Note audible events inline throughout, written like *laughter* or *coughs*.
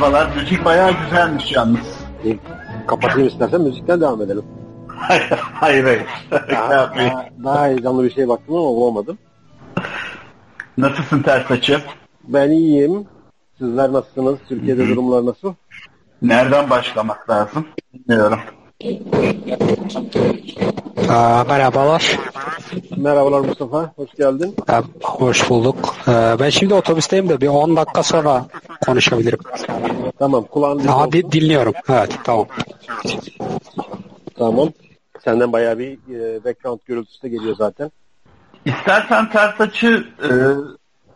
Merhabalar. Müzik bayağı güzelmiş yalnız. E, kapatayım istersen müzikten devam edelim. hayır hayır. Daha, daha, daha heyecanlı bir şey baktım ama bulamadım. Nasılsın ters açı? Ben iyiyim. Sizler nasılsınız? Türkiye'de durumlar nasıl? Nereden başlamak lazım? Bilmiyorum. Aa, merhabalar. Merhabalar Mustafa. Hoş geldin. Ee, hoş bulduk. Ee, ben şimdi otobüsteyim de bir 10 dakika sonra konuşabilirim. Tamam. Kulağın Aha, di- dinliyorum. Evet tamam. Tamam. Senden bayağı bir e, background gürültüsü de geliyor zaten. İstersen ters açı e,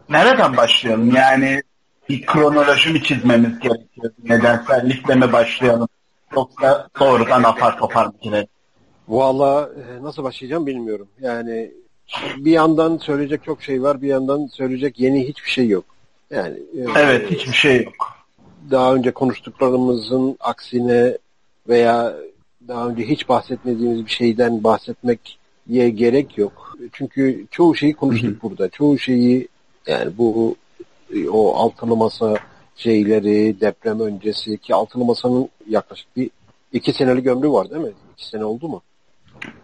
nereden başlayalım? Yani bir kronoloji mi çizmemiz gerekiyor? Nedensellikle mi başlayalım? Yoksa doğrudan apar topar mı? Valla e, nasıl başlayacağım bilmiyorum. Yani bir yandan söyleyecek çok şey var, bir yandan söyleyecek yeni hiçbir şey yok. Yani e, Evet hiçbir şey yok. daha önce konuştuklarımızın aksine veya daha önce hiç bahsetmediğimiz bir şeyden bahsetmeye gerek yok. Çünkü çoğu şeyi konuştuk burada. Çoğu şeyi yani bu o altılı masa şeyleri, deprem öncesi ki altılı masanın yaklaşık bir iki senelik ömrü var değil mi? İki sene oldu mu?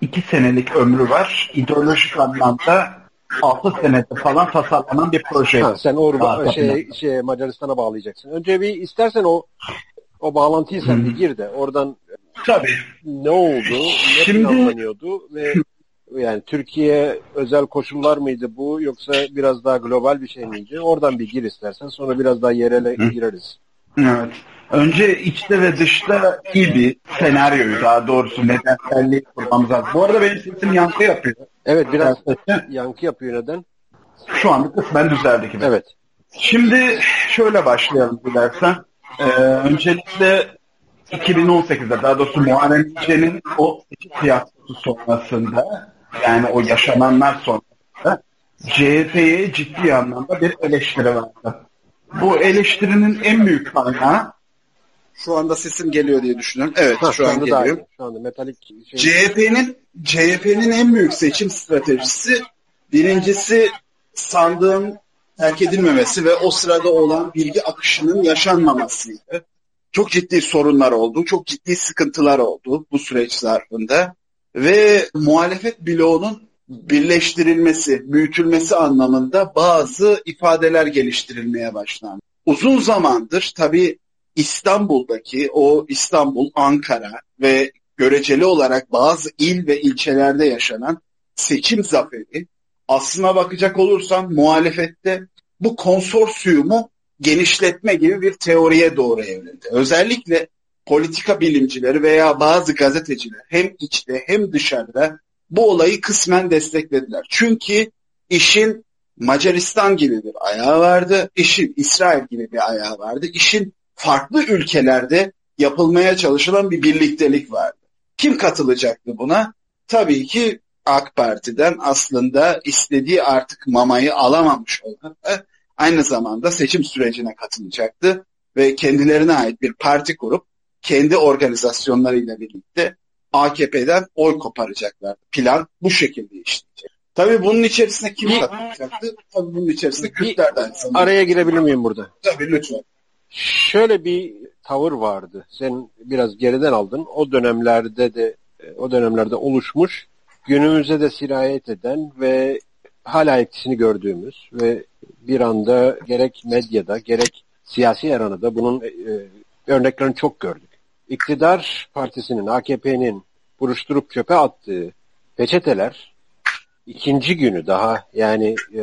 İki senelik ömrü var. İdeolojik anlamda altı senede falan tasarlanan bir proje. Ha, sen o Arka şey, şey Macaristan'a bağlayacaksın. Önce bir istersen o o bağlantıyı sen bir gir de oradan Tabii. ne oldu, ne Şimdi- planlanıyordu ve yani Türkiye özel koşullar mıydı bu yoksa biraz daha global bir şey miydi? Oradan bir gir istersen sonra biraz daha yerele gireriz. Evet. Önce içte ve dışta iyi bir senaryoyu daha doğrusu nedenselliği kurmamız lazım. Bu arada benim sesim yankı yapıyor. Evet biraz Biraz yankı yapıyor neden? şu anda kısmen düzeldi gibi. Evet. Şimdi şöyle başlayalım dilersen. Ee, öncelikle 2018'de daha doğrusu Muharrem İnce'nin o fiyaskosu sonrasında yani o yaşananlar sonrasında CHP'ye ciddi anlamda bir eleştiri vardı. Bu eleştirinin en büyük kaynağı Şu anda sesim geliyor diye düşünüyorum. Evet Ha, şu an daha geliyor. iyi. Şu anda metalik şey. CHP'nin CHP'nin en büyük seçim stratejisi birincisi sandığın terk edilmemesi ve o sırada olan bilgi akışının yaşanmamasıydı. Çok ciddi sorunlar oldu, çok ciddi sıkıntılar oldu bu süreç zarfında ve muhalefet bloğunun birleştirilmesi, büyütülmesi anlamında bazı ifadeler geliştirilmeye başlandı. Uzun zamandır tabii İstanbul'daki o İstanbul, Ankara ve göreceli olarak bazı il ve ilçelerde yaşanan seçim zaferi aslına bakacak olursan muhalefette bu konsorsiyumu genişletme gibi bir teoriye doğru evrildi. Özellikle politika bilimcileri veya bazı gazeteciler hem içte hem dışarıda bu olayı kısmen desteklediler. Çünkü işin Macaristan gibi bir ayağı vardı, işin İsrail gibi bir ayağı vardı, işin farklı ülkelerde yapılmaya çalışılan bir birliktelik vardı. Kim katılacaktı buna? Tabii ki AK Parti'den aslında istediği artık mamayı alamamış olan aynı zamanda seçim sürecine katılacaktı ve kendilerine ait bir parti kurup kendi organizasyonlarıyla birlikte AKP'den oy koparacaklar. Plan bu şekilde işleyecek. Tabii bunun içerisine kim katılacaktı? Tabii bunun içerisinde Kürtler de. Araya girebilir miyim burada? Tabii lütfen. Şöyle bir tavır vardı. Sen biraz geriden aldın. O dönemlerde de o dönemlerde oluşmuş, günümüze de sirayet eden ve hala etkisini gördüğümüz ve bir anda gerek medyada gerek siyasi aranada bunun e, örneklerini çok gördük. İktidar partisinin, AKP'nin buruşturup çöpe attığı peçeteler ikinci günü daha yani e,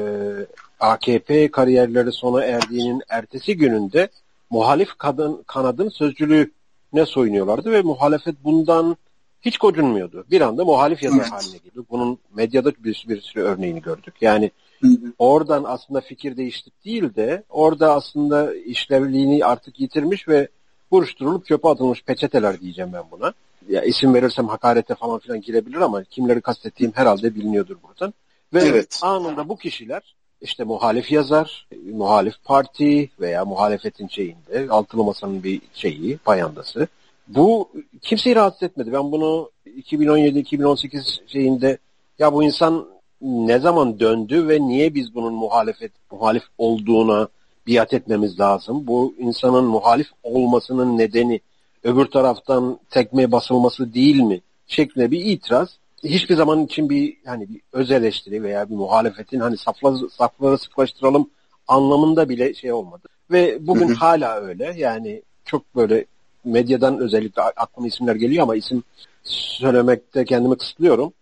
AKP kariyerleri sona erdiğinin ertesi gününde muhalif kadın kanadın sözcülüğüne soyunuyorlardı ve muhalefet bundan hiç gocunmuyordu. Bir anda muhalif yazar Evet. haline geldi. Bunun medyada bir, bir sürü örneğini gördük. Yani Hı hı. oradan aslında fikir değiştik değil de orada aslında işlevliğini artık yitirmiş ve buruşturulup çöpe atılmış peçeteler diyeceğim ben buna. Ya isim verirsem hakarete falan filan girebilir ama kimleri kastettiğim herhalde biliniyordur buradan. Ve Evet. anında bu kişiler işte muhalif yazar, muhalif parti veya muhalefetin şeyinde, altılı masanın bir şeyi, payandası. Bu kimseyi rahatsız etmedi. Ben bunu 2017-2018 şeyinde ya bu insan ne zaman döndü ve niye biz bunun muhalefet muhalif olduğuna biat etmemiz lazım. Bu insanın muhalif olmasının nedeni öbür taraftan tekme basılması değil mi? şeklinde bir itiraz hiçbir zaman için bir hani bir öz eleştiri veya bir muhalefetin hani safları, safları sıklaştıralım anlamında bile şey olmadı. Ve bugün hala öyle. Yani çok böyle medyadan özellikle aklıma isimler geliyor ama isim söylemekte kendimi kısıtlıyorum.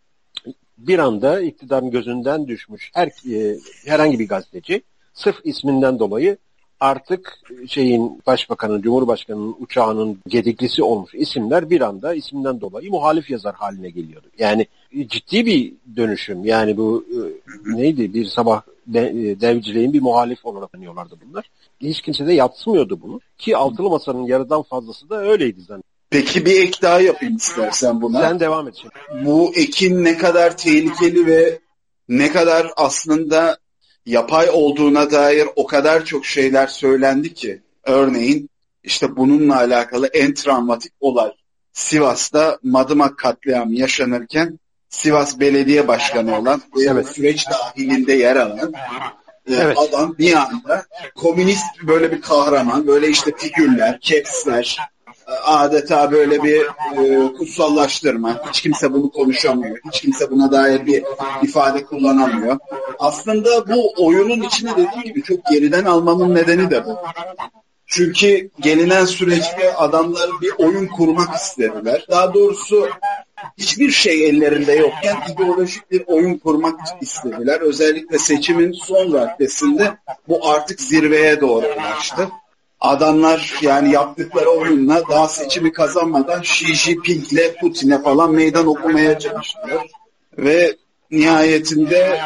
Bir anda iktidarın gözünden düşmüş her e, herhangi bir gazeteci sırf isminden dolayı artık şeyin başbakanın, cumhurbaşkanının uçağının gediklisi olmuş isimler bir anda isimden dolayı muhalif yazar haline geliyordu. Yani ciddi bir dönüşüm. Yani bu e, neydi bir sabah e, devcileyin bir muhalif olarak tanıyorlardı bunlar. Hiç kimse de yatsımıyordu bunu. Ki altılı masanın yarıdan fazlası da öyleydi zaten. Peki bir ek daha yapayım istersen buna. Sen devam et şimdi. Bu ekin ne kadar tehlikeli ve ne kadar aslında yapay olduğuna dair o kadar çok şeyler söylendi ki. Örneğin işte bununla alakalı en travmatik olay Sivas'ta Madımak katliamı yaşanırken Sivas Belediye Başkanı olan evet. süreç dahilinde yer alan e, evet. adam bir anda komünist böyle bir kahraman, böyle işte figürler, kepsler, adeta böyle bir e, kutsallaştırma. Hiç kimse bunu konuşamıyor. Hiç kimse buna dair bir ifade kullanamıyor. Aslında bu oyunun içine dediğim gibi çok geriden almanın nedeni de bu. Çünkü gelinen süreçte adamlar bir oyun kurmak istediler. Daha doğrusu hiçbir şey ellerinde yokken ideolojik bir oyun kurmak istediler. Özellikle seçimin son raddesinde bu artık zirveye doğru ulaştı adamlar yani yaptıkları oyunla daha seçimi kazanmadan Xi Jinping'le Putin'e falan meydan okumaya çalıştılar. Ve nihayetinde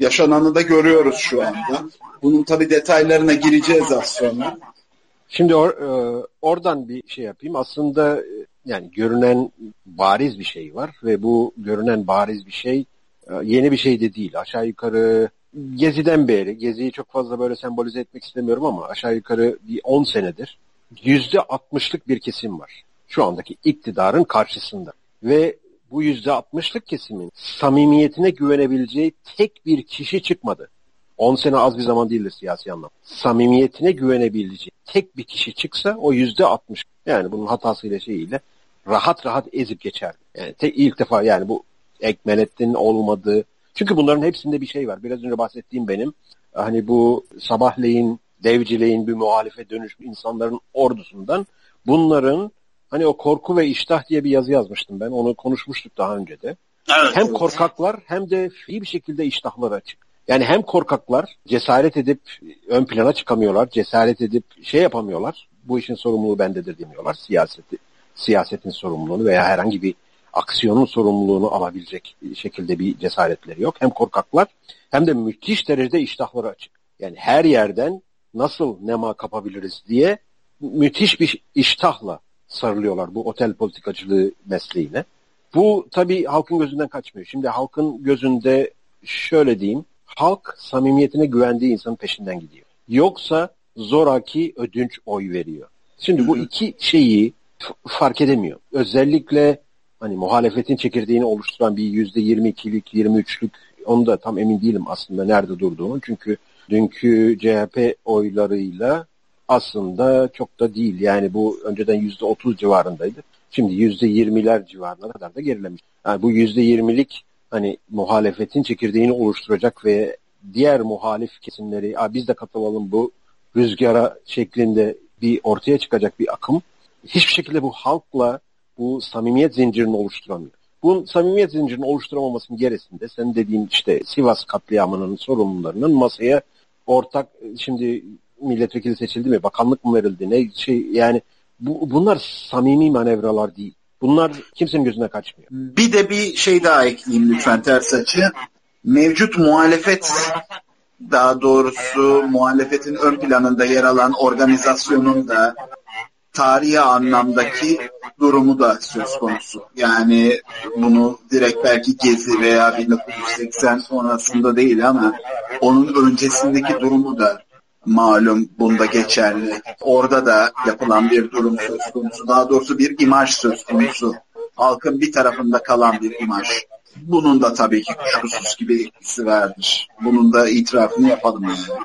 yaşananı da görüyoruz şu anda. Bunun tabi detaylarına gireceğiz az sonra. Şimdi or, e, oradan bir şey yapayım. Aslında e, yani görünen bariz bir şey var ve bu görünen bariz bir şey e, yeni bir şey de değil. Aşağı yukarı Gezi'den beri, Gezi'yi çok fazla böyle sembolize etmek istemiyorum ama aşağı yukarı bir 10 senedir yüzde 60'lık bir kesim var. Şu andaki iktidarın karşısında. Ve bu yüzde 60'lık kesimin samimiyetine güvenebileceği tek bir kişi çıkmadı. 10 sene az bir zaman değildir siyasi anlam. Samimiyetine güvenebileceği tek bir kişi çıksa o yüzde 60. Yani bunun hatasıyla şeyiyle rahat rahat ezip geçer. Yani tek ilk defa yani bu Ekmenettin olmadığı çünkü bunların hepsinde bir şey var. Biraz önce bahsettiğim benim. Hani bu sabahleyin, devcileyin bir muhalife dönüşmüş insanların ordusundan bunların hani o korku ve iştah diye bir yazı yazmıştım ben. Onu konuşmuştuk daha önce de. Evet, hem korkaklar hem de iyi bir şekilde iştahları açık. Yani hem korkaklar cesaret edip ön plana çıkamıyorlar, cesaret edip şey yapamıyorlar. Bu işin sorumluluğu bendedir demiyorlar. Siyaseti, siyasetin sorumluluğunu veya herhangi bir aksiyonun sorumluluğunu alabilecek şekilde bir cesaretleri yok. Hem korkaklar hem de müthiş derecede iştahları açık. Yani her yerden nasıl nema kapabiliriz diye müthiş bir iştahla sarılıyorlar bu otel politikacılığı mesleğine. Bu tabii halkın gözünden kaçmıyor. Şimdi halkın gözünde şöyle diyeyim, halk samimiyetine güvendiği insanın peşinden gidiyor. Yoksa zoraki ödünç oy veriyor. Şimdi bu iki şeyi fark edemiyor. Özellikle hani muhalefetin çekirdeğini oluşturan bir yüzde yirmi ikilik, yirmi üçlük onu da tam emin değilim aslında nerede durduğunu. Çünkü dünkü CHP oylarıyla aslında çok da değil. Yani bu önceden yüzde otuz civarındaydı. Şimdi yüzde yirmiler civarına kadar da gerilemiş. Yani bu yüzde yirmilik hani muhalefetin çekirdeğini oluşturacak ve diğer muhalif kesimleri biz de katılalım bu rüzgara şeklinde bir ortaya çıkacak bir akım hiçbir şekilde bu halkla bu samimiyet zincirini oluşturamıyor. Bu samimiyet zincirini oluşturamamasının gerisinde sen dediğin işte Sivas katliamının sorumlularının masaya ortak şimdi milletvekili seçildi mi bakanlık mı verildi ne şey yani bu, bunlar samimi manevralar değil. Bunlar kimsenin gözüne kaçmıyor. Bir de bir şey daha ekleyeyim lütfen ters açı. Mevcut muhalefet daha doğrusu muhalefetin ön planında yer alan organizasyonun da tarihi anlamdaki durumu da söz konusu. Yani bunu direkt belki Gezi veya 1980 sonrasında değil ama onun öncesindeki durumu da malum bunda geçerli. Orada da yapılan bir durum söz konusu. Daha doğrusu bir imaj söz konusu. Halkın bir tarafında kalan bir imaj. Bunun da tabii ki kuşkusuz gibi etkisi vardır. Bunun da itirafını yapalım yani.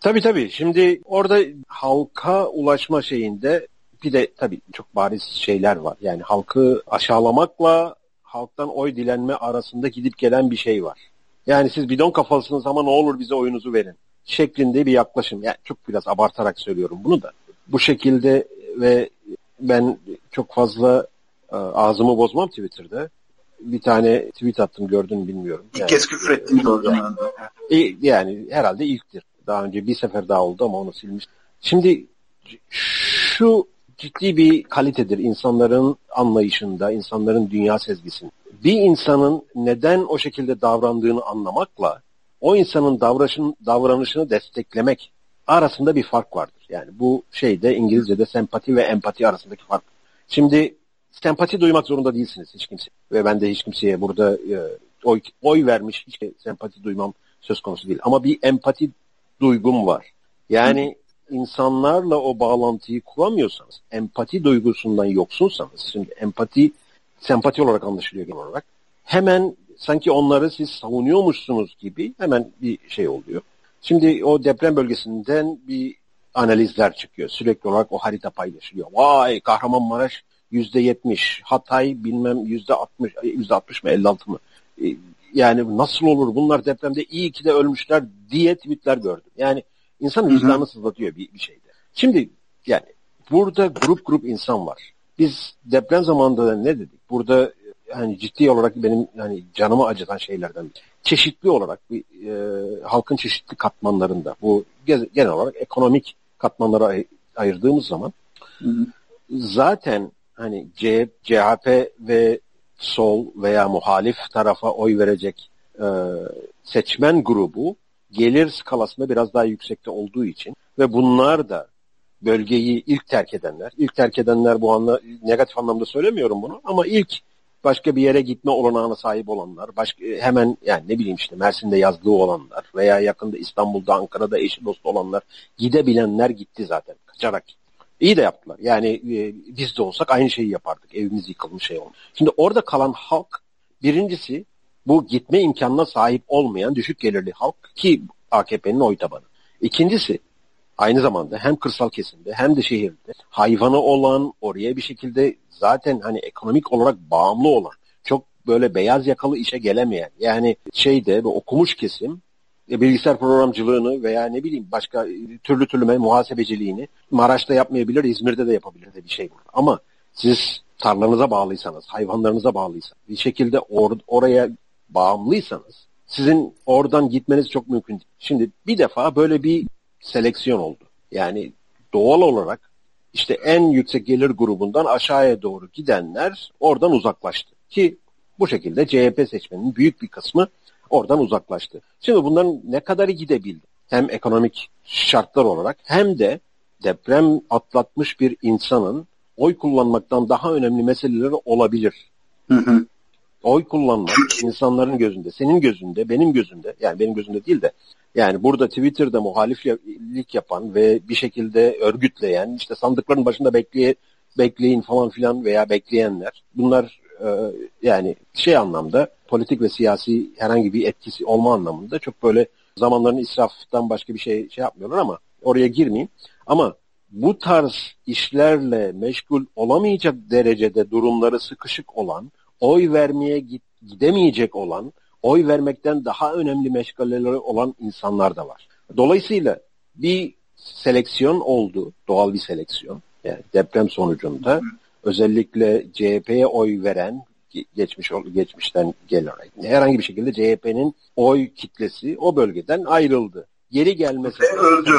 Tabii tabii. Şimdi orada halka ulaşma şeyinde bir de tabii çok bariz şeyler var. Yani halkı aşağılamakla halktan oy dilenme arasında gidip gelen bir şey var. Yani siz bidon kafalısınız ama ne olur bize oyunuzu verin şeklinde bir yaklaşım. Yani çok biraz abartarak söylüyorum bunu da. Bu şekilde ve ben çok fazla e, ağzımı bozmam Twitter'da. Bir tane tweet attım gördün bilmiyorum. İlk yani, kez küfür ettiğini gördüm yani, de. Yani herhalde ilktir. Daha önce bir sefer daha oldu ama onu silmiş. Şimdi şu ciddi bir kalitedir insanların anlayışında, insanların dünya sezgisinde. Bir insanın neden o şekilde davrandığını anlamakla o insanın davranışın, davranışını desteklemek arasında bir fark vardır. Yani bu şeyde İngilizce'de sempati ve empati arasındaki fark. Şimdi sempati duymak zorunda değilsiniz hiç kimse. Ve ben de hiç kimseye burada e, oy, oy vermiş hiç sempati duymam söz konusu değil. Ama bir empati duygum var. Yani insanlarla o bağlantıyı kuramıyorsanız, empati duygusundan yoksunsanız, şimdi empati sempati olarak anlaşılıyor genel olarak. Hemen sanki onları siz savunuyormuşsunuz gibi hemen bir şey oluyor. Şimdi o deprem bölgesinden bir analizler çıkıyor. Sürekli olarak o harita paylaşılıyor. Vay Kahramanmaraş yüzde yetmiş, Hatay bilmem yüzde altmış, yüzde altmış mı elli altı mı? E, yani nasıl olur bunlar depremde iyi ki de ölmüşler diye tweetler gördüm. Yani insan vicdanı sızlatıyor bir, bir şeyde. Şimdi yani burada grup grup insan var. Biz deprem zamanında da ne dedik? Burada hani ciddi olarak benim hani canımı acıtan şeylerden çeşitli olarak bir e, halkın çeşitli katmanlarında bu genel olarak ekonomik katmanlara ay- ayırdığımız zaman hı hı. zaten hani C, CHP ve sol veya muhalif tarafa oy verecek e, seçmen grubu gelir skalasında biraz daha yüksekte olduğu için ve bunlar da bölgeyi ilk terk edenler, ilk terk edenler bu anla negatif anlamda söylemiyorum bunu ama ilk başka bir yere gitme olanağına sahip olanlar, başka hemen yani ne bileyim işte Mersin'de yazdığı olanlar veya yakında İstanbul'da, Ankara'da eşi dostu olanlar gidebilenler gitti zaten kaçarak. İyi de yaptılar. Yani e, biz de olsak aynı şeyi yapardık. Evimiz yıkılmış şey olmuş. Şimdi orada kalan halk birincisi bu gitme imkanına sahip olmayan düşük gelirli halk ki AKP'nin oy tabanı. İkincisi aynı zamanda hem kırsal kesimde hem de şehirde hayvanı olan oraya bir şekilde zaten hani ekonomik olarak bağımlı olan çok böyle beyaz yakalı işe gelemeyen yani şeyde bu okumuş kesim e, bilgisayar programcılığını veya ne bileyim başka türlü türlü muhasebeciliğini Maraş'ta yapmayabilir, İzmir'de de yapabilir de bir şey burada. Ama siz tarlanıza bağlıysanız, hayvanlarınıza bağlıysanız, bir şekilde or oraya bağımlıysanız sizin oradan gitmeniz çok mümkün değil. Şimdi bir defa böyle bir seleksiyon oldu. Yani doğal olarak işte en yüksek gelir grubundan aşağıya doğru gidenler oradan uzaklaştı. Ki bu şekilde CHP seçmeninin büyük bir kısmı oradan uzaklaştı. Şimdi bunların ne kadarı gidebildi? Hem ekonomik şartlar olarak hem de deprem atlatmış bir insanın oy kullanmaktan daha önemli meseleleri olabilir. Hı hı. Oy kullanmak insanların gözünde, senin gözünde, benim gözümde, yani benim gözümde değil de yani burada Twitter'da muhaliflik yapan ve bir şekilde örgütleyen, işte sandıkların başında bekleye, bekleyin falan filan veya bekleyenler, bunlar yani şey anlamda politik ve siyasi herhangi bir etkisi olma anlamında çok böyle zamanların israftan başka bir şey şey yapmıyorlar ama oraya girmeyeyim. Ama bu tarz işlerle meşgul olamayacak derecede durumları sıkışık olan, oy vermeye gidemeyecek olan, oy vermekten daha önemli meşgaleleri olan insanlar da var. Dolayısıyla bir seleksiyon oldu, doğal bir seleksiyon. Yani deprem sonucunda özellikle CHP'ye oy veren geçmiş geçmişten gelerek herhangi bir şekilde CHP'nin oy kitlesi o bölgeden ayrıldı. Geri gelmesi ve öldü.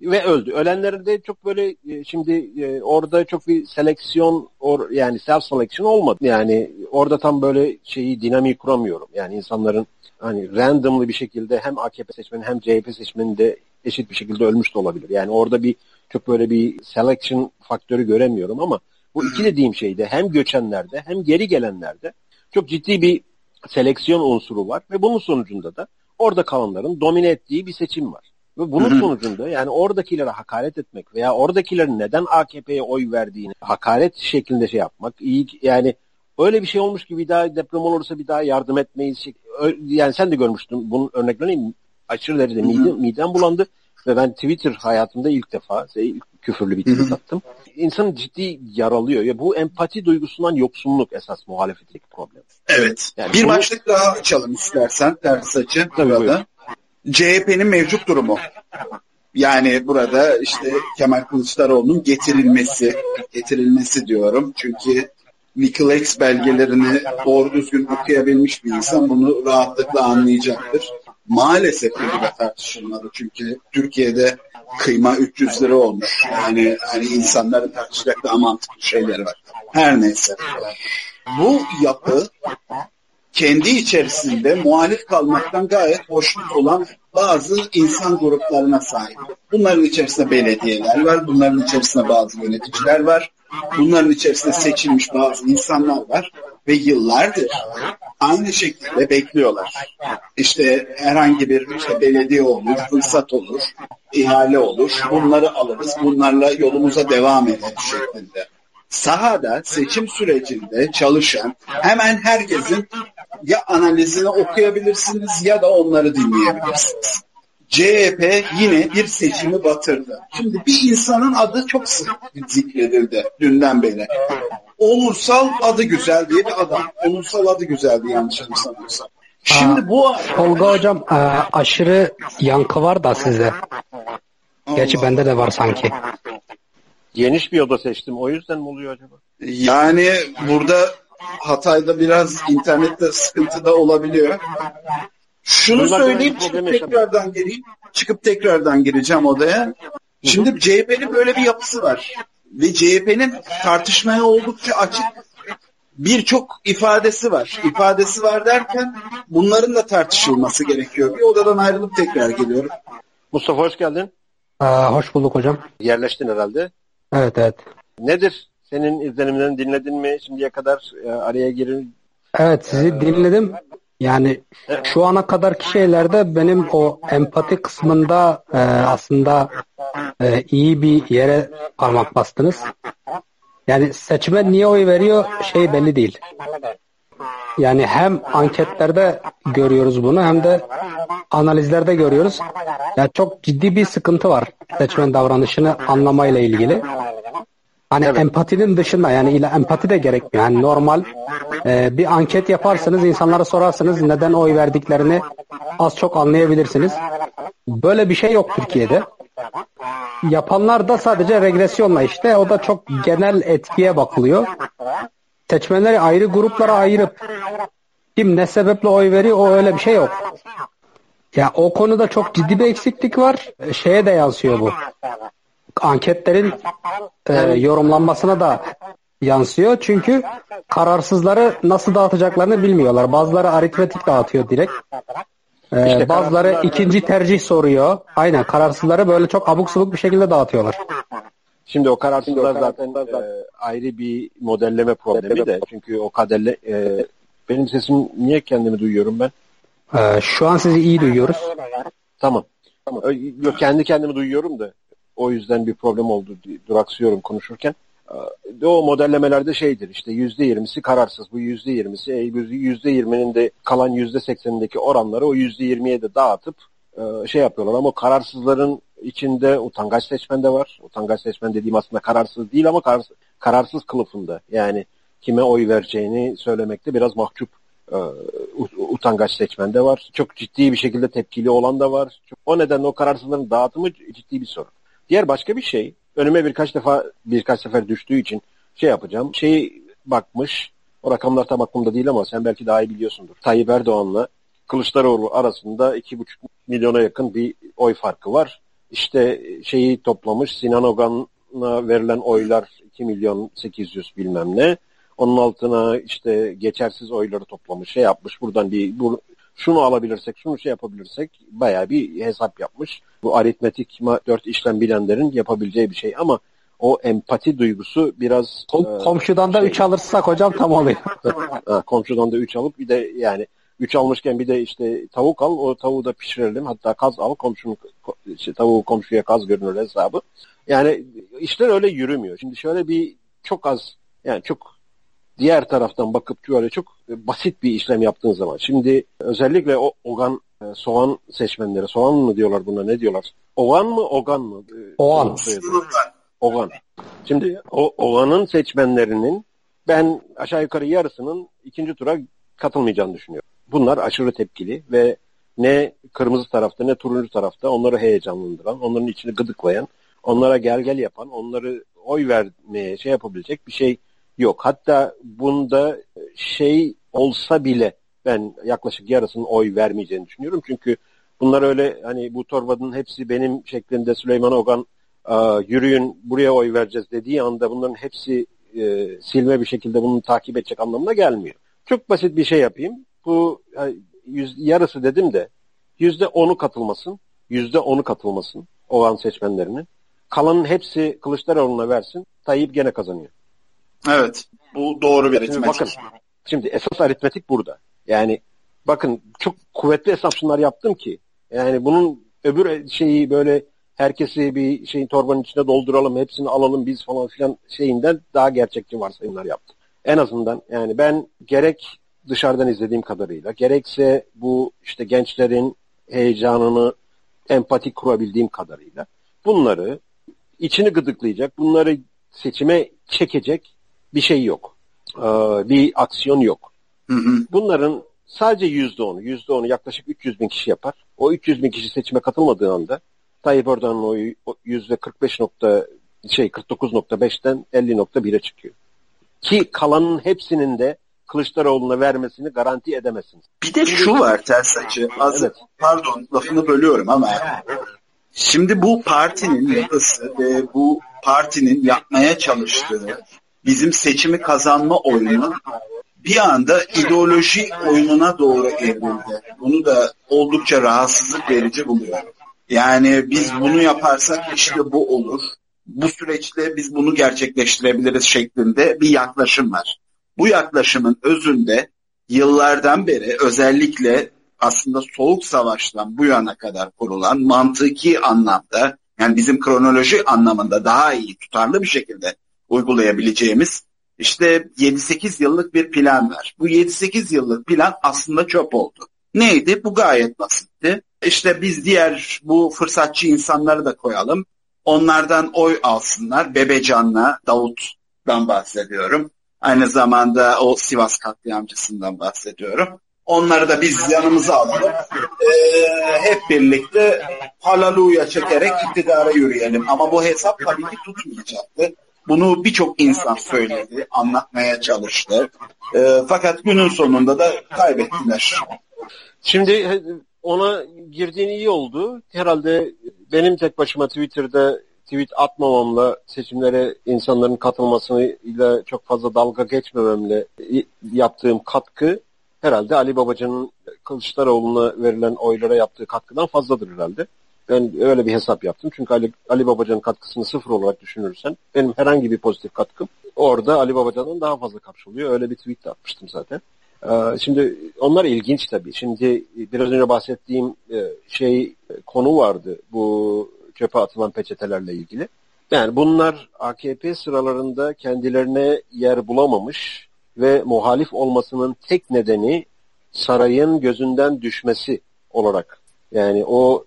Ve öldü. Ölenlerin de çok böyle e, şimdi e, orada çok bir seleksiyon or, yani self selection olmadı. Yani orada tam böyle şeyi dinamiği kuramıyorum. Yani insanların hani randomly bir şekilde hem AKP seçmeni hem CHP seçmeni de eşit bir şekilde ölmüş de olabilir. Yani orada bir çok böyle bir selection faktörü göremiyorum ama bu iki dediğim şeyde hem göçenlerde hem geri gelenlerde çok ciddi bir seleksiyon unsuru var ve bunun sonucunda da orada kalanların domine ettiği bir seçim var. Ve bunun sonucunda yani oradakilere hakaret etmek veya oradakilerin neden AKP'ye oy verdiğini hakaret şeklinde şey yapmak iyi yani öyle bir şey olmuş ki bir daha deprem olursa bir daha yardım etmeyiz. Yani sen de görmüştün bunun örneklerini aşırı derecede midem, midem bulandı. Ve ben Twitter hayatımda ilk defa şey, küfürlü bir tweet attım. İnsanı ciddi yaralıyor. Ya bu empati duygusundan yoksunluk esas muhalefetteki problem. Evet. Yani bir bunu- başlık daha açalım istersen ters açı Tabii. CHP'nin mevcut durumu. Yani burada işte Kemal Kılıçdaroğlu'nun getirilmesi, getirilmesi diyorum. Çünkü Wikileaks belgelerini doğru düzgün okuyabilmiş bir insan bunu rahatlıkla anlayacaktır. Maalesef bu da tartışılmalı çünkü Türkiye'de kıyma 300 lira olmuş. Yani hani insanların tartışacak daha mantıklı şeyleri var. Her neyse. Bu yapı kendi içerisinde muhalif kalmaktan gayet hoşnut olan bazı insan gruplarına sahip. Bunların içerisinde belediyeler var, bunların içerisinde bazı yöneticiler var, bunların içerisinde seçilmiş bazı insanlar var ve yıllardır aynı şekilde bekliyorlar. İşte herhangi bir işte belediye olur, fırsat olur, ihale olur, bunları alırız, bunlarla yolumuza devam ederiz şeklinde sahada seçim sürecinde çalışan hemen herkesin ya analizini okuyabilirsiniz ya da onları dinleyebilirsiniz. CHP yine bir seçimi batırdı. Şimdi bir insanın adı çok sık zikredildi dünden beri. Onursal adı güzel diye bir adam. Onursal adı güzeldi yanlış anımsamıyorsam. Şimdi bu Tolga hocam aşırı yankı var da sizde. Gerçi bende de var sanki. Geniş bir oda seçtim. O yüzden mi oluyor acaba? Yani burada Hatay'da biraz internette sıkıntı da olabiliyor. Şunu Duymak söyleyeyim çıkıp tekrardan gireyim. Çıkıp tekrardan gireceğim odaya. Şimdi CHP'nin böyle bir yapısı var. Ve CHP'nin tartışmaya oldukça açık birçok ifadesi var. İfadesi var derken bunların da tartışılması gerekiyor. Bir odadan ayrılıp tekrar geliyorum. Mustafa hoş geldin. E, hoş bulduk hocam. Yerleştin herhalde. Evet evet. Nedir? Senin izlenimlerini dinledin mi? Şimdiye kadar e, araya girin. Evet sizi dinledim. Yani şu ana kadarki şeylerde benim o empati kısmında e, aslında e, iyi bir yere parmak bastınız. Yani seçmen niye oy veriyor şey belli değil. Yani hem anketlerde görüyoruz bunu hem de analizlerde görüyoruz. Ya çok ciddi bir sıkıntı var seçmen davranışını anlamayla ilgili. Hani empatinin dışında yani illa empati de gerekmiyor. Yani normal e, bir anket yaparsınız, insanlara sorarsınız neden oy verdiklerini az çok anlayabilirsiniz. Böyle bir şey yok Türkiye'de. Yapanlar da sadece regresyonla işte o da çok genel etkiye bakılıyor. Seçmenleri ayrı gruplara ayırıp kim ne sebeple oy veriyor o öyle bir şey yok. Ya o konuda çok ciddi bir eksiklik var. Şeye de yansıyor bu. Anketlerin e, yorumlanmasına da yansıyor. Çünkü kararsızları nasıl dağıtacaklarını bilmiyorlar. Bazıları aritmetik dağıtıyor direkt. E, İşte bazıları ikinci tercih soruyor. Aynen kararsızları böyle çok abuk subuk bir şekilde dağıtıyorlar. Şimdi o kararsızlar zaten e, ayrı bir modelleme problemi de. Çünkü o kaderle e, benim sesim niye kendimi duyuyorum ben? E, şu an sizi iyi duyuyoruz. Tamam. Tamam. Yok kendi kendimi duyuyorum da o yüzden bir problem oldu. Duraksıyorum konuşurken. Ee, O modellemelerde şeydir işte yüzde yirmisi kararsız. Bu yüzde yirmisi e, yüzde yirminin de kalan yüzde seksenindeki oranları o yüzde yirmiye de dağıtıp e, şey yapıyorlar. Ama kararsızların içinde utangaç seçmen de var. Utangaç seçmen dediğim aslında kararsız değil ama kararsız, kararsız kılıfında. Yani kime oy vereceğini söylemekte biraz mahcup e, ut- utangaç seçmen de var. Çok ciddi bir şekilde tepkili olan da var. O nedenle o kararsızların dağıtımı ciddi bir sorun. Diğer başka bir şey, önüme birkaç defa birkaç sefer düştüğü için şey yapacağım. Şey bakmış, o rakamlar tam aklımda değil ama sen belki daha iyi biliyorsundur. Tayyip Erdoğan'la Kılıçdaroğlu arasında 2,5 milyona yakın bir oy farkı var. İşte şeyi toplamış, Sinan Ogan'a verilen oylar 2 milyon 800 bilmem ne. Onun altına işte geçersiz oyları toplamış, şey yapmış. Buradan bir bu, şunu alabilirsek, şunu şey yapabilirsek bayağı bir hesap yapmış. Bu aritmetik dört işlem bilenlerin yapabileceği bir şey ama o empati duygusu biraz Kom- e, komşudan da şey- 3 alırsak hocam tam oluyor. *laughs* ha, komşudan da 3 alıp bir de yani 3 almışken bir de işte tavuk al o tavuğu da pişirelim hatta kaz al komşunun ko- işte, tavuğu komşuya kaz görünür hesabı. Yani işler öyle yürümüyor. Şimdi şöyle bir çok az yani çok diğer taraftan bakıp şöyle çok basit bir işlem yaptığın zaman. Şimdi özellikle o Ogan e, soğan seçmenleri, soğan mı diyorlar buna ne diyorlar? Oğan mı Ogan mı? Oğan. Oğan. Şimdi o, Oğan'ın seçmenlerinin ben aşağı yukarı yarısının ikinci tura katılmayacağını düşünüyorum. Bunlar aşırı tepkili ve ne kırmızı tarafta ne turuncu tarafta onları heyecanlandıran, onların içini gıdıklayan, onlara gel gel yapan, onları oy vermeye şey yapabilecek bir şey yok. Hatta bunda şey olsa bile ben yaklaşık yarısının oy vermeyeceğini düşünüyorum. Çünkü bunlar öyle hani bu torbanın hepsi benim şeklinde Süleyman Ogan yürüyün buraya oy vereceğiz dediği anda bunların hepsi e, silme bir şekilde bunu takip edecek anlamına gelmiyor. Çok basit bir şey yapayım. Bu yüz, yarısı dedim de yüzde onu katılmasın. Yüzde onu katılmasın olan seçmenlerinin. Kalanın hepsi Kılıçdaroğlu'na versin. Tayyip gene kazanıyor. Evet. Bu doğru bir aritmetik. Bakın şimdi esas aritmetik burada. Yani bakın çok kuvvetli hesaplar yaptım ki yani bunun öbür şeyi böyle herkesi bir şeyin torbanın içine dolduralım, hepsini alalım biz falan filan şeyinden daha gerçekçi varsayımlar yaptım. En azından yani ben gerek dışarıdan izlediğim kadarıyla gerekse bu işte gençlerin heyecanını empati kurabildiğim kadarıyla bunları içini gıdıklayacak, bunları seçime çekecek bir şey yok. Ee, bir aksiyon yok. Hı hı. Bunların sadece yüzde onu, yüzde onu yaklaşık 300 bin kişi yapar. O 300 bin kişi seçime katılmadığı anda Tayyip Erdoğan'ın oyu yüzde 45 nokta şey 49.5'ten 50.1'e çıkıyor. Ki kalanın hepsinin de Kılıçdaroğlu'na vermesini garanti edemezsiniz. Bir de şu var ters açı. Az, evet. Pardon lafını bölüyorum ama şimdi bu partinin yapısı ve bu partinin yapmaya çalıştığı bizim seçimi kazanma oyunu bir anda ideoloji oyununa doğru evrildi. Bunu da oldukça rahatsızlık verici buluyorum. Yani biz bunu yaparsak işte bu olur. Bu süreçte biz bunu gerçekleştirebiliriz şeklinde bir yaklaşım var. Bu yaklaşımın özünde yıllardan beri özellikle aslında soğuk savaştan bu yana kadar kurulan mantıki anlamda yani bizim kronoloji anlamında daha iyi tutarlı bir şekilde uygulayabileceğimiz işte 7-8 yıllık bir plan var. Bu 7-8 yıllık plan aslında çöp oldu. Neydi? Bu gayet basitti. İşte biz diğer bu fırsatçı insanları da koyalım. Onlardan oy alsınlar. Bebecan'la Davut'dan bahsediyorum. Aynı zamanda o Sivas katliamcısından bahsediyorum. Onları da biz yanımıza alalım. Ee, hep birlikte halaluya çekerek iktidara yürüyelim. Ama bu hesap tabii ki tutmayacaktı. Bunu birçok insan söyledi, anlatmaya çalıştı. E, fakat günün sonunda da kaybettiler. Şimdi ona girdiğin iyi oldu. Herhalde benim tek başıma Twitter'da tweet atmamamla seçimlere insanların katılmasıyla çok fazla dalga geçmememle yaptığım katkı herhalde Ali Babacan'ın Kılıçdaroğlu'na verilen oylara yaptığı katkıdan fazladır herhalde. Ben öyle bir hesap yaptım. Çünkü Ali, Ali Babacan'ın katkısını sıfır olarak düşünürsen benim herhangi bir pozitif katkım orada Ali Babacan'dan daha fazla kapsılıyor. Öyle bir tweet de atmıştım zaten. Ee, şimdi onlar ilginç tabii. Şimdi biraz önce bahsettiğim e, şey e, konu vardı. Bu çöpe atılan peçetelerle ilgili. Yani bunlar AKP sıralarında kendilerine yer bulamamış ve muhalif olmasının tek nedeni sarayın gözünden düşmesi olarak. Yani o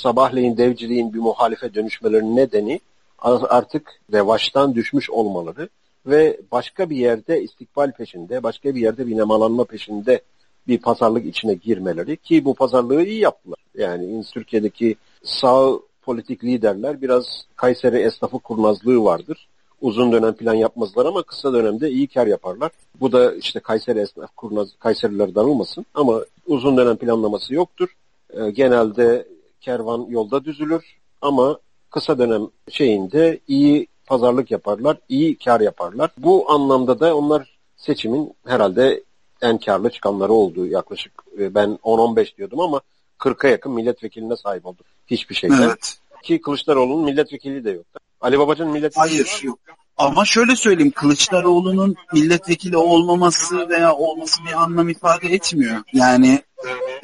sabahleyin devciliğin bir muhalife dönüşmelerinin nedeni artık revaçtan düşmüş olmaları ve başka bir yerde istikbal peşinde, başka bir yerde bir nemalanma peşinde bir pazarlık içine girmeleri ki bu pazarlığı iyi yaptılar. Yani Türkiye'deki sağ politik liderler biraz Kayseri esnafı kurnazlığı vardır. Uzun dönem plan yapmazlar ama kısa dönemde iyi kar yaparlar. Bu da işte Kayseri esnaf kurnaz, Kayseriler darılmasın ama uzun dönem planlaması yoktur. E, genelde kervan yolda düzülür ama kısa dönem şeyinde iyi pazarlık yaparlar, iyi kar yaparlar. Bu anlamda da onlar seçimin herhalde en karlı çıkanları oldu yaklaşık. E, ben 10-15 diyordum ama 40'a yakın milletvekiline sahip oldu. Hiçbir şeyden. Evet. Ki Kılıçdaroğlu'nun milletvekili de yoktu. Ali Babacan milletvekili Hayır yok. Ama şöyle söyleyeyim Kılıçdaroğlu'nun milletvekili olmaması veya olması bir anlam ifade etmiyor. Yani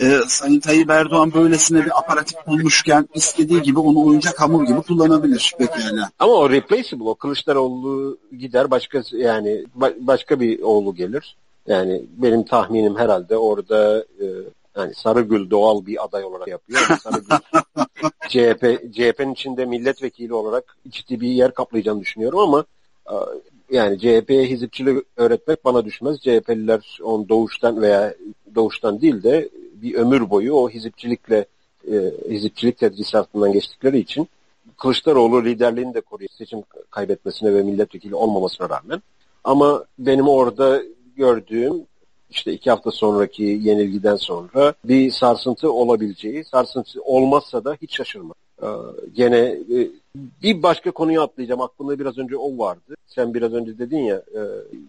e, Sayın Tayyip Erdoğan böylesine bir aparatif bulmuşken istediği gibi onu oyuncak hamur gibi kullanabilir pekala. Ama o replaceable o Kılıçdaroğlu gider başka yani başka bir oğlu gelir. Yani benim tahminim herhalde orada e, yani Sarıgül doğal bir aday olarak yapıyor. Sarıgül *laughs* CHP CHP'nin içinde milletvekili olarak ciddi bir yer kaplayacağını düşünüyorum ama e, yani CHP'ye hizipçilik öğretmek bana düşmez. CHP'liler on doğuştan veya doğuştan değil de bir ömür boyu o hizipçilikle e, hizipçilik tedrisatından geçtikleri için Kılıçdaroğlu liderliğini de koruyor seçim kaybetmesine ve milletvekili olmamasına rağmen. Ama benim orada gördüğüm işte iki hafta sonraki yenilgiden sonra bir sarsıntı olabileceği, sarsıntı olmazsa da hiç şaşırma. Ee, gene e, bir başka konuya atlayacağım. Aklımda biraz önce o vardı. Sen biraz önce dedin ya e,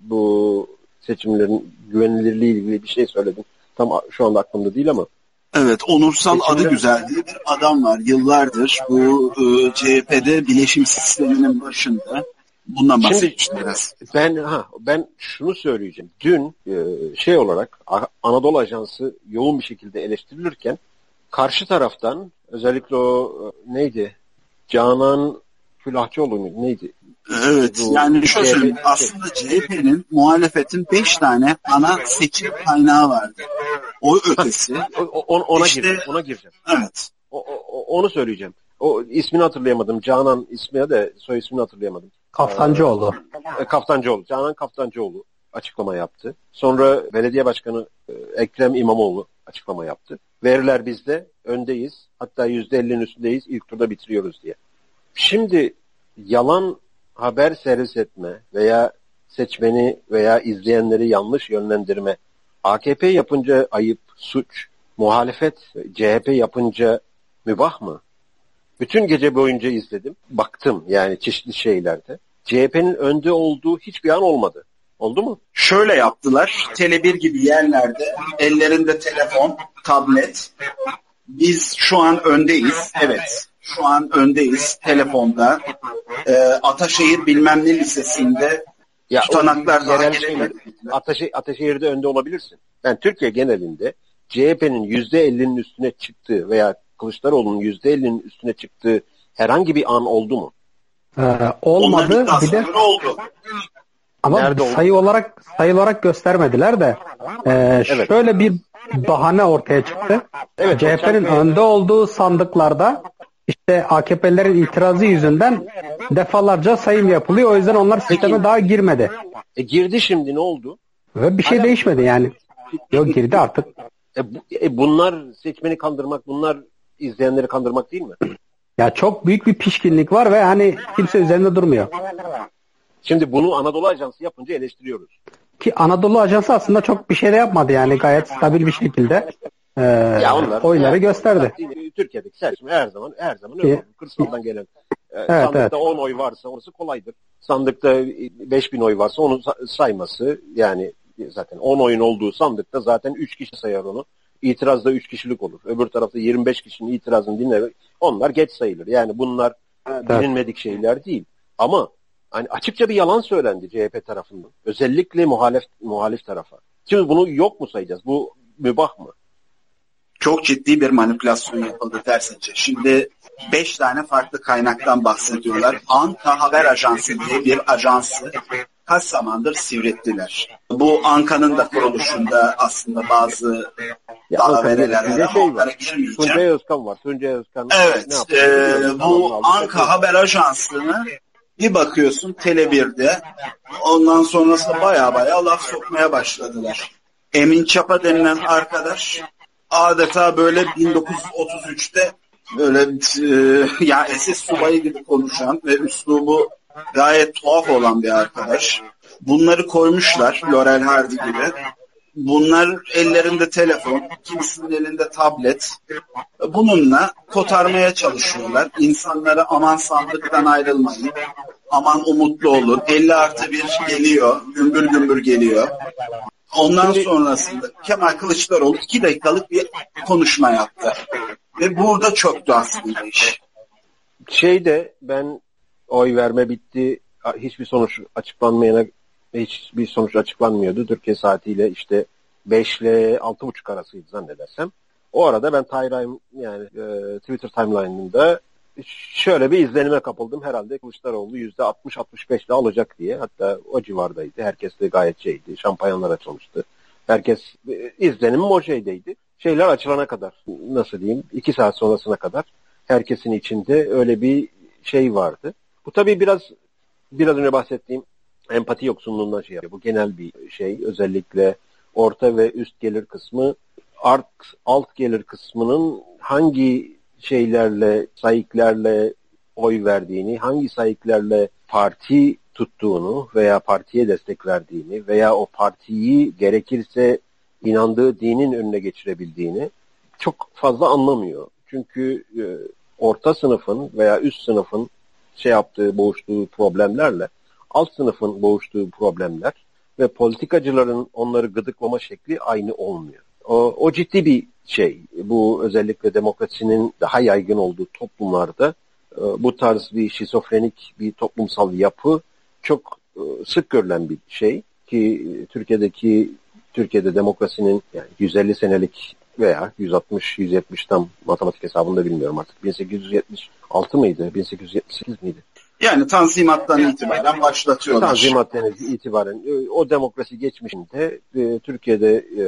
bu seçimlerin güvenilirliği ilgili bir şey söyledin. Tam şu anda aklımda değil ama. Evet, Onursal Seçimler... adı güzel diye bir adam var. Yıllardır bu e, CHP'de bileşim sisteminin başında. Bundan bahsetmiştim biraz. Ben ha ben şunu söyleyeceğim. Dün e, şey olarak Anadolu Ajansı yoğun bir şekilde eleştirilirken karşı taraftan özellikle o e, neydi? Canan Külahçıoğlu muydu? Neydi? Evet Bu, yani şöyle söyleyeyim. Aslında CHP'nin muhalefetin beş tane ana seçim kaynağı vardı. O ötesi. *laughs* o, ona, işte, gireceğim, ona gireceğim. Evet. O, o, onu söyleyeceğim. O ismini hatırlayamadım. Canan ismine de soy ismini hatırlayamadım. Kaftancıoğlu. Ee, Kaftancıoğlu. Canan Kaftancıoğlu açıklama yaptı. Sonra belediye başkanı e, Ekrem İmamoğlu açıklama yaptı. Veriler bizde, öndeyiz. Hatta yüzde ellinin üstündeyiz. İlk turda bitiriyoruz diye. Şimdi yalan haber servis etme veya seçmeni veya izleyenleri yanlış yönlendirme AKP yapınca ayıp, suç, muhalefet CHP yapınca mübah mı? Bütün gece boyunca izledim. Baktım yani çeşitli şeylerde. CHP'nin önde olduğu hiçbir an olmadı. Oldu mu? Şöyle yaptılar. Tele1 gibi yerlerde ellerinde telefon, tablet. Biz şu an öndeyiz. Evet. Şu an öndeyiz telefonda. E, Ataşehir bilmem ne lisesinde ya tutanaklar yerel şeyler, Ataşehir, Ataşehir'de önde olabilirsin. Yani Türkiye genelinde CHP'nin %50'nin üstüne çıktığı veya Kılıçdaroğlu'nun %50'nin üstüne çıktığı herhangi bir an oldu mu? Ee, olmadı. Bir de oldu. Ama Nerede sayı oldu? olarak sayı olarak göstermediler de e, evet. şöyle bir bahane ortaya çıktı. Evet, CHP'nin önde olduğu sandıklarda işte AKP'lerin itirazı yüzünden defalarca sayım yapılıyor. O yüzden onlar sisteme Peki, daha girmedi. E girdi şimdi ne oldu? Ve bir şey Hala değişmedi yani. Yok girdi artık. E, bu, e bunlar seçmeni kandırmak, bunlar izleyenleri kandırmak değil mi? Ya çok büyük bir pişkinlik var ve hani kimse üzerinde durmuyor. Şimdi bunu Anadolu Ajansı yapınca eleştiriyoruz. Ki Anadolu Ajansı aslında çok bir şey de yapmadı yani gayet stabil bir şekilde e, ya onlar, oyları yani, gösterdi. Türkiye'deki seçim her zaman her zaman öyle Kırsaldan gelen e, evet, sandıkta evet. 10 oy varsa orası kolaydır. Sandıkta 5000 oy varsa onu sayması yani zaten 10 oyun olduğu sandıkta zaten 3 kişi sayar onu. İtirazda 3 kişilik olur. Öbür tarafta 25 kişinin itirazını dinler. Onlar geç sayılır. Yani bunlar evet. bilinmedik şeyler değil. Ama hani açıkça bir yalan söylendi CHP tarafından. Özellikle muhalif muhalif tarafa. Şimdi bunu yok mu sayacağız? Bu mübah mı? Çok ciddi bir manipülasyon yapıldı tersince. Şimdi beş tane farklı kaynaktan bahsediyorlar. Anka Haber Ajansı diye bir ajansı kaç zamandır sivrettiler. Bu Anka'nın da kuruluşunda aslında bazı dalavereler var şey var. Tuncay Özkan var. Tuncay Özkan evet, e, bu Anka Haber Ajansı'nı bir bakıyorsun Tele1'de ondan sonrasında baya baya laf sokmaya başladılar. Emin Çapa denilen arkadaş adeta böyle 1933'te böyle e, *laughs* ya SS subayı gibi konuşan ve üslubu gayet tuhaf olan bir arkadaş. Bunları koymuşlar Laurel Hardy gibi. Bunlar ellerinde telefon, kimisinin elinde tablet. Bununla kotarmaya çalışıyorlar. İnsanlara aman sandıktan ayrılmayın, aman umutlu olun. 50 artı bir geliyor, gümbür gümbür geliyor. Ondan sonrasında Kemal Kılıçdaroğlu iki dakikalık bir konuşma yaptı. Ve burada çöktü aslında iş. Şeyde ben oy verme bitti. Hiçbir sonuç açıklanmayana hiçbir sonuç açıklanmıyordu. Türkiye saatiyle işte 5 ile 6.30 arasıydı zannedersem. O arada ben Tayrayım yani e, Twitter timeline'ında şöyle bir izlenime kapıldım. Herhalde Kılıçdaroğlu %60-65 ile alacak diye. Hatta o civardaydı. Herkes de gayet şeydi. Şampanyalar açılmıştı. Herkes e, izlenimim o şeydeydi. Şeyler açılana kadar nasıl diyeyim iki saat sonrasına kadar herkesin içinde öyle bir şey vardı. Bu tabii biraz biraz önce bahsettiğim empati yoksunluğundan şey yapıyor. Bu genel bir şey. Özellikle orta ve üst gelir kısmı art alt gelir kısmının hangi şeylerle, sayıklarla oy verdiğini, hangi sayıklarla parti tuttuğunu veya partiye destek verdiğini veya o partiyi gerekirse inandığı dinin önüne geçirebildiğini çok fazla anlamıyor. Çünkü e, orta sınıfın veya üst sınıfın şey yaptığı, boğuştuğu problemlerle alt sınıfın boğuştuğu problemler ve politikacıların onları gıdıklama şekli aynı olmuyor. O, o ciddi bir şey. Bu özellikle demokrasinin daha yaygın olduğu toplumlarda e, bu tarz bir şizofrenik bir toplumsal yapı çok e, sık görülen bir şey ki Türkiye'deki Türkiye'de demokrasinin yani 150 senelik veya 160 170 tam matematik hesabında bilmiyorum artık 1876 mıydı 1878 miydi? Yani Tanzimat'tan itibaren başlatıyorlar. Tanzimat'tan itibaren o demokrasi geçmişinde e, Türkiye'de e,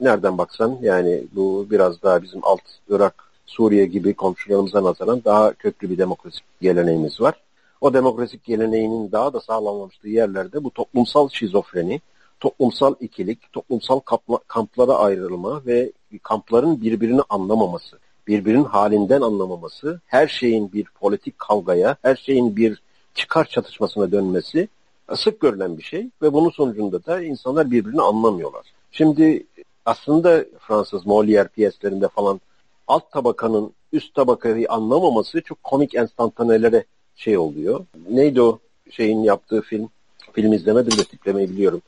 nereden baksan yani bu biraz daha bizim alt Irak, Suriye gibi komşularımıza nazaran daha köklü bir demokrasi geleneğimiz var. O demokrasik geleneğinin daha da sağlanmamıştığı yerlerde bu toplumsal şizofreni, toplumsal ikilik, toplumsal kamplara ayrılma ve kampların birbirini anlamaması, birbirinin halinden anlamaması, her şeyin bir politik kavgaya, her şeyin bir çıkar çatışmasına dönmesi sık görülen bir şey ve bunun sonucunda da insanlar birbirini anlamıyorlar. Şimdi aslında Fransız Molière piyeslerinde falan alt tabakanın üst tabakayı anlamaması çok komik enstantanelere şey oluyor. Neydi o şeyin yaptığı film? Film izlemedim de tiplemeyi biliyorum.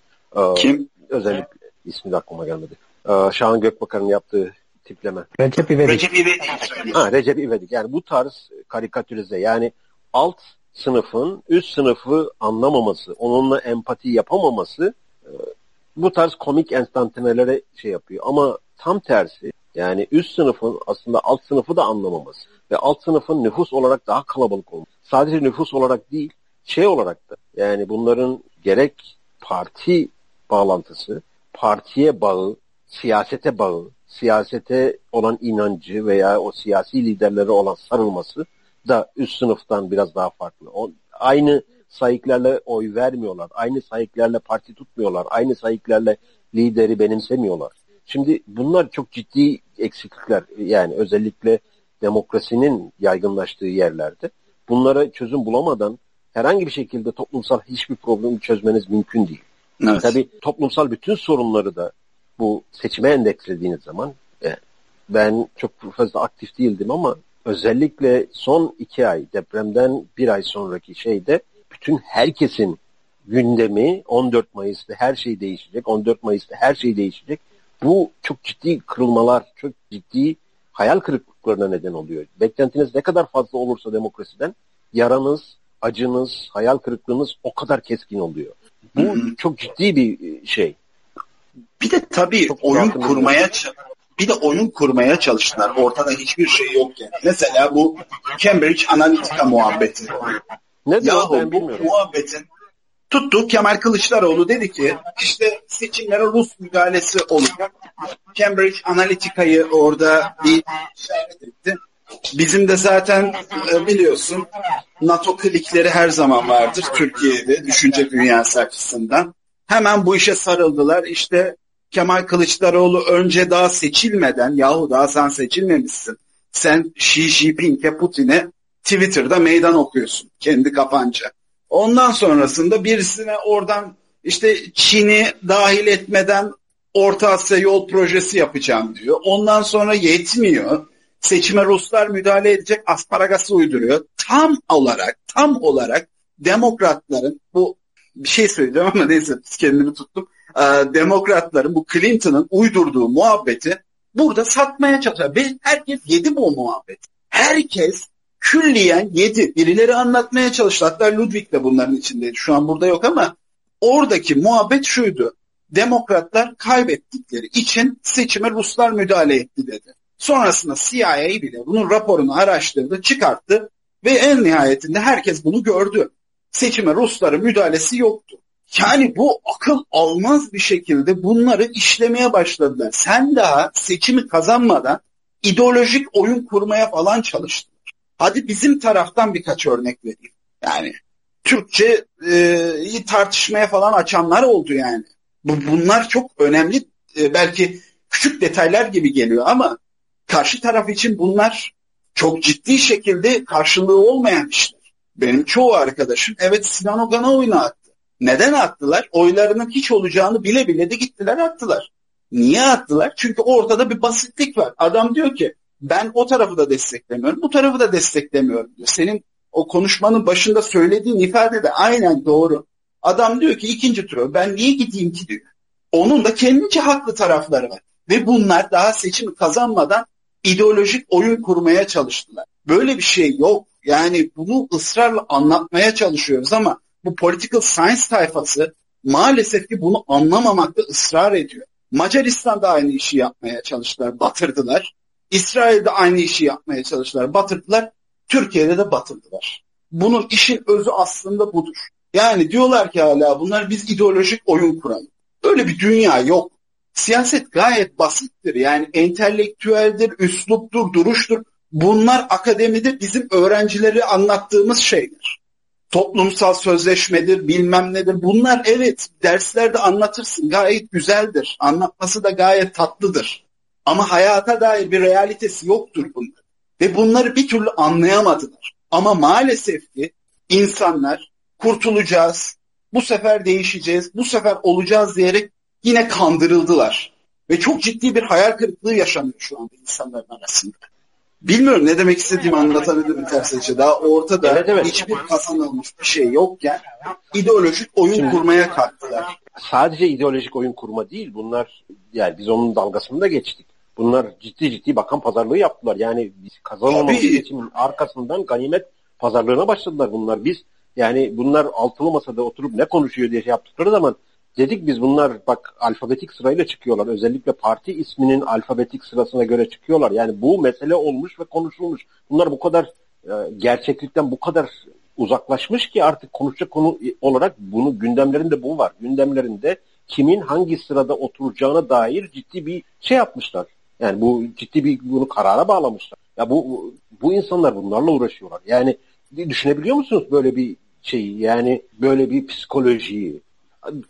Kim? Özellikle ismi de aklıma gelmedi. Ee, Şahan Gökbakar'ın yaptığı tipleme. Recep İvedik. Recep İvedik. Ha, Recep İvedik. Yani bu tarz karikatürize yani alt sınıfın üst sınıfı anlamaması, onunla empati yapamaması e, bu tarz komik enstantanelere şey yapıyor. Ama tam tersi yani üst sınıfın aslında alt sınıfı da anlamaması ve alt sınıfın nüfus olarak daha kalabalık olması. Sadece nüfus olarak değil, şey olarak da yani bunların gerek parti bağlantısı, partiye bağı, siyasete bağı, siyasete olan inancı veya o siyasi liderlere olan sarılması da üst sınıftan biraz daha farklı. O, aynı sayıklarla oy vermiyorlar. Aynı sayıklarla parti tutmuyorlar. Aynı sayıklarla lideri benimsemiyorlar. Şimdi bunlar çok ciddi eksiklikler. Yani özellikle demokrasinin yaygınlaştığı yerlerde bunlara çözüm bulamadan herhangi bir şekilde toplumsal hiçbir problemi çözmeniz mümkün değil. Evet. Tabii toplumsal bütün sorunları da bu seçime endekslediğiniz zaman e, ben çok fazla aktif değildim ama özellikle son iki ay depremden bir ay sonraki şeyde bütün herkesin gündemi 14 Mayıs'ta her şey değişecek. 14 Mayıs'ta her şey değişecek. Bu çok ciddi kırılmalar, çok ciddi hayal kırıklıklarına neden oluyor. Beklentiniz ne kadar fazla olursa demokrasiden yaranız, acınız, hayal kırıklığınız o kadar keskin oluyor. Bu *clears throat* çok ciddi bir şey. Bir de tabii çok oyun kurmaya bir de oyun kurmaya çalıştılar. Ortada hiçbir şey yokken. Mesela bu Cambridge Analytica muhabbeti. Ne diyor ben bilmiyorum. muhabbetin tuttu Kemal Kılıçdaroğlu dedi ki işte seçimlere Rus müdahalesi olacak. Cambridge Analytica'yı orada bir işaret etti. Bizim de zaten e, biliyorsun NATO klikleri her zaman vardır Türkiye'de düşünce dünyası açısından. Hemen bu işe sarıldılar. İşte Kemal Kılıçdaroğlu önce daha seçilmeden yahu daha sen seçilmemişsin. Sen Xi Jinping'e Putin'e Twitter'da meydan okuyorsun kendi kafanca. Ondan sonrasında birisine oradan işte Çin'i dahil etmeden Orta Asya yol projesi yapacağım diyor. Ondan sonra yetmiyor. Seçime Ruslar müdahale edecek asparagası uyduruyor. Tam olarak, tam olarak demokratların bu bir şey söyleyeceğim ama neyse kendimi tuttum. Ee, demokratların bu Clinton'ın uydurduğu muhabbeti burada satmaya çalışıyor. Ve herkes yedi bu muhabbet. Herkes külliyen yedi. Birileri anlatmaya çalıştı. Hatta Ludwig de bunların içindeydi. Şu an burada yok ama oradaki muhabbet şuydu. Demokratlar kaybettikleri için seçime Ruslar müdahale etti dedi. Sonrasında CIA bile bunun raporunu araştırdı, çıkarttı ve en nihayetinde herkes bunu gördü. Seçime Rusların müdahalesi yoktu. Yani bu akıl almaz bir şekilde bunları işlemeye başladılar. Sen daha seçimi kazanmadan ideolojik oyun kurmaya falan çalıştın. Hadi bizim taraftan birkaç örnek vereyim. Yani Türkçeyi tartışmaya falan açanlar oldu yani. Bu, bunlar çok önemli e, belki küçük detaylar gibi geliyor ama karşı taraf için bunlar çok ciddi şekilde karşılığı olmayan işler. Benim çoğu arkadaşım evet Sinan Ogan'a oyunu attı. Neden attılar? Oylarının hiç olacağını bile bile de gittiler attılar. Niye attılar? Çünkü ortada bir basitlik var. Adam diyor ki ben o tarafı da desteklemiyorum, bu tarafı da desteklemiyorum diyor. Senin o konuşmanın başında söylediğin ifade de aynen doğru. Adam diyor ki ikinci turu ben niye gideyim ki diyor. Onun da kendince haklı tarafları var. Ve bunlar daha seçimi kazanmadan ideolojik oyun kurmaya çalıştılar. Böyle bir şey yok. Yani bunu ısrarla anlatmaya çalışıyoruz ama bu political science tayfası maalesef ki bunu anlamamakta ısrar ediyor. Macaristan'da aynı işi yapmaya çalıştılar, batırdılar. İsrail'de aynı işi yapmaya çalıştılar, batırdılar. Türkiye'de de batırdılar. Bunun işin özü aslında budur. Yani diyorlar ki hala bunlar biz ideolojik oyun kuralım. Öyle bir dünya yok. Siyaset gayet basittir. Yani entelektüeldir, üsluptur, duruştur. Bunlar akademide bizim öğrencileri anlattığımız şeyler. Toplumsal sözleşmedir, bilmem nedir. Bunlar evet derslerde anlatırsın. Gayet güzeldir. Anlatması da gayet tatlıdır. Ama hayata dair bir realitesi yoktur bunlar. Ve bunları bir türlü anlayamadılar. Ama maalesef ki insanlar kurtulacağız, bu sefer değişeceğiz, bu sefer olacağız diyerek yine kandırıldılar. Ve çok ciddi bir hayal kırıklığı yaşanıyor şu anda insanların arasında. Bilmiyorum ne demek istediğimi anlatabilirim tersine. Daha ortada evet, evet. hiçbir kazanılmış bir şey yokken ideolojik oyun Şimdi, kurmaya kalktılar. Sadece ideolojik oyun kurma değil bunlar yani biz onun dalgasını da geçtik. Bunlar ciddi ciddi bakan pazarlığı yaptılar. Yani biz kazanılmamış seçimin arkasından ganimet pazarlığına başladılar bunlar. Biz yani bunlar altılı masada oturup ne konuşuyor diye şey yaptıkları zaman dedik biz bunlar bak alfabetik sırayla çıkıyorlar. Özellikle parti isminin alfabetik sırasına göre çıkıyorlar. Yani bu mesele olmuş ve konuşulmuş. Bunlar bu kadar e, gerçeklikten bu kadar uzaklaşmış ki artık konuşacak konu olarak bunu gündemlerinde bu var. Gündemlerinde kimin hangi sırada oturacağına dair ciddi bir şey yapmışlar. Yani bu ciddi bir bunu karara bağlamışlar. Ya bu bu insanlar bunlarla uğraşıyorlar. Yani düşünebiliyor musunuz böyle bir şeyi? Yani böyle bir psikolojiyi,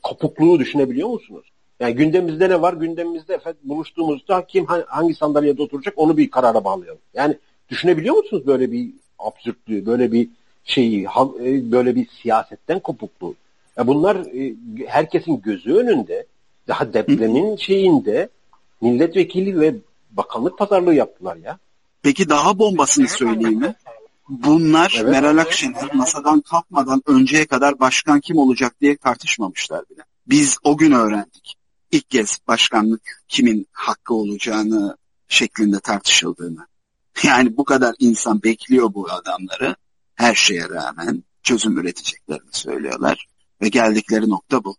kopukluğu düşünebiliyor musunuz? Yani gündemimizde ne var? Gündemimizde efendim buluştuğumuzda kim hangi sandalyede oturacak onu bir karara bağlayalım. Yani düşünebiliyor musunuz böyle bir absürtlüğü, böyle bir şeyi, e, böyle bir siyasetten kopukluğu? Ya bunlar e, herkesin gözü önünde, daha depremin şeyinde milletvekili ve bakanlık pazarlığı yaptılar ya. Peki daha bombasını söyleyeyim mi? Bunlar evet. Meral Akşener masadan kalkmadan önceye kadar başkan kim olacak diye tartışmamışlar bile. Biz o gün öğrendik. İlk kez başkanlık kimin hakkı olacağını şeklinde tartışıldığını. Yani bu kadar insan bekliyor bu adamları. Her şeye rağmen çözüm üreteceklerini söylüyorlar. Ve geldikleri nokta bu.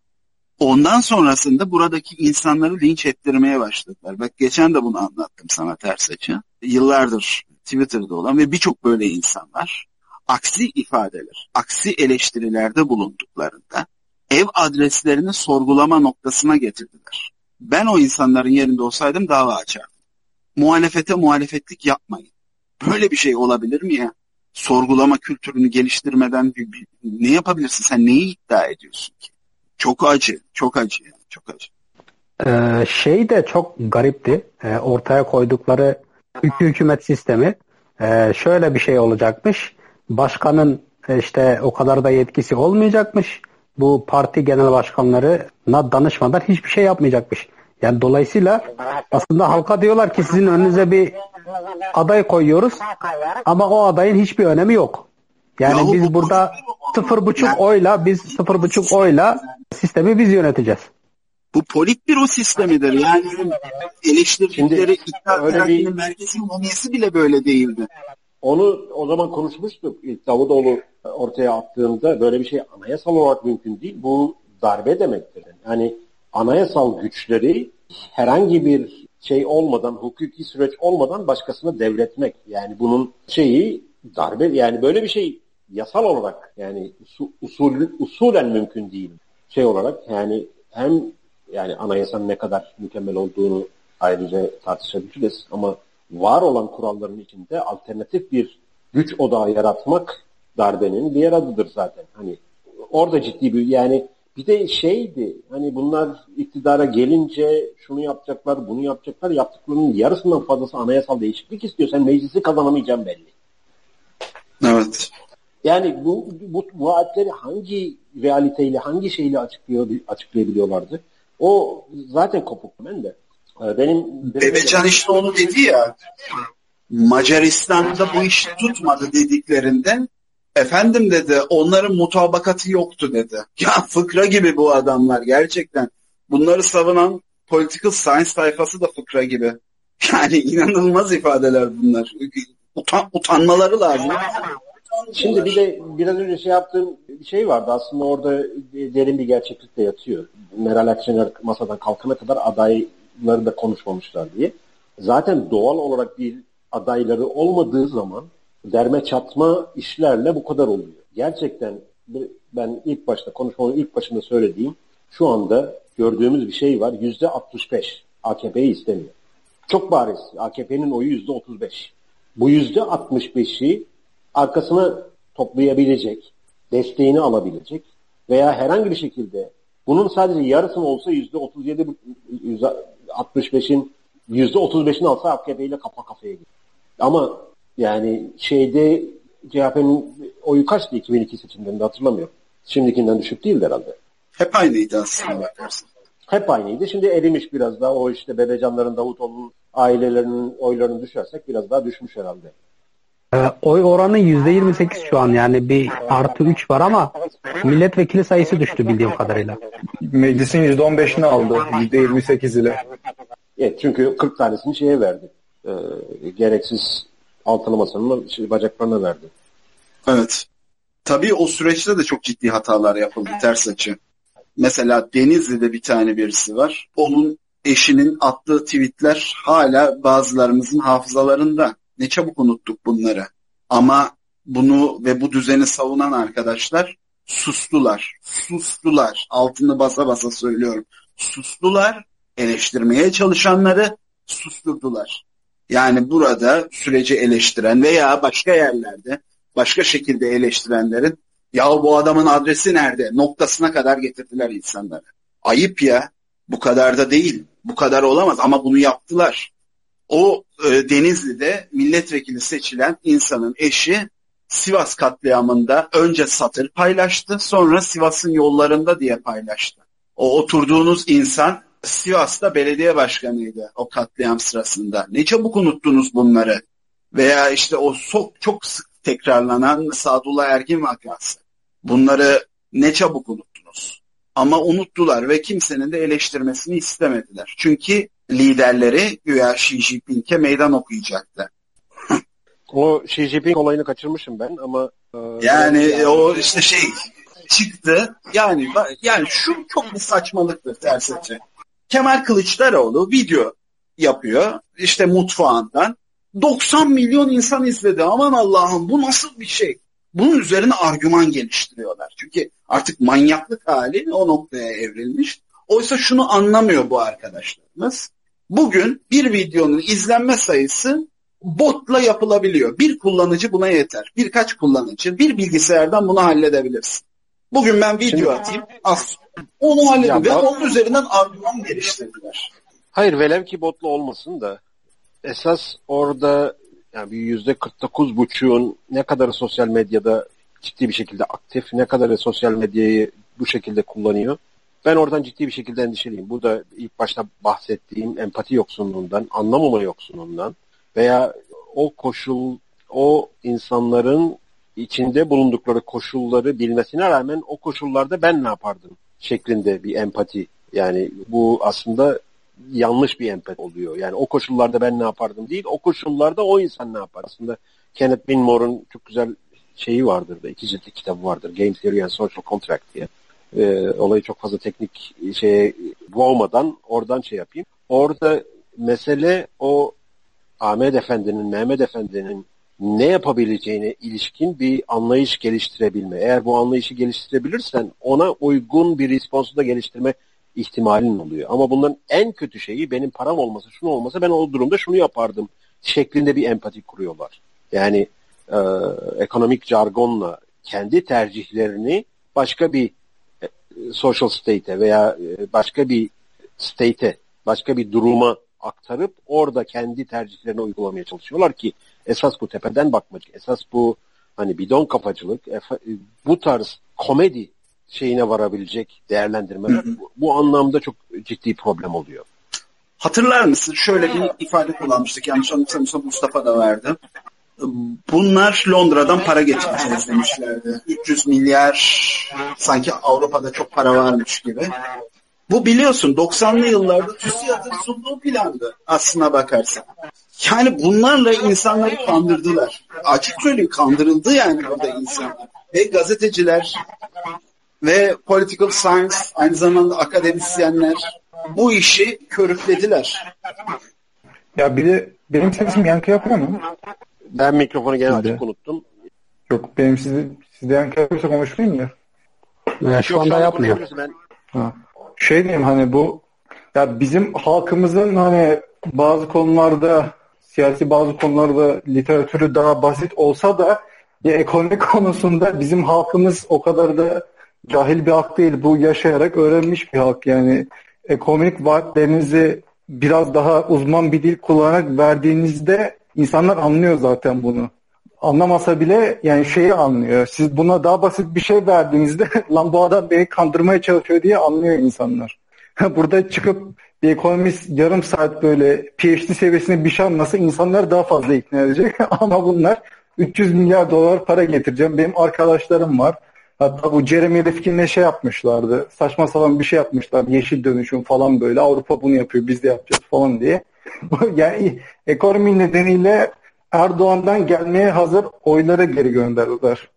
Ondan sonrasında buradaki insanları linç ettirmeye başladılar. Bak geçen de bunu anlattım sana ters açı. Yıllardır Twitter'da olan ve birçok böyle insan var. Aksi ifadeler, aksi eleştirilerde bulunduklarında ev adreslerini sorgulama noktasına getirdiler. Ben o insanların yerinde olsaydım dava açardım. Muhalefete muhalefetlik yapmayın. Böyle bir şey olabilir mi ya? Sorgulama kültürünü geliştirmeden ne yapabilirsin? Sen neyi iddia ediyorsun ki? Çok acı, çok acı, çok acı. Ee, şey de çok garipti. Ee, ortaya koydukları iki hükümet sistemi e, şöyle bir şey olacakmış. Başkanın e, işte o kadar da yetkisi olmayacakmış. Bu parti genel başkanlarına danışmadan hiçbir şey yapmayacakmış. Yani dolayısıyla aslında halka diyorlar ki sizin önünüze bir aday koyuyoruz ama o adayın hiçbir önemi yok. Yani Yahu biz burada sıfır buçuk oyla biz sıfır buçuk oyla sistemi biz yöneteceğiz. Bu politbüro sistemidir. Yani eleştirdikleri bir merkezin moniyesi bile böyle değildi. Onu o zaman konuşmuştuk. İlk Davutoğlu ortaya attığında böyle bir şey anayasal olarak mümkün değil. Bu darbe demektir. Yani anayasal güçleri herhangi bir şey olmadan, hukuki süreç olmadan başkasına devretmek. Yani bunun şeyi darbe yani böyle bir şey yasal olarak yani usul, usulen mümkün değil. Şey olarak yani hem yani anayasanın ne kadar mükemmel olduğunu ayrıca tartışabiliriz ama var olan kuralların içinde alternatif bir güç odağı yaratmak darbenin diğer adıdır zaten. Hani orada ciddi bir yani bir de şeydi hani bunlar iktidara gelince şunu yapacaklar bunu yapacaklar yaptıklarının yarısından fazlası anayasal değişiklik istiyor. Sen meclisi kazanamayacağım belli. Evet. Yani bu, bu vaatleri hangi realiteyle hangi şeyle açıklıyor, açıklayabiliyorlardı? O zaten kopuk ben de. Ee, benim, benim Bebecan işte onu dedi ya Macaristan'da bu iş tutmadı dediklerinden efendim dedi onların mutabakatı yoktu dedi. *laughs* Ya fıkra gibi bu adamlar gerçekten. Bunları savunan political science sayfası da fıkra gibi. *laughs* Yani inanılmaz ifadeler bunlar. Utan, utanmaları lazım. Şimdi bir de biraz önce şey yaptığım bir şey vardı. Aslında orada derin bir gerçeklik de yatıyor. Meral Akşener masadan kalkana kadar adayları da konuşmamışlar diye. Zaten doğal olarak bir adayları olmadığı zaman derme çatma işlerle bu kadar oluyor. Gerçekten ben ilk başta konuşmanın ilk başında söylediğim şu anda gördüğümüz bir şey var. Yüzde 65 AKP'yi istemiyor. Çok bariz. AKP'nin oyu yüzde 35. Bu yüzde 65'i arkasına toplayabilecek, desteğini alabilecek veya herhangi bir şekilde bunun sadece yarısını olsa yüzde 37 yüzde 65'in yüzde 35'ini alsa AKP ile kafa kafaya gidiyor. Ama yani şeyde CHP'nin oyu kaçtı 2002 seçimlerinde hatırlamıyorum. Şimdikinden düşük değil herhalde. Hep aynıydı aslında bakarsın. Hep aynıydı. Şimdi erimiş biraz daha. O işte Bebecanların, Davutoğlu'nun ailelerinin oylarını düşersek biraz daha düşmüş herhalde. E, oy oranı %28 şu an yani bir artı 3 var ama milletvekili sayısı düştü bildiğim kadarıyla. Meclisin %15'ini aldı %28 ile. Evet çünkü 40 tanesini şeye verdi. E, gereksiz altılı masanın şey, bacaklarına verdi. Evet. Tabii o süreçte de çok ciddi hatalar yapıldı ters açı. Mesela Denizli'de bir tane birisi var. Onun eşinin attığı tweetler hala bazılarımızın hafızalarında. Ne çabuk unuttuk bunları. Ama bunu ve bu düzeni savunan arkadaşlar sustular. Sustular. Altını basa basa söylüyorum. Sustular. Eleştirmeye çalışanları susturdular. Yani burada süreci eleştiren veya başka yerlerde başka şekilde eleştirenlerin ya bu adamın adresi nerede noktasına kadar getirdiler insanları. Ayıp ya. Bu kadar da değil. Bu kadar olamaz ama bunu yaptılar. O e, Denizli'de milletvekili seçilen insanın eşi Sivas katliamında önce satır paylaştı sonra Sivas'ın yollarında diye paylaştı. O oturduğunuz insan Sivas'ta belediye başkanıydı o katliam sırasında. Ne çabuk unuttunuz bunları. Veya işte o çok, çok sık tekrarlanan Sadullah Ergin vakası. Bunları ne çabuk unuttunuz. Ama unuttular ve kimsenin de eleştirmesini istemediler. Çünkü liderleri güya Xi Jinping'e meydan okuyacaktı. o Xi Jinping olayını kaçırmışım ben ama e, yani e, o işte şey çıktı. Yani yani şu çok bir saçmalıktır ters açı. Kemal Kılıçdaroğlu video yapıyor işte mutfağından. 90 milyon insan izledi. Aman Allah'ım bu nasıl bir şey? Bunun üzerine argüman geliştiriyorlar. Çünkü artık manyaklık hali o noktaya evrilmiş. Oysa şunu anlamıyor bu arkadaşlarımız. Bugün bir videonun izlenme sayısı botla yapılabiliyor. Bir kullanıcı buna yeter. Birkaç kullanıcı bir bilgisayardan bunu halledebilirsin. Bugün ben video Şimdi, atayım. Az. Onu halledin ve onun üzerinden argüman geliştirdiler. Hayır velev ki botla olmasın da esas orada yani bir yüzde 49 buçuğun ne kadar sosyal medyada ciddi bir şekilde aktif, ne kadar sosyal medyayı bu şekilde kullanıyor. Ben oradan ciddi bir şekilde endişeliyim. Bu da ilk başta bahsettiğim empati yoksunluğundan, anlamama yoksunluğundan veya o koşul, o insanların içinde bulundukları koşulları bilmesine rağmen o koşullarda ben ne yapardım şeklinde bir empati. Yani bu aslında yanlış bir empati oluyor. Yani o koşullarda ben ne yapardım değil, o koşullarda o insan ne yapar. Aslında Kenneth Binmore'un çok güzel şeyi vardır da iki ciltlik kitabı vardır. Game Theory and Social Contract diye. Ee, olayı çok fazla teknik şeye boğmadan oradan şey yapayım. Orada mesele o Ahmet Efendi'nin, Mehmet Efendi'nin ne yapabileceğine ilişkin bir anlayış geliştirebilme. Eğer bu anlayışı geliştirebilirsen ona uygun bir responsu da geliştirme ihtimalin oluyor. Ama bunların en kötü şeyi benim param olmasa, şunu olmasa ben o durumda şunu yapardım şeklinde bir empati kuruyorlar. Yani e, ekonomik jargonla kendi tercihlerini başka bir e, social state'e veya e, başka bir state'e, başka bir duruma aktarıp orada kendi tercihlerini uygulamaya çalışıyorlar ki esas bu tepeden bakmacı, esas bu hani bidon kafacılık, bu tarz komedi şeyine varabilecek değerlendirmeler bu, bu anlamda çok ciddi problem oluyor. Hatırlar mısın? Şöyle bir ifade kullanmıştık. Yanlış anımsamıyorsam Mustafa da verdi. Bunlar Londra'dan para getireceğiz demişlerdi. 300 milyar sanki Avrupa'da çok para varmış gibi. Bu biliyorsun 90'lı yıllarda TÜSİAD'ın sunduğu plandı aslına bakarsan. Yani bunlarla insanları kandırdılar. Açık söyleyeyim kandırıldı yani burada insanlar. Ve gazeteciler ve political science aynı zamanda akademisyenler bu işi körüklediler. Ya bir de benim sesim yankı yapıyor mu? Ben mikrofonu gene açık unuttum. Yok benim sizi, sizde yankı yapıyorsa konuşmayayım ya. Ya şu Yok, anda yapmıyor. Ben... Ha. Şey diyeyim hani bu ya bizim halkımızın hani bazı konularda siyasi bazı konularda literatürü daha basit olsa da ya ekonomi *laughs* konusunda bizim halkımız o kadar da cahil bir halk değil. Bu yaşayarak öğrenmiş bir halk yani. Ekonomik vaatlerinizi biraz daha uzman bir dil kullanarak verdiğinizde insanlar anlıyor zaten bunu. Anlamasa bile yani şeyi anlıyor. Siz buna daha basit bir şey verdiğinizde *laughs* lan bu adam beni kandırmaya çalışıyor diye anlıyor insanlar. *laughs* Burada çıkıp bir ekonomist yarım saat böyle PhD seviyesinde bir şey anlasa insanlar daha fazla ikna edecek. *laughs* Ama bunlar 300 milyar dolar para getireceğim. Benim arkadaşlarım var. Hatta bu Jeremy Rifkin'le şey yapmışlardı. Saçma sapan bir şey yapmışlar. Yeşil dönüşüm falan böyle. Avrupa bunu yapıyor biz de yapacağız falan diye. *laughs* yani ekonomi nedeniyle Erdoğan'dan gelmeye hazır oylara geri gönderdiler.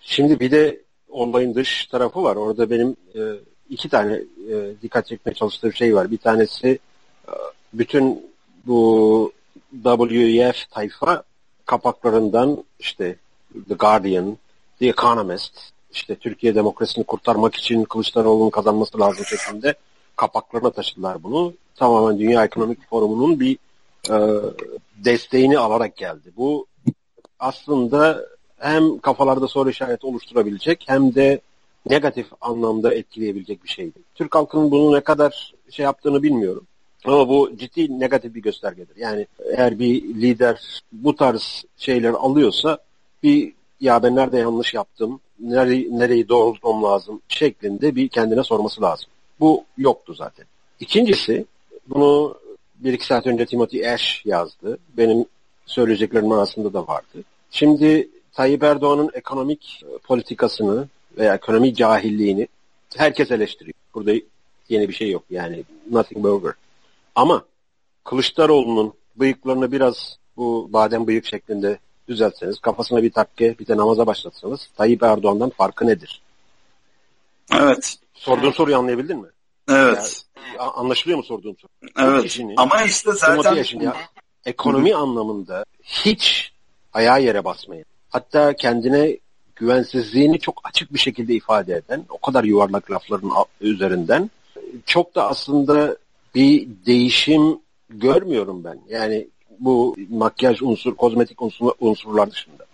Şimdi bir de olayın dış tarafı var. Orada benim e, iki tane e, dikkat çekmeye çalıştığım şey var. Bir tanesi e, bütün bu WEF tayfa kapaklarından işte The Guardian, The Economist, işte Türkiye demokrasisini kurtarmak için Kılıçdaroğlu'nun kazanması lazım şeklinde kapaklarına taşıdılar bunu. Tamamen Dünya Ekonomik Forumu'nun bir e, desteğini alarak geldi. Bu aslında hem kafalarda soru işareti oluşturabilecek hem de negatif anlamda etkileyebilecek bir şeydi. Türk halkının bunu ne kadar şey yaptığını bilmiyorum. Ama bu ciddi negatif bir göstergedir. Yani eğer bir lider bu tarz şeyler alıyorsa bir ya ben nerede yanlış yaptım, nereyi, nereyi doğrultmam lazım şeklinde bir kendine sorması lazım. Bu yoktu zaten. İkincisi bunu bir iki saat önce Timothy Ash yazdı. Benim söyleyeceklerimin arasında da vardı. Şimdi Tayyip Erdoğan'ın ekonomik e, politikasını veya ekonomi cahilliğini herkes eleştiriyor. Burada yeni bir şey yok yani nothing burger. Ama Kılıçdaroğlu'nun bıyıklarını biraz bu badem bıyık şeklinde düzeltseniz, kafasına bir takke, bir de namaza başlatsanız Tayyip Erdoğan'dan farkı nedir? Evet. Sorduğun soruyu anlayabildin mi? Evet. Yani, anlaşılıyor mu sorduğum soru? Evet. Kişinin, Ama işte zaten... ya, ekonomi Hı-hı. anlamında hiç ayağı yere basmayan, hatta kendine güvensizliğini çok açık bir şekilde ifade eden, o kadar yuvarlak lafların üzerinden çok da aslında bir değişim görmüyorum ben. Yani bu makyaj unsur, kozmetik unsur, unsurlar dışında.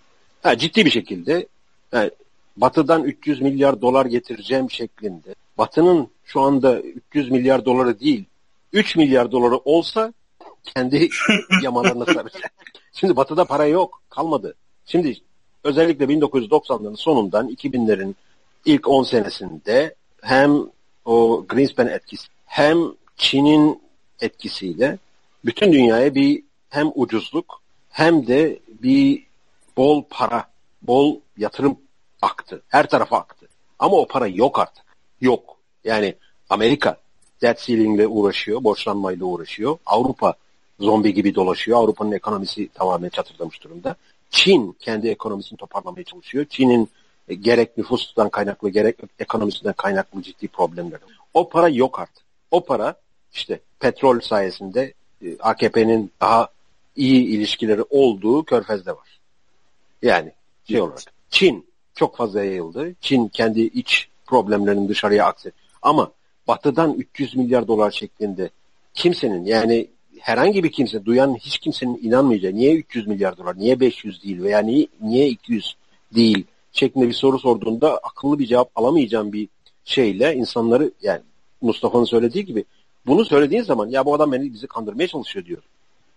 Ha, ciddi bir şekilde yani Batı'dan 300 milyar dolar getireceğim şeklinde. Batı'nın şu anda 300 milyar doları değil, 3 milyar doları olsa kendi *laughs* yamalarına saracak. Şimdi Batı'da para yok, kalmadı. Şimdi özellikle 1990'ların sonundan 2000'lerin ilk 10 senesinde hem o Greenspan etkisi hem Çin'in etkisiyle bütün dünyaya bir hem ucuzluk hem de bir bol para, bol yatırım aktı. Her tarafa aktı. Ama o para yok artık. Yok. Yani Amerika debt ceiling'le uğraşıyor, borçlanmayla uğraşıyor. Avrupa zombi gibi dolaşıyor. Avrupa'nın ekonomisi tamamen çatırdamış durumda. Çin kendi ekonomisini toparlamaya çalışıyor. Çin'in gerek nüfustan kaynaklı gerek ekonomisinden kaynaklı ciddi problemleri. O para yok artık. O para işte petrol sayesinde e, AKP'nin daha iyi ilişkileri olduğu körfezde var. Yani şey olarak. Çin çok fazla yayıldı. Çin kendi iç problemlerini dışarıya akset. Ama batıdan 300 milyar dolar şeklinde kimsenin yani herhangi bir kimse, duyan hiç kimsenin inanmayacağı, niye 300 milyar dolar, niye 500 değil veya niye, niye 200 değil şeklinde bir soru sorduğunda akıllı bir cevap alamayacağım bir şeyle insanları yani Mustafa'nın söylediği gibi bunu söylediğin zaman ya bu adam beni bizi kandırmaya çalışıyor diyor.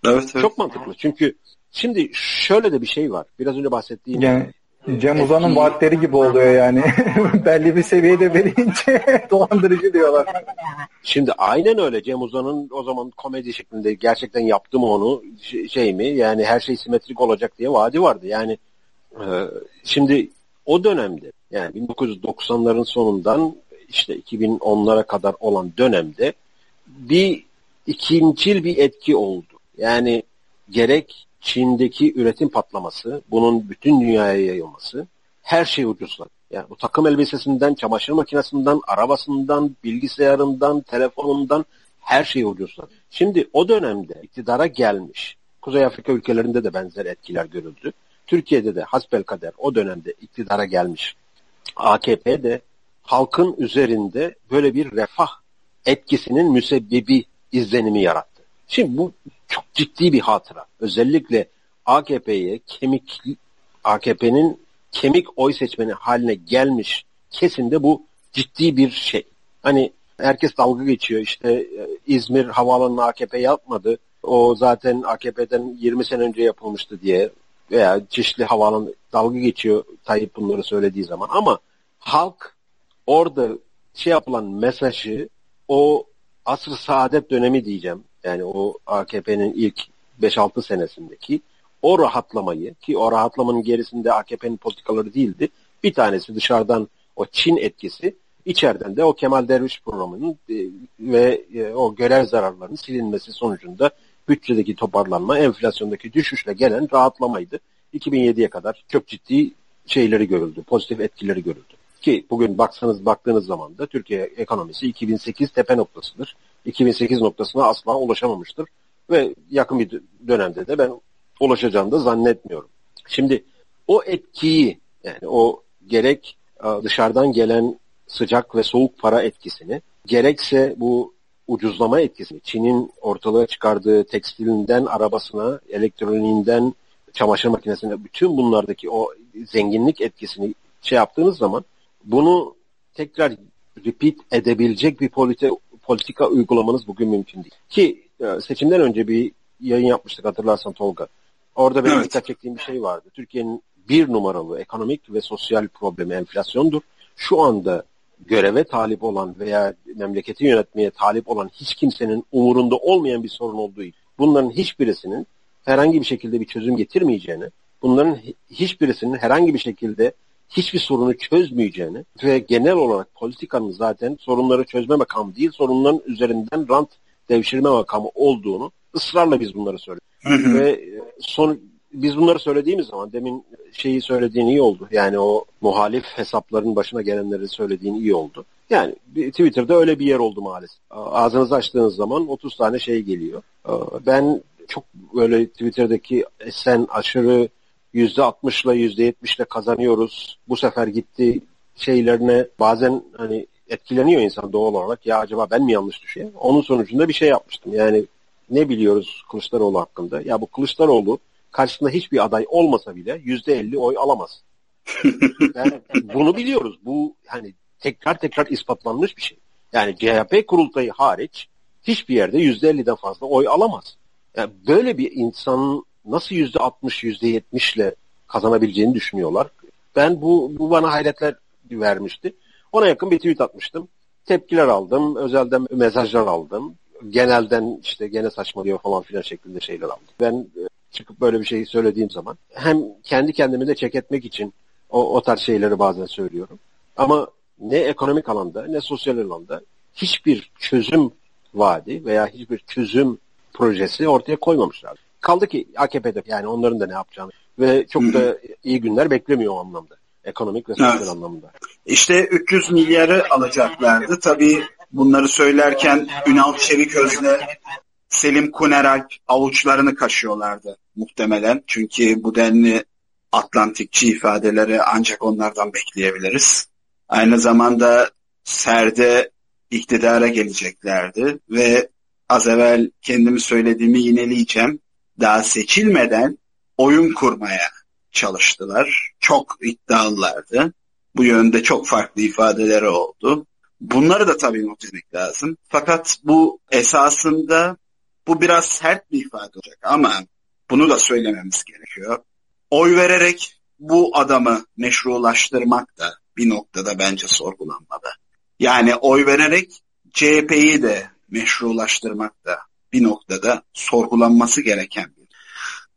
Evet, evet. Çok mantıklı. Çünkü şimdi şöyle de bir şey var. Biraz önce bahsettiğim yani Cem Uzan'ın vaatleri gibi oluyor yani. *laughs* Belli bir seviyede verince *laughs* dolandırıcı diyorlar. Şimdi aynen öyle. Cem Uzan'ın o zaman komedi şeklinde gerçekten yaptım onu şey mi yani her şey simetrik olacak diye vaadi vardı. Yani e, şimdi o dönemde yani 1990'ların sonundan işte 2010'lara kadar olan dönemde bir ikincil bir etki oldu. Yani gerek Çin'deki üretim patlaması, bunun bütün dünyaya yayılması, her şey ucuzladı. Yani bu takım elbisesinden, çamaşır makinesinden, arabasından, bilgisayarından, telefonundan her şey ucuzladı. Şimdi o dönemde iktidara gelmiş, Kuzey Afrika ülkelerinde de benzer etkiler görüldü. Türkiye'de de hasbelkader o dönemde iktidara gelmiş AKP de halkın üzerinde böyle bir refah etkisinin müsebbibi izlenimi yarattı. Şimdi bu çok ciddi bir hatıra. Özellikle AKP'ye kemik AKP'nin kemik oy seçmeni haline gelmiş kesimde bu ciddi bir şey. Hani herkes dalga geçiyor işte e, İzmir havaalanını AKP yapmadı. O zaten AKP'den 20 sene önce yapılmıştı diye veya çeşitli havaalanı dalga geçiyor Tayyip bunları söylediği zaman ama halk orada şey yapılan mesajı o asr saadet dönemi diyeceğim. Yani o AKP'nin ilk 5-6 senesindeki o rahatlamayı ki o rahatlamanın gerisinde AKP'nin politikaları değildi. Bir tanesi dışarıdan o Çin etkisi, içeriden de o Kemal Derviş programının e, ve e, o görev zararlarının silinmesi sonucunda bütçedeki toparlanma, enflasyondaki düşüşle gelen rahatlamaydı. 2007'ye kadar çok ciddi şeyleri görüldü, pozitif etkileri görüldü. Ki bugün baksanız baktığınız zaman da Türkiye ekonomisi 2008 tepe noktasıdır. 2008 noktasına asla ulaşamamıştır. Ve yakın bir dönemde de ben ulaşacağını da zannetmiyorum. Şimdi o etkiyi yani o gerek e, dışarıdan gelen sıcak ve soğuk para etkisini gerekse bu ucuzlama etkisini Çin'in ortalığa çıkardığı tekstilinden arabasına, elektroniğinden çamaşır makinesine bütün bunlardaki o zenginlik etkisini şey yaptığınız zaman bunu tekrar repeat edebilecek bir politi politika uygulamanız bugün mümkün değil. Ki e, seçimden önce bir yayın yapmıştık hatırlarsan Tolga. Orada benim evet. dikkat çektiğim bir şey vardı. Türkiye'nin bir numaralı ekonomik ve sosyal problemi enflasyondur. Şu anda göreve talip olan veya memleketi yönetmeye talip olan hiç kimsenin umurunda olmayan bir sorun olduğu için bunların hiçbirisinin herhangi bir şekilde bir çözüm getirmeyeceğini, bunların hiçbirisinin herhangi bir şekilde hiçbir sorunu çözmeyeceğini ve genel olarak politikanın zaten sorunları çözme makamı değil, sorunların üzerinden rant devşirme makamı olduğunu ısrarla biz bunları söylüyoruz. ve e, son biz bunları söylediğimiz zaman demin şeyi söylediğin iyi oldu. Yani o muhalif hesapların başına gelenleri söylediğin iyi oldu. Yani Twitter'da öyle bir yer oldu maalesef. Ağzınızı açtığınız zaman 30 tane şey geliyor. Ben çok böyle Twitter'daki sen aşırı yüzde 60'la yüzde 70'le kazanıyoruz. Bu sefer gitti şeylerine bazen hani etkileniyor insan doğal olarak. Ya acaba ben mi yanlış düşüyorum? Onun sonucunda bir şey yapmıştım. Yani ne biliyoruz Kılıçdaroğlu hakkında? Ya bu Kılıçdaroğlu karşısında hiçbir aday olmasa bile yüzde elli oy alamaz. *laughs* yani bunu biliyoruz. Bu hani tekrar tekrar ispatlanmış bir şey. Yani CHP kurultayı hariç hiçbir yerde yüzde elliden fazla oy alamaz. Yani böyle bir insanın nasıl yüzde altmış, yüzde yetmişle kazanabileceğini düşünüyorlar. Ben bu, bu bana hayretler vermişti. Ona yakın bir tweet atmıştım. Tepkiler aldım, özelden mesajlar aldım. Genelden işte gene saçmalıyor falan filan şeklinde şeyler aldım. Ben e, çıkıp böyle bir şey söylediğim zaman hem kendi kendimi de çek etmek için o, o tarz şeyleri bazen söylüyorum. Ama ne ekonomik alanda ne sosyal alanda hiçbir çözüm vaadi veya hiçbir çözüm projesi ortaya koymamışlar. Kaldı ki AKP'de yani onların da ne yapacağını ve çok da iyi günler beklemiyor o anlamda. Ekonomik ve sosyal evet. anlamda. İşte 300 milyarı alacaklardı. Tabii bunları söylerken Ünal Çeviköz'le Selim Kuneralp avuçlarını kaşıyorlardı muhtemelen. Çünkü bu denli Atlantikçi ifadeleri ancak onlardan bekleyebiliriz. Aynı zamanda Serde iktidara geleceklerdi ve az evvel kendimi söylediğimi yineleyeceğim. Daha seçilmeden oyun kurmaya çalıştılar. Çok iddialılardı. Bu yönde çok farklı ifadeleri oldu. Bunları da tabii not etmek lazım. Fakat bu esasında bu biraz sert bir ifade olacak ama bunu da söylememiz gerekiyor. Oy vererek bu adamı meşrulaştırmak da bir noktada bence sorgulanmalı. Yani oy vererek CHP'yi de meşrulaştırmak da bir noktada sorgulanması gereken bir.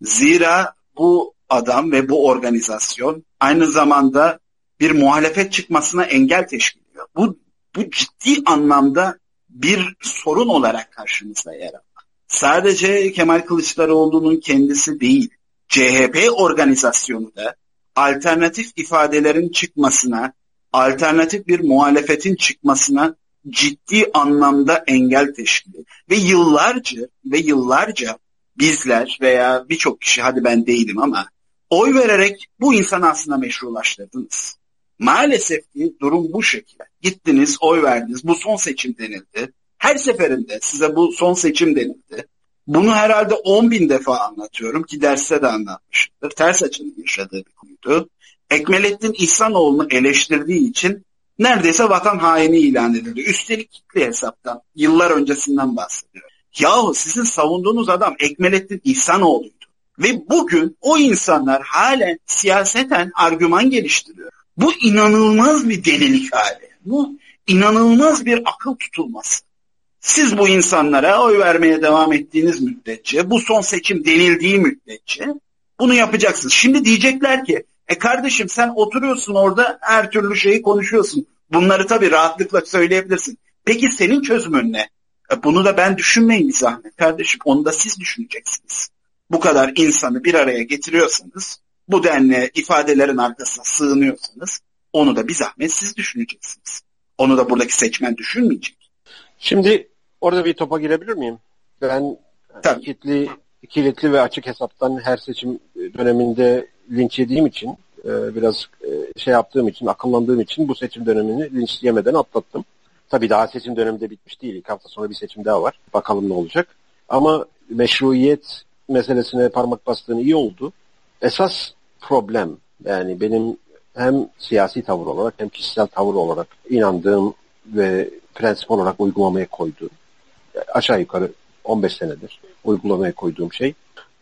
Zira bu adam ve bu organizasyon aynı zamanda bir muhalefet çıkmasına engel teşkil ediyor. Bu, bu ciddi anlamda bir sorun olarak karşımızda yer alıyor. Sadece Kemal Kılıçdaroğlu'nun kendisi değil, CHP organizasyonu da alternatif ifadelerin çıkmasına, alternatif bir muhalefetin çıkmasına ciddi anlamda engel teşkil ediyor. Ve yıllarca ve yıllarca bizler veya birçok kişi hadi ben değilim ama oy vererek bu insanı aslında meşrulaştırdınız. Maalesef ki durum bu şekilde. Gittiniz, oy verdiniz. Bu son seçim denildi. Her seferinde size bu son seçim denildi. Bunu herhalde 10 bin defa anlatıyorum ki derste de anlatmıştır. Ters açının yaşadığı bir konuydu. Ekmelettin İhsanoğlu'nu eleştirdiği için neredeyse vatan haini ilan edildi. Üstelik kitle hesaptan, yıllar öncesinden bahsediyor. Yahu sizin savunduğunuz adam Ekmelettin İhsanoğlu'ydu. Ve bugün o insanlar halen siyaseten argüman geliştiriyor. Bu inanılmaz bir delilik hali. Bu inanılmaz bir akıl tutulması. Siz bu insanlara oy vermeye devam ettiğiniz müddetçe, bu son seçim denildiği müddetçe bunu yapacaksınız. Şimdi diyecekler ki, e kardeşim sen oturuyorsun orada her türlü şeyi konuşuyorsun. Bunları tabii rahatlıkla söyleyebilirsin. Peki senin çözümün ne? E bunu da ben düşünmeyin bir zahmet kardeşim. Onu da siz düşüneceksiniz. Bu kadar insanı bir araya getiriyorsanız, bu denli ifadelerin arkasına sığınıyorsanız, onu da bir zahmet siz düşüneceksiniz. Onu da buradaki seçmen düşünmeyecek. Şimdi orada bir topa girebilir miyim? Ben Tabii. kilitli, kilitli ve açık hesaptan her seçim döneminde linç yediğim için e, biraz e, şey yaptığım için, akıllandığım için bu seçim dönemini linç yemeden atlattım. Tabii daha seçim dönemi de bitmiş değil. İlk hafta sonra bir seçim daha var. Bakalım ne olacak. Ama meşruiyet meselesine parmak bastığın iyi oldu. Esas problem yani benim hem siyasi tavır olarak hem kişisel tavır olarak inandığım ve prensip olarak uygulamaya koyduğum aşağı yukarı 15 senedir uygulamaya koyduğum şey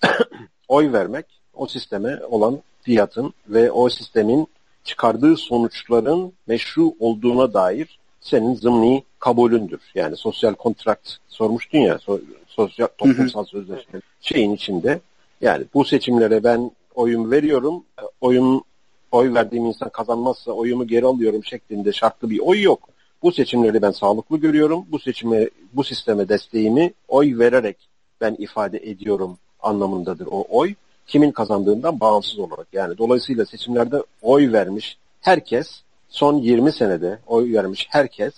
*coughs* oy vermek o sisteme olan fiyatın ve o sistemin çıkardığı sonuçların meşru olduğuna dair senin zımni kabulündür. Yani sosyal kontrakt sormuştun ya sosyal toplumsal sözleşme şeyin içinde yani bu seçimlere ben oyun veriyorum. Oyun oy verdiğim insan kazanmazsa oyumu geri alıyorum şeklinde şartlı bir oy yok. Bu seçimleri ben sağlıklı görüyorum. Bu seçime, bu sisteme desteğimi oy vererek ben ifade ediyorum anlamındadır o oy. Kimin kazandığından bağımsız olarak. Yani dolayısıyla seçimlerde oy vermiş herkes son 20 senede oy vermiş herkes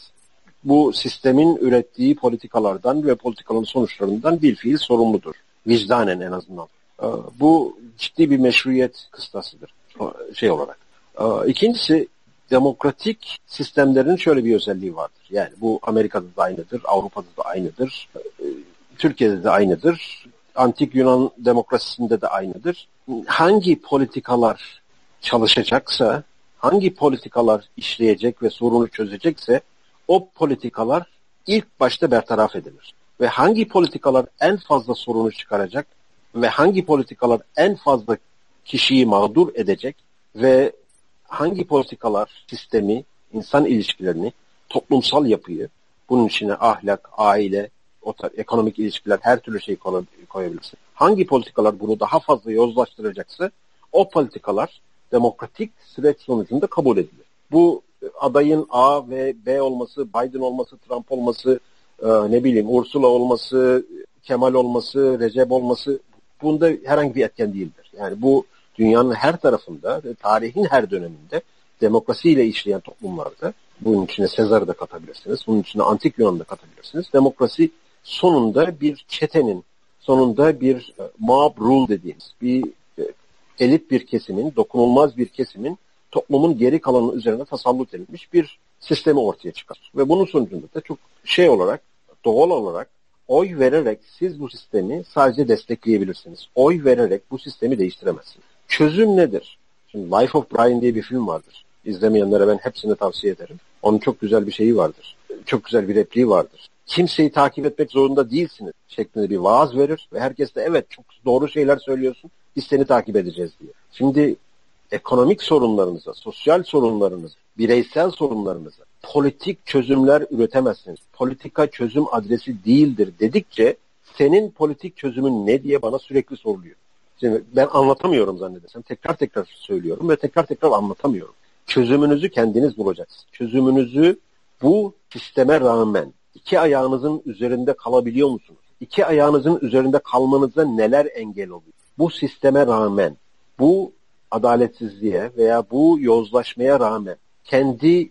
bu sistemin ürettiği politikalardan ve politikaların sonuçlarından bir fiil sorumludur. Vicdanen en azından. Ee, bu ciddi bir meşruiyet kıstasıdır şey olarak. Ee, ikincisi demokratik sistemlerin şöyle bir özelliği vardır. Yani bu Amerika'da da aynıdır, Avrupa'da da aynıdır, ee, Türkiye'de de aynıdır, antik Yunan demokrasisinde de aynıdır. Hangi politikalar çalışacaksa, hangi politikalar işleyecek ve sorunu çözecekse o politikalar ilk başta bertaraf edilir. Ve hangi politikalar en fazla sorunu çıkaracak ve hangi politikalar en fazla kişiyi mağdur edecek ve hangi politikalar sistemi, insan ilişkilerini, toplumsal yapıyı, bunun içine ahlak, aile, ekonomik ilişkiler, her türlü şeyi koyabilirsin. Hangi politikalar bunu daha fazla yozlaştıracaksa o politikalar demokratik süreç sonucunda kabul edilir. Bu adayın A ve B olması, Biden olması, Trump olması, e, ne bileyim Ursula olması, Kemal olması, Recep olması bunda herhangi bir etken değildir. Yani bu dünyanın her tarafında ve tarihin her döneminde demokrasiyle işleyen toplumlarda bunun içine Sezar'ı da katabilirsiniz, bunun içine Antik Yunan'ı da katabilirsiniz. Demokrasi sonunda bir çetenin, sonunda bir e, mob rule dediğimiz bir e, elit bir kesimin, dokunulmaz bir kesimin toplumun geri kalanı üzerine tasallut edilmiş bir sistemi ortaya çıkar. Ve bunun sonucunda da çok şey olarak, doğal olarak Oy vererek siz bu sistemi sadece destekleyebilirsiniz. Oy vererek bu sistemi değiştiremezsiniz. Çözüm nedir? Şimdi Life of Brian diye bir film vardır. İzlemeyenlere ben hepsini tavsiye ederim. Onun çok güzel bir şeyi vardır. Çok güzel bir repliği vardır. Kimseyi takip etmek zorunda değilsiniz şeklinde bir vaaz verir ve herkes de evet çok doğru şeyler söylüyorsun biz seni takip edeceğiz diye. Şimdi ekonomik sorunlarınıza, sosyal sorunlarınıza, bireysel sorunlarınıza politik çözümler üretemezsiniz. Politika çözüm adresi değildir dedikçe senin politik çözümün ne diye bana sürekli soruluyor. Şimdi ben anlatamıyorum zannedersem. Tekrar tekrar söylüyorum ve tekrar tekrar anlatamıyorum. Çözümünüzü kendiniz bulacaksınız. Çözümünüzü bu sisteme rağmen iki ayağınızın üzerinde kalabiliyor musunuz? İki ayağınızın üzerinde kalmanıza neler engel oluyor? Bu sisteme rağmen, bu adaletsizliğe veya bu yozlaşmaya rağmen kendi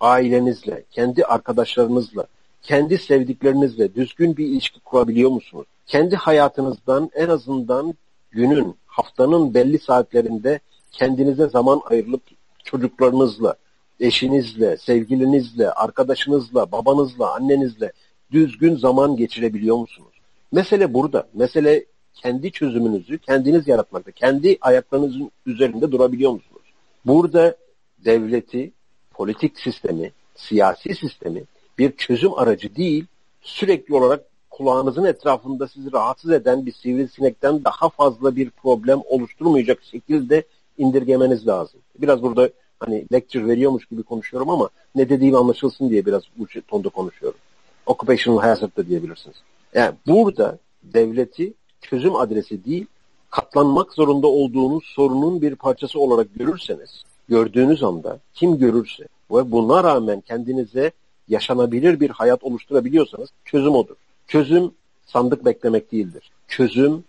ailenizle, kendi arkadaşlarınızla, kendi sevdiklerinizle düzgün bir ilişki kurabiliyor musunuz? Kendi hayatınızdan en azından günün, haftanın belli saatlerinde kendinize zaman ayrılıp çocuklarınızla, eşinizle, sevgilinizle, arkadaşınızla, babanızla, annenizle düzgün zaman geçirebiliyor musunuz? Mesele burada. Mesele kendi çözümünüzü kendiniz yaratmakta. Kendi ayaklarınızın üzerinde durabiliyor musunuz? Burada devleti, politik sistemi, siyasi sistemi bir çözüm aracı değil, sürekli olarak kulağınızın etrafında sizi rahatsız eden bir sivrisinekten daha fazla bir problem oluşturmayacak şekilde indirgemeniz lazım. Biraz burada hani lecture veriyormuş gibi konuşuyorum ama ne dediğim anlaşılsın diye biraz bu tonda konuşuyorum. Occupational hazard da diyebilirsiniz. Yani burada devleti çözüm adresi değil, katlanmak zorunda olduğunuz sorunun bir parçası olarak görürseniz, gördüğünüz anda kim görürse ve buna rağmen kendinize yaşanabilir bir hayat oluşturabiliyorsanız çözüm odur. Çözüm sandık beklemek değildir. Çözüm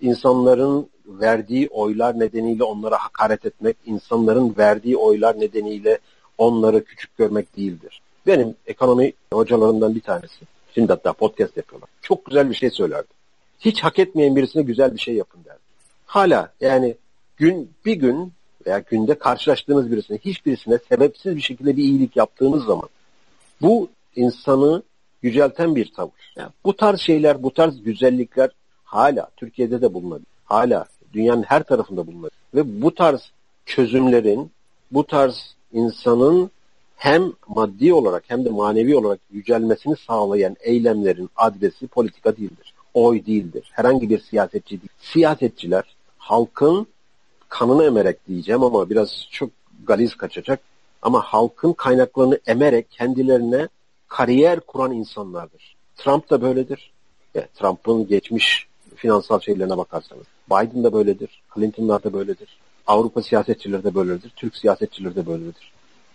insanların verdiği oylar nedeniyle onlara hakaret etmek, insanların verdiği oylar nedeniyle onları küçük görmek değildir. Benim ekonomi hocalarından bir tanesi, şimdi hatta podcast yapıyorlar. Çok güzel bir şey söylerdi. Hiç hak etmeyen birisine güzel bir şey yapın derdi. Hala yani gün bir gün veya günde karşılaştığınız birisine hiçbirisine sebepsiz bir şekilde bir iyilik yaptığınız zaman bu insanı yücelten bir tavır. Yani bu tarz şeyler, bu tarz güzellikler hala Türkiye'de de bulunabilir. Hala dünyanın her tarafında bulunabilir. Ve bu tarz çözümlerin, bu tarz insanın hem maddi olarak hem de manevi olarak yücelmesini sağlayan eylemlerin adresi politika değildir. Oy değildir. Herhangi bir siyasetçi değil. Siyasetçiler halkın kanını emerek diyeceğim ama biraz çok galiz kaçacak. Ama halkın kaynaklarını emerek kendilerine kariyer kuran insanlardır. Trump da böyledir. Evet, Trump'ın geçmiş finansal şeylerine bakarsanız. Biden da böyledir. Clinton'lar da böyledir. Avrupa siyasetçileri de böyledir. Türk siyasetçileri de böyledir.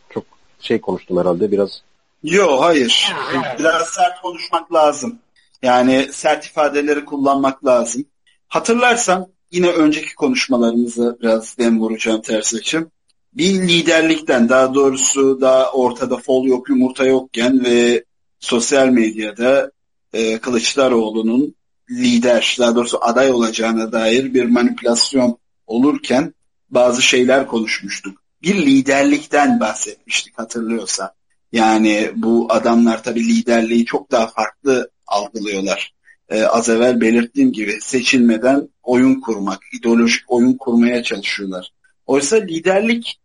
Çok şey konuştum herhalde biraz. Yok hayır. Biraz sert konuşmak lazım. Yani sert ifadeleri kullanmak lazım. Hatırlarsan yine önceki konuşmalarımızı biraz dem vuracağım ters açım. Bir liderlikten daha doğrusu daha ortada fol yok yumurta yokken ve sosyal medyada e, Kılıçdaroğlu'nun lider daha doğrusu aday olacağına dair bir manipülasyon olurken bazı şeyler konuşmuştuk. Bir liderlikten bahsetmiştik hatırlıyorsa. Yani bu adamlar tabii liderliği çok daha farklı algılıyorlar. Ee, az evvel belirttiğim gibi seçilmeden oyun kurmak, ideolojik oyun kurmaya çalışıyorlar. Oysa liderlik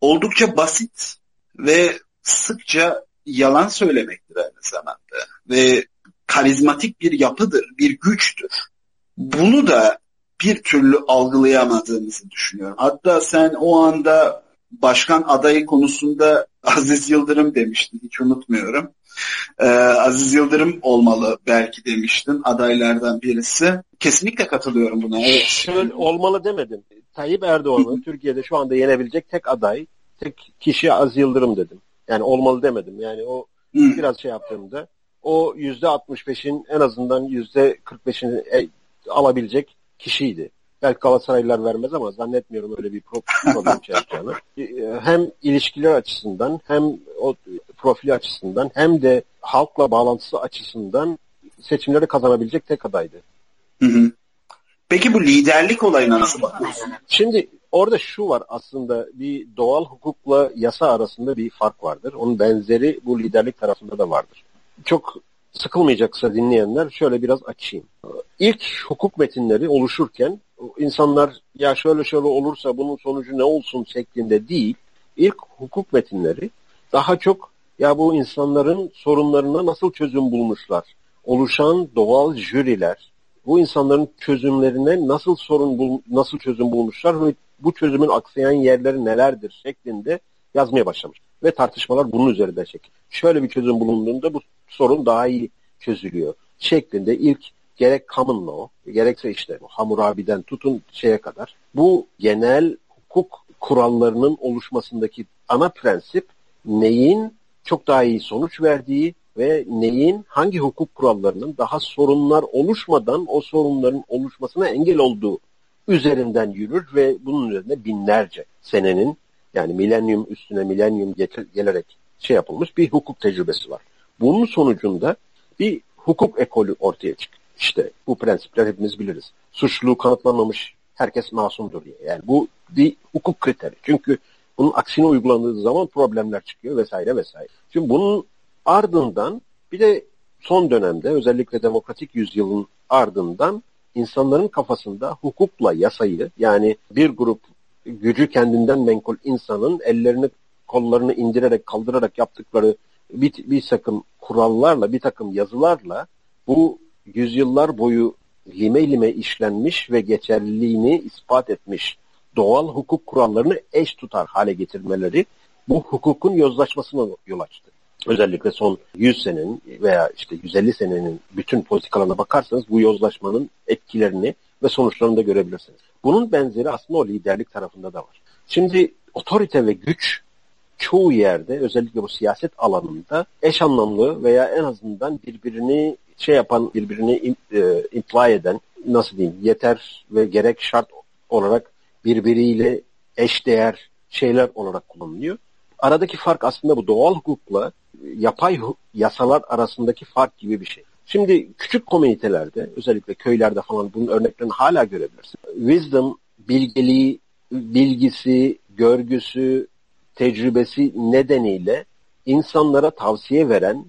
oldukça basit ve sıkça yalan söylemektir aynı zamanda. Ve karizmatik bir yapıdır, bir güçtür. Bunu da bir türlü algılayamadığımızı düşünüyorum. Hatta sen o anda başkan adayı konusunda *laughs* Aziz Yıldırım demiştin, hiç unutmuyorum. Ee, Aziz Yıldırım olmalı belki demiştin adaylardan birisi. Kesinlikle katılıyorum buna. Evet. Şöyle olmalı demedim. Tayyip Erdoğan'ı Türkiye'de şu anda yenebilecek tek aday, tek kişi Aziz Yıldırım dedim. Yani olmalı demedim. Yani o biraz şey yaptığımda o yüzde 65'in en azından yüzde 45'ini e, alabilecek kişiydi. Belki Galatasaraylılar vermez ama zannetmiyorum öyle bir *laughs* problem yapacağını. E, hem ilişkiler açısından hem o profili açısından hem de halkla bağlantısı açısından seçimleri kazanabilecek tek adaydı. Hı hı. Peki bu liderlik olayına nasıl bakıyorsun? Şimdi orada şu var aslında bir doğal hukukla yasa arasında bir fark vardır. Onun benzeri bu liderlik tarafında da vardır çok sıkılmayacaksa dinleyenler şöyle biraz açayım. İlk hukuk metinleri oluşurken insanlar ya şöyle şöyle olursa bunun sonucu ne olsun şeklinde değil. İlk hukuk metinleri daha çok ya bu insanların sorunlarına nasıl çözüm bulmuşlar? Oluşan doğal jüriler bu insanların çözümlerine nasıl sorun bul, nasıl çözüm bulmuşlar ve bu çözümün aksayan yerleri nelerdir şeklinde yazmaya başlamış. Ve tartışmalar bunun üzerinde şekil. Şöyle bir çözüm bulunduğunda bu sorun daha iyi çözülüyor şeklinde ilk gerek common law gerekse işte Hammurabi'den tutun şeye kadar bu genel hukuk kurallarının oluşmasındaki ana prensip neyin çok daha iyi sonuç verdiği ve neyin hangi hukuk kurallarının daha sorunlar oluşmadan o sorunların oluşmasına engel olduğu üzerinden yürür ve bunun üzerinde binlerce senenin yani milenyum üstüne milenyum gelerek şey yapılmış bir hukuk tecrübesi var. Bunun sonucunda bir hukuk ekolü ortaya çıkıyor. İşte bu prensipler hepimiz biliriz. Suçluluğu kanıtlanmamış herkes masumdur diye. Yani bu bir hukuk kriteri. Çünkü bunun aksine uygulandığı zaman problemler çıkıyor vesaire vesaire. Şimdi bunun ardından bir de son dönemde özellikle demokratik yüzyılın ardından insanların kafasında hukukla yasayı yani bir grup gücü kendinden menkul insanın ellerini kollarını indirerek kaldırarak yaptıkları bir, bir takım kurallarla bir takım yazılarla bu yüzyıllar boyu lime lime işlenmiş ve geçerliliğini ispat etmiş doğal hukuk kurallarını eş tutar hale getirmeleri bu hukukun yozlaşmasına yol açtı. Özellikle son 100 senenin veya işte 150 senenin bütün politikalarına bakarsanız bu yozlaşmanın etkilerini ve sonuçlarını da görebilirsiniz. Bunun benzeri aslında o liderlik tarafında da var. Şimdi otorite ve güç çoğu yerde özellikle bu siyaset alanında eş anlamlı veya en azından birbirini şey yapan, birbirini e, imply eden nasıl diyeyim yeter ve gerek şart olarak birbiriyle eşdeğer şeyler olarak kullanılıyor. Aradaki fark aslında bu doğal hukukla yapay yasalar arasındaki fark gibi bir şey. Şimdi küçük komünitelerde özellikle köylerde falan bunun örneklerini hala görebilirsin. Wisdom, bilgeliği, bilgisi, görgüsü, tecrübesi nedeniyle insanlara tavsiye veren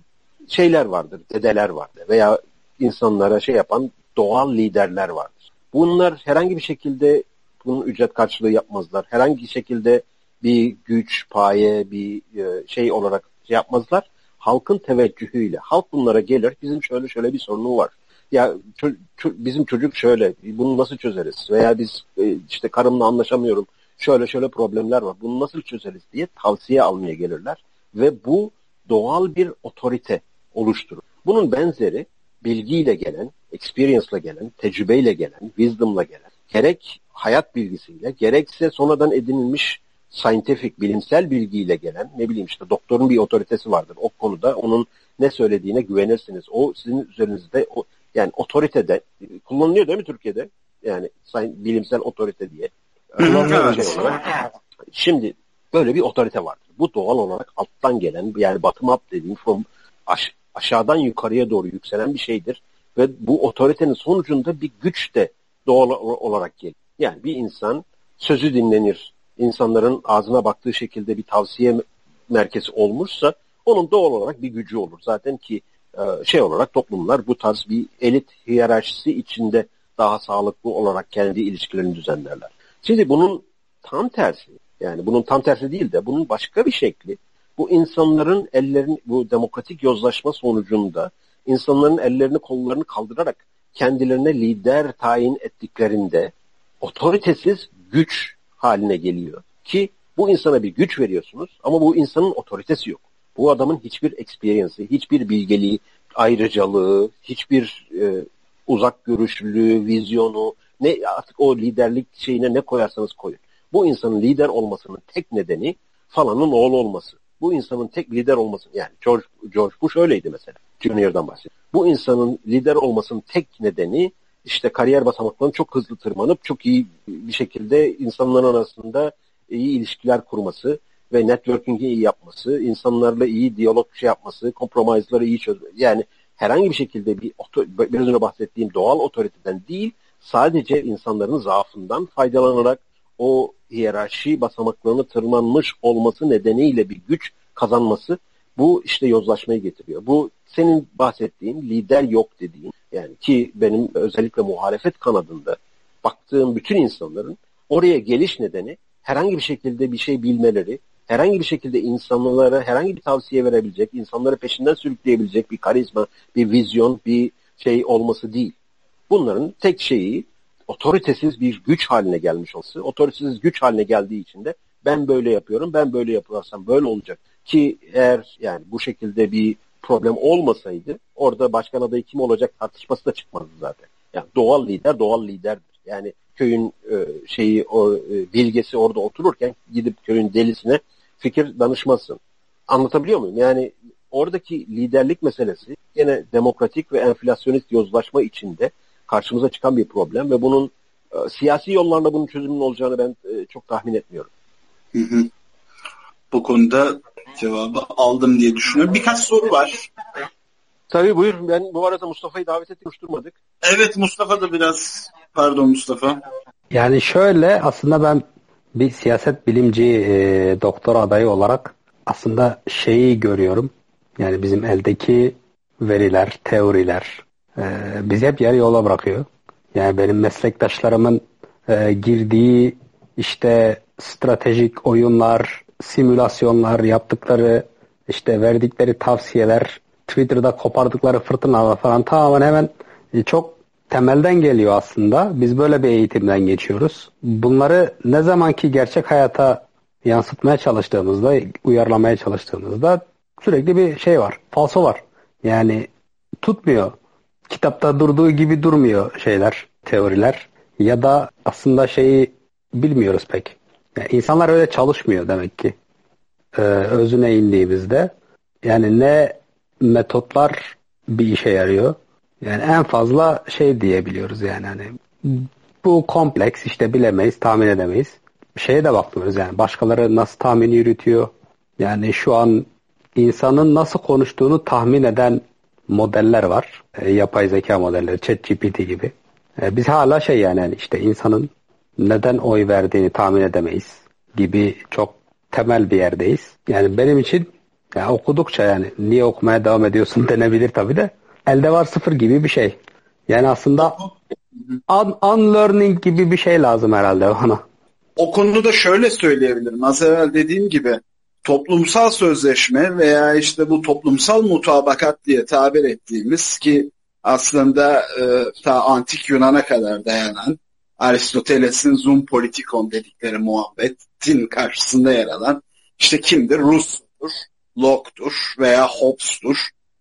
şeyler vardır, dedeler vardır veya insanlara şey yapan doğal liderler vardır. Bunlar herhangi bir şekilde bunun ücret karşılığı yapmazlar. Herhangi bir şekilde bir güç, paye, bir e, şey olarak şey yapmazlar. Halkın teveccühüyle. Halk bunlara gelir. Bizim şöyle şöyle bir sorunu var. Ya ço- ço- bizim çocuk şöyle. Bunu nasıl çözeriz? Veya biz e, işte karımla anlaşamıyorum. Şöyle şöyle problemler var. Bunu nasıl çözeriz diye tavsiye almaya gelirler. Ve bu doğal bir otorite oluşturur. Bunun benzeri bilgiyle gelen, experience'la gelen, tecrübeyle gelen, wisdom'la gelen, gerek hayat bilgisiyle, gerekse sonradan edinilmiş scientific, bilimsel bilgiyle gelen, ne bileyim işte doktorun bir otoritesi vardır o konuda, onun ne söylediğine güvenirsiniz. O sizin üzerinizde, o, yani otoritede, kullanılıyor değil mi Türkiye'de? Yani bilimsel otorite diye. Şey olarak. Şimdi böyle bir otorite vardır. Bu doğal olarak alttan gelen, yani bottom up dediğim from aş, aşağıdan yukarıya doğru yükselen bir şeydir. Ve bu otoritenin sonucunda bir güç de doğal olarak gelir. Yani bir insan sözü dinlenir, insanların ağzına baktığı şekilde bir tavsiye merkezi olmuşsa onun doğal olarak bir gücü olur. Zaten ki e, şey olarak toplumlar bu tarz bir elit hiyerarşisi içinde daha sağlıklı olarak kendi ilişkilerini düzenlerler. Şimdi bunun tam tersi yani bunun tam tersi değil de bunun başka bir şekli bu insanların ellerini bu demokratik yozlaşma sonucunda insanların ellerini kollarını kaldırarak kendilerine lider tayin ettiklerinde otoritesiz güç haline geliyor. Ki bu insana bir güç veriyorsunuz ama bu insanın otoritesi yok. Bu adamın hiçbir experience'ı, hiçbir bilgeliği, ayrıcalığı, hiçbir e, uzak görüşlülüğü, vizyonu, ne artık o liderlik şeyine ne koyarsanız koyun. Bu insanın lider olmasının tek nedeni falanın oğlu olması. Bu insanın tek lider olması yani George, George Bush öyleydi mesela. Junior'dan bahsediyorum. Bu insanın lider olmasının tek nedeni işte kariyer basamaklarını çok hızlı tırmanıp çok iyi bir şekilde insanların arasında iyi ilişkiler kurması ve networking'i iyi yapması, insanlarla iyi diyalog şey yapması, kompromisları iyi çözmesi. Yani herhangi bir şekilde bir biraz önce bahsettiğim doğal otoriteden değil, sadece insanların zaafından faydalanarak o hiyerarşi basamaklarını tırmanmış olması nedeniyle bir güç kazanması Bu işte yozlaşmayı getiriyor. Bu senin bahsettiğin lider yok dediğin yani ki benim özellikle muhalefet kanadında baktığım bütün insanların oraya geliş nedeni herhangi bir şekilde bir şey bilmeleri, herhangi bir şekilde insanlara herhangi bir tavsiye verebilecek, insanları peşinden sürükleyebilecek bir karizma, bir vizyon, bir şey olması değil. Bunların tek şeyi otoritesiz bir güç haline gelmiş olması. Otoritesiz güç haline geldiği için de ben böyle yapıyorum, ben böyle yaparsam böyle olacak. Ki eğer yani bu şekilde bir problem olmasaydı orada başkan adayı kim olacak tartışması da çıkmazdı zaten. Yani doğal lider doğal liderdir. Yani köyün e, şeyi o e, bilgesi orada otururken gidip köyün delisine fikir danışmasın. Anlatabiliyor muyum? Yani oradaki liderlik meselesi yine demokratik ve enflasyonist yozlaşma içinde karşımıza çıkan bir problem ve bunun e, siyasi yollarla bunun çözümünün olacağını ben e, çok tahmin etmiyorum. Hı hı. Bu konuda cevabı aldım diye düşünüyorum. Birkaç soru var. Tabii buyur. Ben bu arada Mustafa'yı davet ettik, konuşturmadık. Evet Mustafa da biraz pardon Mustafa. Yani şöyle aslında ben bir siyaset bilimci e, doktor adayı olarak aslında şeyi görüyorum. Yani bizim eldeki veriler, teoriler e, bizi hep yarı yola bırakıyor. Yani benim meslektaşlarımın e, girdiği işte stratejik oyunlar, simülasyonlar yaptıkları, işte verdikleri tavsiyeler, Twitter'da kopardıkları fırtınalar falan tamamen hemen e, çok temelden geliyor aslında. Biz böyle bir eğitimden geçiyoruz. Bunları ne zamanki gerçek hayata yansıtmaya çalıştığımızda, uyarlamaya çalıştığımızda sürekli bir şey var. Falso var. Yani tutmuyor. Kitapta durduğu gibi durmuyor şeyler, teoriler. Ya da aslında şeyi bilmiyoruz pek. Yani insanlar öyle çalışmıyor demek ki. Ee, özüne indiğimizde. Yani ne metotlar bir işe yarıyor. Yani en fazla şey diyebiliyoruz yani hani bu kompleks işte bilemeyiz, tahmin edemeyiz. Şeye de bakmıyoruz yani başkaları nasıl tahmin yürütüyor. Yani şu an insanın nasıl konuştuğunu tahmin eden modeller var. E, yapay zeka modelleri, ChatGPT gibi. E, biz hala şey yani, yani işte insanın neden oy verdiğini tahmin edemeyiz gibi çok temel bir yerdeyiz. Yani benim için yani okudukça yani niye okumaya devam ediyorsun *laughs* denebilir tabii de elde var sıfır gibi bir şey. Yani aslında un unlearning gibi bir şey lazım herhalde bana. O konuda şöyle söyleyebilirim. Az evvel dediğim gibi toplumsal sözleşme veya işte bu toplumsal mutabakat diye tabir ettiğimiz ki aslında e, ta antik Yunan'a kadar dayanan Aristoteles'in zoom politikon dedikleri muhabbetin karşısında yer alan işte kimdir? Rus'tur, Locke'dur veya Hobbes'tur.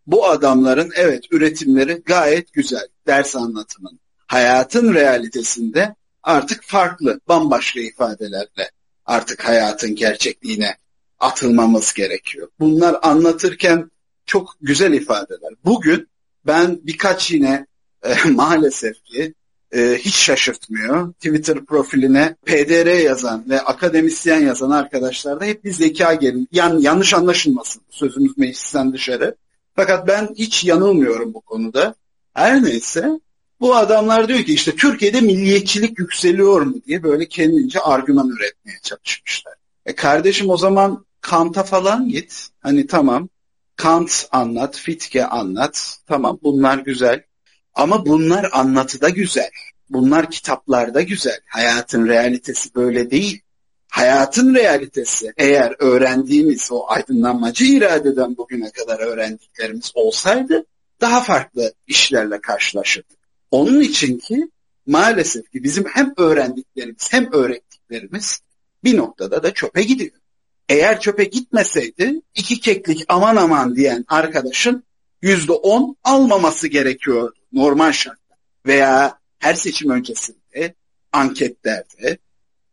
Bu adamların evet üretimleri gayet güzel ders anlatımın. Hayatın realitesinde artık farklı, bambaşka ifadelerle artık hayatın gerçekliğine atılmamız gerekiyor. Bunlar anlatırken çok güzel ifadeler. Bugün ben birkaç yine e, maalesef ki e, hiç şaşırtmıyor. Twitter profiline PDR yazan ve akademisyen yazan arkadaşlar da hep bir zeka gelin. Yani yanlış anlaşılmasın sözümüz meclisten dışarı. Fakat ben hiç yanılmıyorum bu konuda. Her neyse bu adamlar diyor ki işte Türkiye'de milliyetçilik yükseliyor mu diye böyle kendince argüman üretmeye çalışmışlar. E kardeşim o zaman Kant'a falan git. Hani tamam Kant anlat, Fitke anlat. Tamam bunlar güzel. Ama bunlar anlatıda güzel. Bunlar kitaplarda güzel. Hayatın realitesi böyle değil. Hayatın realitesi eğer öğrendiğimiz o aydınlanmacı iradeden bugüne kadar öğrendiklerimiz olsaydı daha farklı işlerle karşılaşırdık. Onun için ki maalesef ki bizim hem öğrendiklerimiz hem öğrettiklerimiz bir noktada da çöpe gidiyor. Eğer çöpe gitmeseydi iki keklik aman aman diyen arkadaşın yüzde on almaması gerekiyor normal şartlar. Veya her seçim öncesinde anketlerde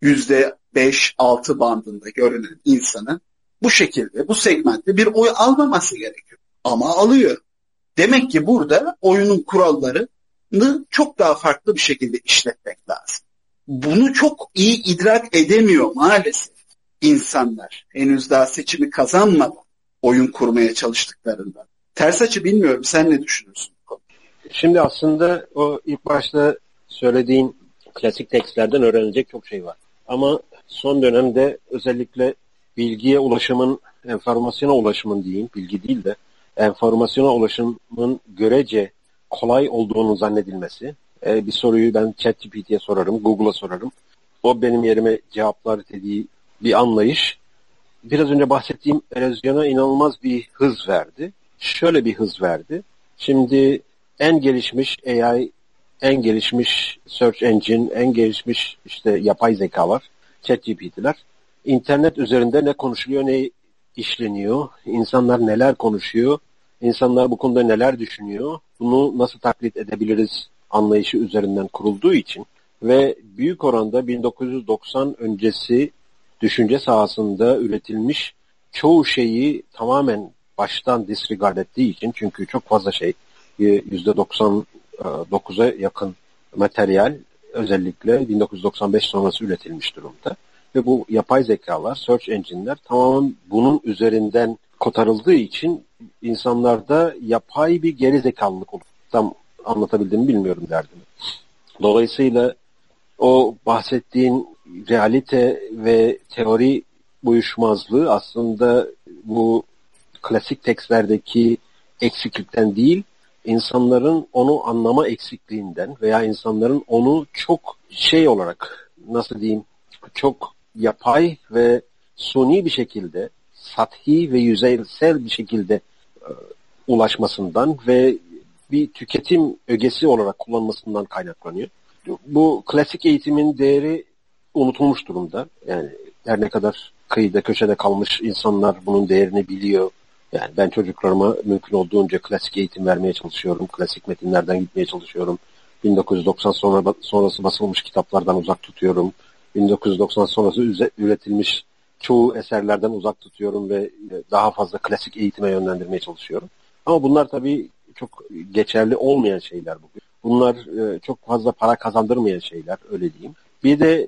yüzde beş altı bandında görünen insanın bu şekilde bu segmentte bir oy almaması gerekiyor. Ama alıyor. Demek ki burada oyunun kurallarını çok daha farklı bir şekilde işletmek lazım. Bunu çok iyi idrak edemiyor maalesef insanlar. Henüz daha seçimi kazanmadan oyun kurmaya çalıştıklarında. Ters açı bilmiyorum. Sen ne düşünüyorsun? Şimdi aslında o ilk başta söylediğin klasik tekstlerden öğrenilecek çok şey var. Ama son dönemde özellikle bilgiye ulaşımın, enformasyona ulaşımın diyeyim, bilgi değil de enformasyona ulaşımın görece kolay olduğunu zannedilmesi. E, bir soruyu ben ChatGPT'ye sorarım, Google'a sorarım. O benim yerime cevaplar dediği bir anlayış. Biraz önce bahsettiğim erozyona inanılmaz bir hız verdi. Şöyle bir hız verdi. Şimdi en gelişmiş AI, en gelişmiş search engine, en gelişmiş işte yapay zekalar, ChatGPT'ler. İnternet üzerinde ne konuşuluyor, ne işleniyor, insanlar neler konuşuyor, insanlar bu konuda neler düşünüyor, bunu nasıl taklit edebiliriz anlayışı üzerinden kurulduğu için ve büyük oranda 1990 öncesi düşünce sahasında üretilmiş çoğu şeyi tamamen baştan disregard ettiği için çünkü çok fazla şey %99'a yakın materyal özellikle 1995 sonrası üretilmiş durumda. Ve bu yapay zekalar, search engine'ler tamamen bunun üzerinden kotarıldığı için insanlarda yapay bir geri zekalılık olur. Tam anlatabildiğimi bilmiyorum derdimi. Dolayısıyla o bahsettiğin realite ve teori uyuşmazlığı aslında bu klasik tekstlerdeki eksiklikten değil, insanların onu anlama eksikliğinden veya insanların onu çok şey olarak nasıl diyeyim çok yapay ve suni bir şekilde sathi ve yüzeysel bir şekilde e, ulaşmasından ve bir tüketim ögesi olarak kullanmasından kaynaklanıyor. Bu klasik eğitimin değeri unutulmuş durumda. Yani her ne kadar kıyıda köşede kalmış insanlar bunun değerini biliyor. Yani ben çocuklarıma mümkün olduğunca klasik eğitim vermeye çalışıyorum. Klasik metinlerden gitmeye çalışıyorum. 1990 sonra sonrası basılmış kitaplardan uzak tutuyorum. 1990 sonrası üretilmiş çoğu eserlerden uzak tutuyorum ve daha fazla klasik eğitime yönlendirmeye çalışıyorum. Ama bunlar tabii çok geçerli olmayan şeyler bugün. Bunlar e, çok fazla para kazandırmayan şeyler öyle diyeyim. Bir de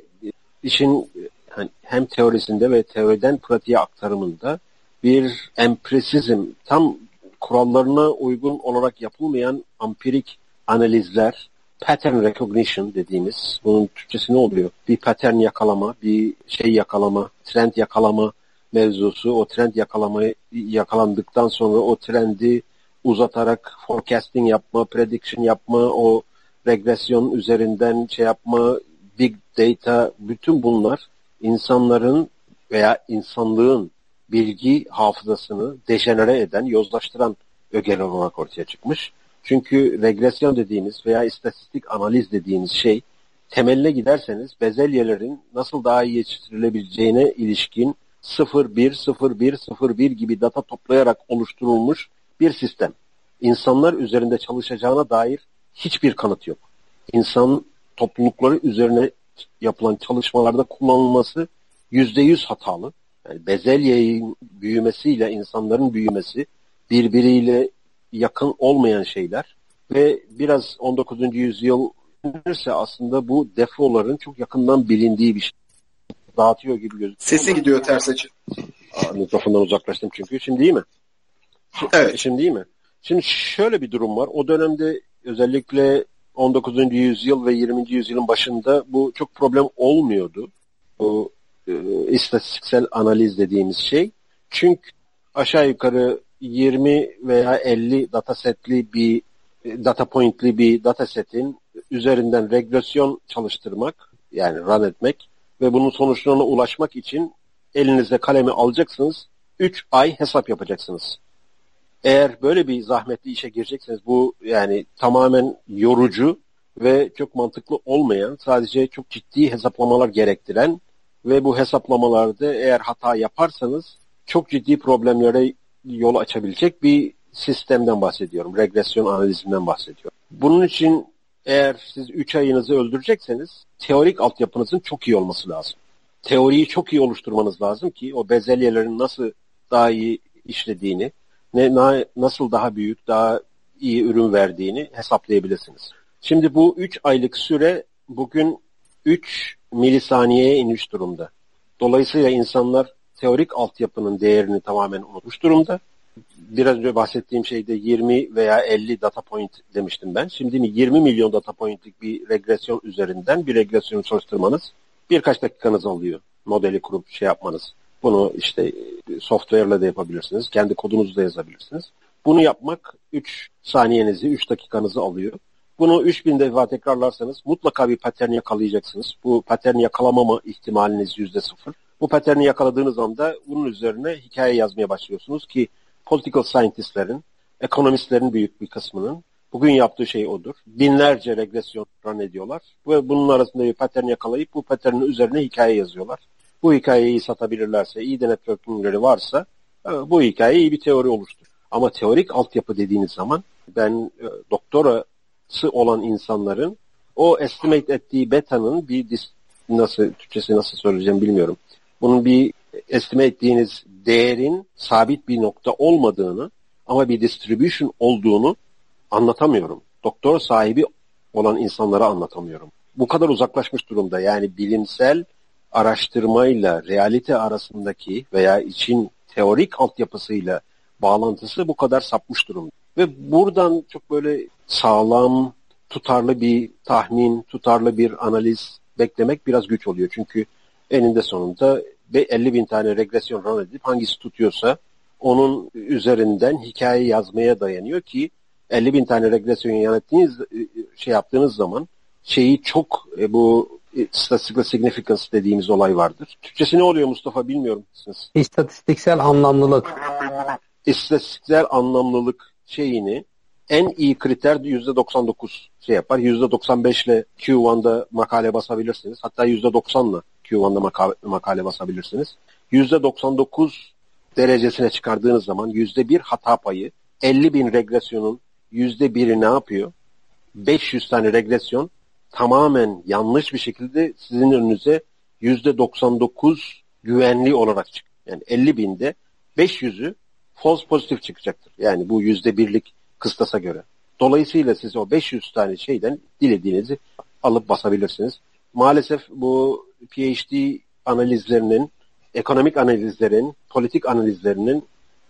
işin hani hem teorisinde ve teoriden pratiğe aktarımında bir empirisizm, tam kurallarına uygun olarak yapılmayan ampirik analizler, pattern recognition dediğimiz, bunun Türkçesi ne oluyor? Bir pattern yakalama, bir şey yakalama, trend yakalama mevzusu, o trend yakalamayı yakalandıktan sonra o trendi uzatarak forecasting yapma, prediction yapma, o regresyon üzerinden şey yapma, big data, bütün bunlar insanların veya insanlığın bilgi hafızasını dejenere eden, yozlaştıran ögeler olarak ortaya çıkmış. Çünkü regresyon dediğimiz veya istatistik analiz dediğimiz şey temeline giderseniz bezelyelerin nasıl daha iyi yetiştirilebileceğine ilişkin 0-1-0-1-0-1 gibi data toplayarak oluşturulmuş bir sistem. İnsanlar üzerinde çalışacağına dair hiçbir kanıt yok. İnsan toplulukları üzerine yapılan çalışmalarda kullanılması yüzde yüz hatalı. Yani bezelyenin büyümesiyle insanların büyümesi birbiriyle yakın olmayan şeyler ve biraz 19. yüzyıl aslında bu defoların çok yakından bilindiği bir şey. Dağıtıyor gibi gözüküyor. Sesi gidiyor ters açı. Mikrofondan uzaklaştım çünkü. Şimdi iyi mi? Evet. Şimdi iyi mi? Şimdi şöyle bir durum var. O dönemde özellikle 19. yüzyıl ve 20. yüzyılın başında bu çok problem olmuyordu. Bu e, istatistiksel analiz dediğimiz şey. Çünkü aşağı yukarı 20 veya 50 datasetli bir data pointli bir datasetin üzerinden regresyon çalıştırmak yani run etmek ve bunun sonuçlarına ulaşmak için elinizde kalemi alacaksınız. 3 ay hesap yapacaksınız. Eğer böyle bir zahmetli işe girecekseniz bu yani tamamen yorucu ve çok mantıklı olmayan, sadece çok ciddi hesaplamalar gerektiren ve bu hesaplamalarda eğer hata yaparsanız çok ciddi problemlere yol açabilecek bir sistemden bahsediyorum. Regresyon analizinden bahsediyorum. Bunun için eğer siz 3 ayınızı öldürecekseniz teorik altyapınızın çok iyi olması lazım. Teoriyi çok iyi oluşturmanız lazım ki o bezelyelerin nasıl daha iyi işlediğini, ne, na, nasıl daha büyük, daha iyi ürün verdiğini hesaplayabilirsiniz. Şimdi bu 3 aylık süre bugün 3 milisaniyeye inmiş durumda. Dolayısıyla insanlar teorik altyapının değerini tamamen unutmuş durumda. Biraz önce bahsettiğim şeyde 20 veya 50 data point demiştim ben. Şimdi 20 milyon data pointlik bir regresyon üzerinden bir regresyon çalıştırmanız birkaç dakikanız alıyor modeli kurup şey yapmanız. Bunu işte software'la da yapabilirsiniz. Kendi kodunuzu da yazabilirsiniz. Bunu yapmak 3 saniyenizi, 3 dakikanızı alıyor. Bunu 3000 defa tekrarlarsanız mutlaka bir patern yakalayacaksınız. Bu paterni yakalamama ihtimaliniz %0. Bu paterni yakaladığınız anda bunun üzerine hikaye yazmaya başlıyorsunuz ki political scientistlerin, ekonomistlerin büyük bir kısmının bugün yaptığı şey odur. Binlerce regresyon run ediyorlar ve bunun arasında bir patern yakalayıp bu paternin üzerine hikaye yazıyorlar. Bu hikayeyi satabilirlerse, iyi de networkingleri varsa e, bu hikaye iyi bir teori oluşturur. Ama teorik altyapı dediğiniz zaman ben e, doktorası olan insanların o estimate ettiği beta'nın bir nasıl Türkçesi nasıl söyleyeceğim bilmiyorum. Bunun bir estimate ettiğiniz değerin sabit bir nokta olmadığını ama bir distribution olduğunu anlatamıyorum. Doktor sahibi olan insanlara anlatamıyorum. Bu kadar uzaklaşmış durumda. Yani bilimsel araştırmayla realite arasındaki veya için teorik altyapısıyla bağlantısı bu kadar sapmış durumda. Ve buradan çok böyle sağlam, tutarlı bir tahmin, tutarlı bir analiz beklemek biraz güç oluyor. Çünkü eninde sonunda 50 bin tane regresyon run edip hangisi tutuyorsa onun üzerinden hikaye yazmaya dayanıyor ki 50 bin tane regresyon yönettiğiniz e, şey yaptığınız zaman şeyi çok e, bu e, statistical significance dediğimiz olay vardır. Türkçesi ne oluyor Mustafa bilmiyorum misiniz? İstatistiksel anlamlılık. İstatistiksel anlamlılık şeyini en iyi kriter %99 şey yapar. %95 ile Q1'da makale basabilirsiniz. Hatta %90 ile Q1'da makale, makale basabilirsiniz. %99 derecesine çıkardığınız zaman %1 hata payı 50 bin regresyonun %1'i ne yapıyor? 500 tane regresyon tamamen yanlış bir şekilde sizin önünüze %99 güvenli olarak çık. Yani 50 binde 500'ü false pozitif çıkacaktır. Yani bu %1'lik kıstasa göre. Dolayısıyla siz o 500 tane şeyden dilediğinizi alıp basabilirsiniz. Maalesef bu PhD analizlerinin, ekonomik analizlerin, politik analizlerinin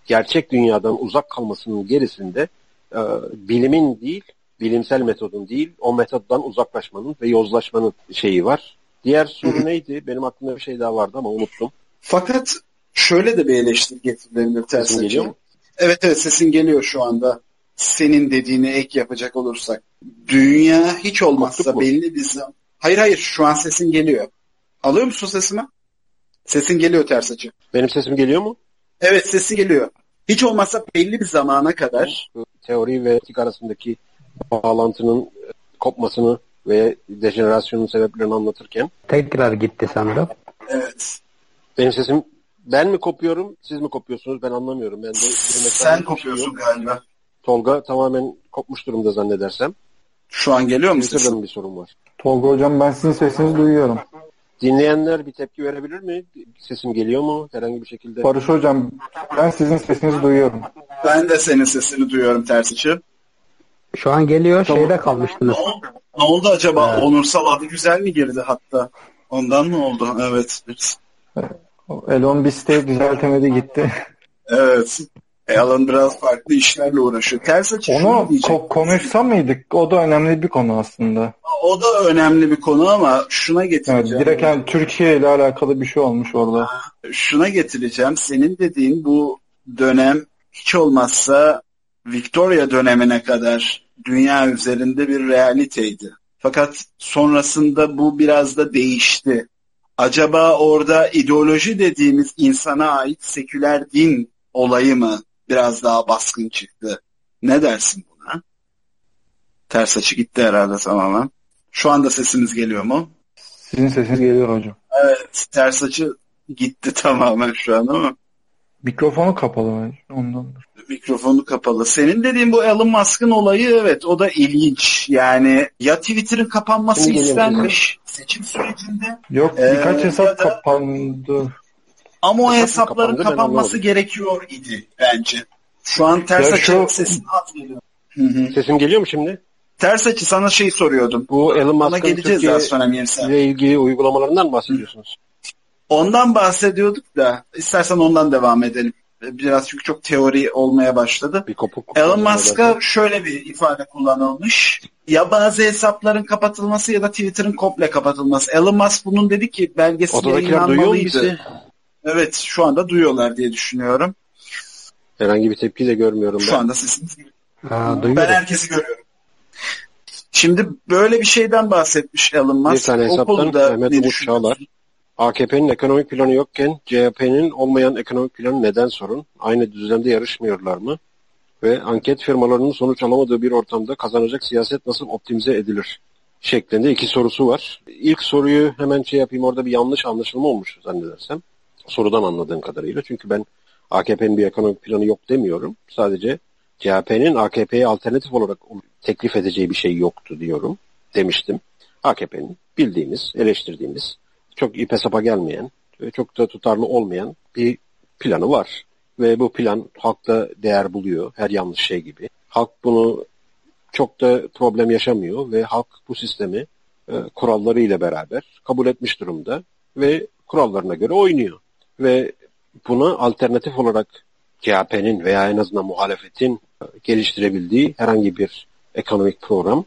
gerçek dünyadan uzak kalmasının gerisinde e, bilimin değil, bilimsel metodun değil, o metoddan uzaklaşmanın ve yozlaşmanın şeyi var. Diğer soru neydi? Benim aklımda bir şey daha vardı ama unuttum. Fakat şöyle de bir eleştiri getirilebilir Sesin geliyor mu? Evet evet sesin geliyor şu anda. Senin dediğine ek yapacak olursak. Dünya hiç olmazsa belli bir zaman... Hayır hayır şu an sesin geliyor. Alıyor musun sesimi? Sesin geliyor ters açı. Benim sesim geliyor mu? Evet sesi geliyor. Hiç olmazsa belli bir zamana kadar. Teori ve etik arasındaki bağlantının e, kopmasını ve dejenerasyonun sebeplerini anlatırken. Tekrar gitti sanırım. Evet. Benim sesim ben mi kopuyorum, siz mi kopuyorsunuz ben anlamıyorum. Ben de Sen kopuyorsun galiba. Tolga tamamen kopmuş durumda zannedersem. Şu an geliyor mu sesin? bir sorun var. Tolga hocam ben sizin sesinizi duyuyorum. Dinleyenler bir tepki verebilir mi? Sesim geliyor mu herhangi bir şekilde? Barış hocam ben sizin sesinizi duyuyorum. Ben de senin sesini duyuyorum ters içi. Şu an geliyor şeyde kalmıştınız. Ne oldu acaba? Evet. Onursal adı güzel mi girdi hatta? Ondan mı oldu? Evet. Elon bir siteyi düzeltemedi gitti. Evet. Alan biraz farklı işlerle uğraşıyor. Ters açı Onu ko- konuşsa mıydık? O da önemli bir konu aslında. O da önemli bir konu ama şuna getireceğim. Evet, direkt yani Türkiye ile alakalı bir şey olmuş orada. Şuna getireceğim. Senin dediğin bu dönem hiç olmazsa Victoria dönemine kadar dünya üzerinde bir realiteydi. Fakat sonrasında bu biraz da değişti. Acaba orada ideoloji dediğimiz insana ait seküler din olayı mı biraz daha baskın çıktı? Ne dersin buna? Ters açı gitti herhalde tamamen. Şu anda sesimiz geliyor mu? Sizin sesiniz geliyor hocam. Evet, ters açı gitti *laughs* tamamen şu an ama. Mikrofonu kapalı ondandır. Mikrofonu kapalı. Senin dediğin bu Elon Musk'ın olayı evet o da ilginç. Yani ya Twitter'ın kapanması Şimdi istenmiş seçim sürecinde. Yok birkaç ee, hesap da, kapandı. Ama o hesapların kapanması gerekiyor idi bence. Şu an ters açı şu... sesin az geliyor. Sesim geliyor mu şimdi? Ters açı sana şey soruyordum. Bu Elon Musk'ın Türkiye ile ilgili uygulamalarından bahsediyorsunuz. Ondan bahsediyorduk da istersen ondan devam edelim. Biraz çünkü çok teori olmaya başladı. Bir kopuk Elon Musk'a şöyle bir ifade kullanılmış. Ya bazı hesapların kapatılması ya da Twitter'ın komple kapatılması. Elon Musk bunun dedi ki belgesi yayınlanmalıydı. Evet şu anda duyuyorlar diye düşünüyorum. Herhangi bir tepki de görmüyorum ben. Şu anda sesiniz Aa, Ben duyuyorum. herkesi görüyorum. Şimdi böyle bir şeyden bahsetmiş Elon Musk. Bir tane hesaptan Mehmet Umut? Çağlar. AKP'nin ekonomik planı yokken CHP'nin olmayan ekonomik planı neden sorun? Aynı düzlemde yarışmıyorlar mı? Ve anket firmalarının sonuç alamadığı bir ortamda kazanacak siyaset nasıl optimize edilir? Şeklinde iki sorusu var. İlk soruyu hemen şey yapayım orada bir yanlış anlaşılma olmuş zannedersem. Sorudan anladığım kadarıyla. Çünkü ben AKP'nin bir ekonomik planı yok demiyorum. Sadece CHP'nin AKP'ye alternatif olarak teklif edeceği bir şey yoktu diyorum. Demiştim. AKP'nin bildiğimiz, eleştirdiğimiz, çok ipe sapa gelmeyen, çok da tutarlı olmayan bir planı var. Ve bu plan halkta değer buluyor her yanlış şey gibi. Halk bunu çok da problem yaşamıyor ve halk bu sistemi e, kurallarıyla beraber kabul etmiş durumda ve kurallarına göre oynuyor. Ve buna alternatif olarak CHP'nin veya en azından muhalefetin geliştirebildiği herhangi bir ekonomik program,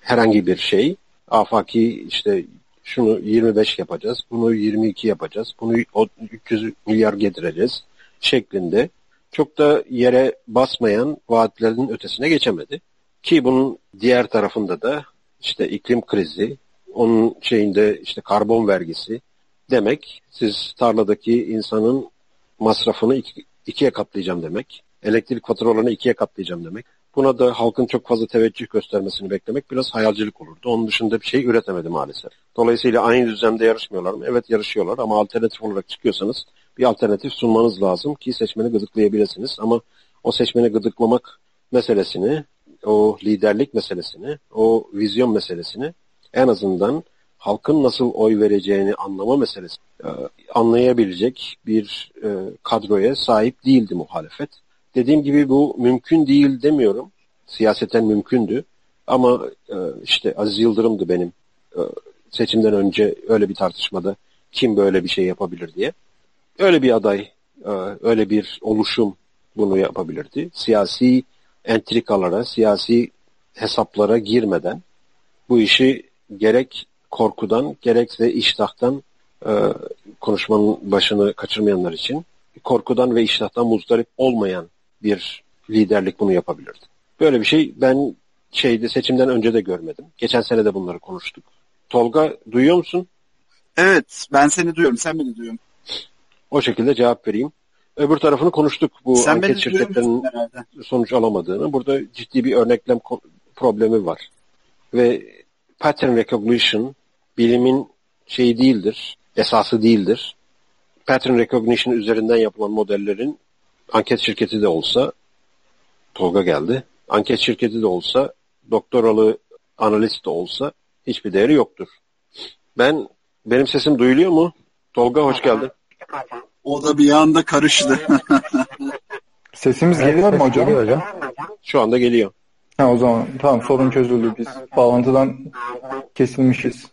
herhangi bir şey, afaki işte şunu 25 yapacağız, bunu 22 yapacağız, bunu o 300 milyar getireceğiz şeklinde çok da yere basmayan vaatlerin ötesine geçemedi. Ki bunun diğer tarafında da işte iklim krizi, onun şeyinde işte karbon vergisi demek siz tarladaki insanın masrafını iki, ikiye katlayacağım demek. Elektrik faturalarını ikiye katlayacağım demek. Buna da halkın çok fazla teveccüh göstermesini beklemek biraz hayalcilik olurdu. Onun dışında bir şey üretemedi maalesef. Dolayısıyla aynı düzlemde yarışmıyorlar mı? Evet yarışıyorlar ama alternatif olarak çıkıyorsanız bir alternatif sunmanız lazım ki seçmeni gıdıklayabilirsiniz. Ama o seçmeni gıdıklamak meselesini, o liderlik meselesini, o vizyon meselesini en azından halkın nasıl oy vereceğini anlama meselesi e, anlayabilecek bir e, kadroya sahip değildi muhalefet. Dediğim gibi bu mümkün değil demiyorum. Siyaseten mümkündü. Ama e, işte Aziz Yıldırım'dı benim e, seçimden önce öyle bir tartışmada kim böyle bir şey yapabilir diye. Öyle bir aday, öyle bir oluşum bunu yapabilirdi. Siyasi entrikalara, siyasi hesaplara girmeden bu işi gerek korkudan gerekse iştahtan e, konuşmanın başını kaçırmayanlar için korkudan ve iştahtan muzdarip olmayan bir liderlik bunu yapabilirdi. Böyle bir şey ben şeyde seçimden önce de görmedim. Geçen sene de bunları konuştuk. Tolga duyuyor musun? Evet ben seni duyuyorum. Sen beni duyuyor musun? O şekilde cevap vereyim. Öbür tarafını konuştuk bu Sen anket şirketlerinin sonuç alamadığını. Burada ciddi bir örneklem problemi var. Ve pattern recognition bilimin şeyi değildir, esası değildir. Pattern recognition üzerinden yapılan modellerin anket şirketi de olsa Tolga geldi. Anket şirketi de olsa, doktoralı analist de olsa hiçbir değeri yoktur. Ben benim sesim duyuluyor mu? Tolga hoş geldin. O da bir anda karıştı. *laughs* Sesimiz Evet, geliyor mu hocam? geliyor hocam. Şu anda geliyor. Ha, o zaman tamam sorun çözüldü. Biz bağlantıdan kesilmişiz.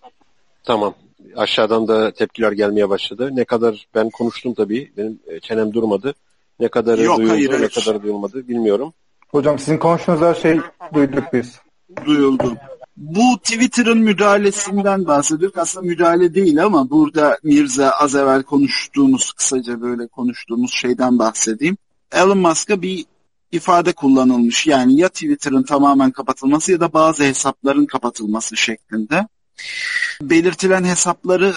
Tamam. Aşağıdan da tepkiler gelmeye başladı. Ne kadar ben konuştum tabii. Benim e, çenem durmadı. Ne kadarı Yok, duyuldu, hayır, ne hayır. kadar duyulmadı bilmiyorum. Hocam sizin konuştuğunuz her şey duyduk biz. duyuldu. Bu Twitter'ın müdahalesinden bahsediyoruz. Aslında müdahale değil ama burada Mirza az evvel konuştuğumuz, kısaca böyle konuştuğumuz şeyden bahsedeyim. Elon Musk'a bir ifade kullanılmış. Yani ya Twitter'ın tamamen kapatılması ya da bazı hesapların kapatılması şeklinde. Belirtilen hesapları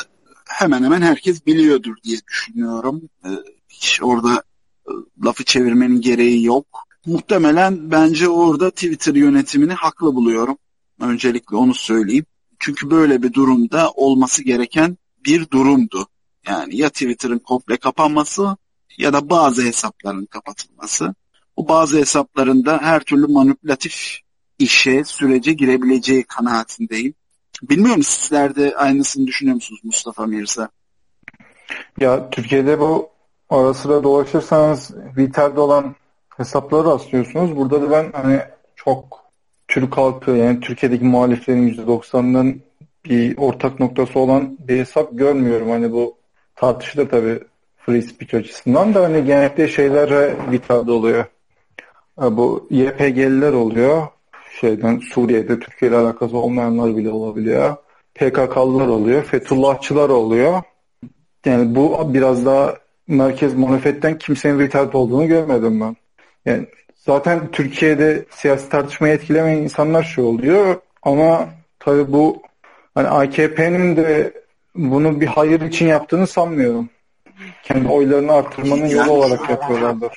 hemen hemen herkes biliyordur diye düşünüyorum. Ee, Hiç orada e, lafı çevirmenin gereği yok. Muhtemelen bence orada Twitter yönetimini haklı buluyorum. Öncelikle onu söyleyeyim. Çünkü böyle bir durumda olması gereken bir durumdu. Yani ya Twitter'ın komple kapanması ya da bazı hesapların kapatılması. Bu bazı hesaplarında her türlü manipülatif işe, sürece girebileceği kanaatindeyim. Bilmiyorum sizler de aynısını düşünüyor musunuz Mustafa Mirza? Ya Türkiye'de bu ara sıra dolaşırsanız Twitter'de olan hesapları rastlıyorsunuz. Burada da ben hani çok Türk halkı yani Türkiye'deki muhaliflerin %90'ının bir ortak noktası olan bir hesap görmüyorum. Hani bu tartışılır tabii free speech açısından da hani genellikle şeylere Twitter'da oluyor. Bu YPG'liler oluyor. Şeyden Suriye'de Türkiye ile alakası olmayanlar bile olabiliyor. PKK'lılar oluyor. Fethullahçılar oluyor. Yani bu biraz daha merkez muhalefetten kimsenin retard olduğunu görmedim ben. Yani zaten Türkiye'de siyasi tartışmayı etkilemeyen insanlar şu oluyor ama tabii bu hani AKP'nin de bunu bir hayır için yaptığını sanmıyorum. Kendi oylarını artırmanın yolu olarak yapıyorlardır.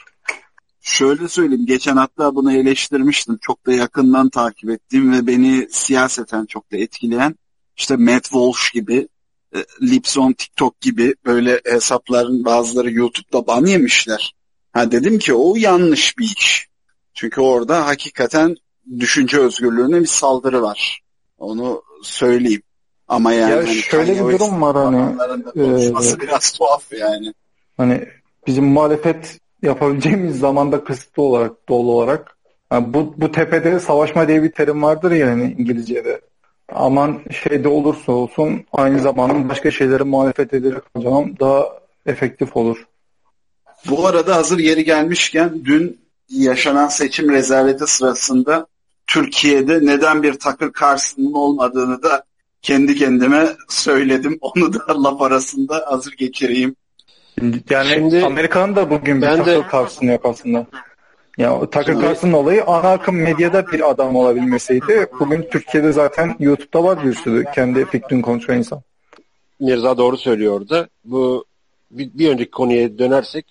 Şöyle söyleyeyim. Geçen hatta bunu eleştirmiştim. Çok da yakından takip ettiğim ve beni siyaseten çok da etkileyen işte Matt Walsh gibi e, Lipson, TikTok gibi böyle hesapların bazıları YouTube'da ban yemişler. Ha dedim ki o yanlış bir iş. Çünkü orada hakikaten düşünce özgürlüğüne bir saldırı var. Onu söyleyeyim. Ama yani Ya hani şöyle bir durum var hani, e, biraz tuhaf yani. Hani bizim muhalefet yapabileceğimiz zamanda kısıtlı olarak, dolu olarak. Yani bu, bu tepede savaşma diye bir terim vardır ya hani İngilizce'de. Aman şeyde olursa olsun aynı zamanda başka şeylere muhalefet ederek hocam daha efektif olur. Bu arada hazır yeri gelmişken dün yaşanan seçim rezaleti sırasında Türkiye'de neden bir Tucker Carlson'ın olmadığını da kendi kendime söyledim. Onu da laf arasında hazır geçireyim. Yani Şimdi- Amerika'nın da bugün bir Tucker Carlson yok aslında. Ya Tucker Carlson olayı ana akım medyada bir adam olabilmeseydi bugün Türkiye'de zaten YouTube'da var bir sürü kendi fikrini konuşan insan. Mirza doğru söylüyordu. Bu bir, bir önceki konuya dönersek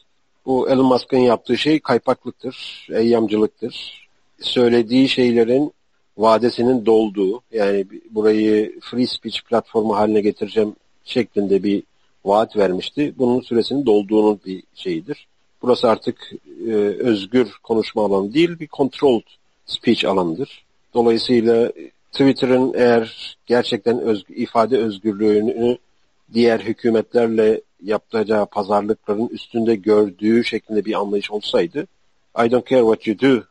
bu Elon Musk'ın yaptığı şey kaypaklıktır, eyyamcılıktır. Söylediği şeylerin vadesinin dolduğu yani burayı free speech platformu haline getireceğim şeklinde bir vaat vermişti. Bunun süresinin dolduğunun bir şeyidir. Burası artık e, özgür konuşma alanı değil bir controlled speech alanıdır. Dolayısıyla Twitter'ın eğer gerçekten özgü, ifade özgürlüğünü diğer hükümetlerle yapacağı pazarlıkların üstünde gördüğü şeklinde bir anlayış olsaydı I don't care what you do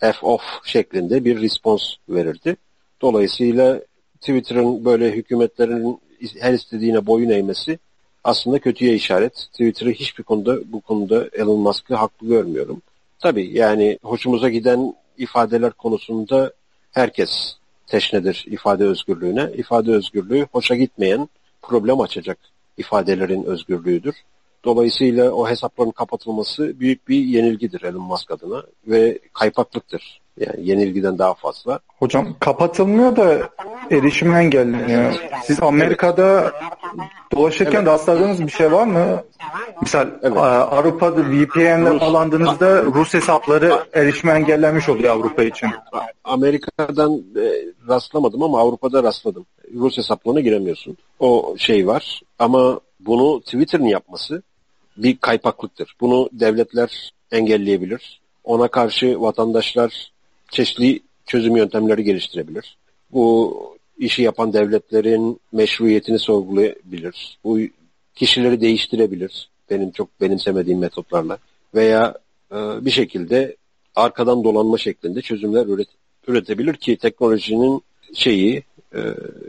F off şeklinde bir response verirdi. Dolayısıyla Twitter'ın böyle hükümetlerin her istediğine boyun eğmesi aslında kötüye işaret. Twitter'ı hiçbir konuda bu konuda Elon Musk'ı haklı görmüyorum. Tabii yani hoşumuza giden ifadeler konusunda herkes teşnedir ifade özgürlüğüne. İfade özgürlüğü hoşa gitmeyen problem açacak ifadelerin özgürlüğüdür. Dolayısıyla o hesapların kapatılması büyük bir yenilgidir Elon Musk adına ve kaypaklıktır. Yani yenilgiden daha fazla. Hocam kapatılmıyor da erişime engelleniyor. Siz Amerika'da dolaşırken rastladığınız bir şey var mı? Misal Evet. Avrupa'da VPN'le Rus- bağlandığınızda Rus hesapları erişime engellenmiş oluyor Avrupa için. Amerika'dan e, rastlamadım ama Avrupa'da rastladım. Rus hesaplarına giremiyorsun. O şey var ama bunu Twitter'ın yapması bir kaypaklıktır. Bunu devletler engelleyebilir. Ona karşı vatandaşlar çeşitli çözüm yöntemleri geliştirebilir. Bu işi yapan devletlerin meşruiyetini sorgulayabilir. Bu kişileri değiştirebilir. Benim çok benimsemediğim metotlarla. Veya e, bir şekilde arkadan dolanma şeklinde çözümler üret, üretebilir ki teknolojinin şeyi e,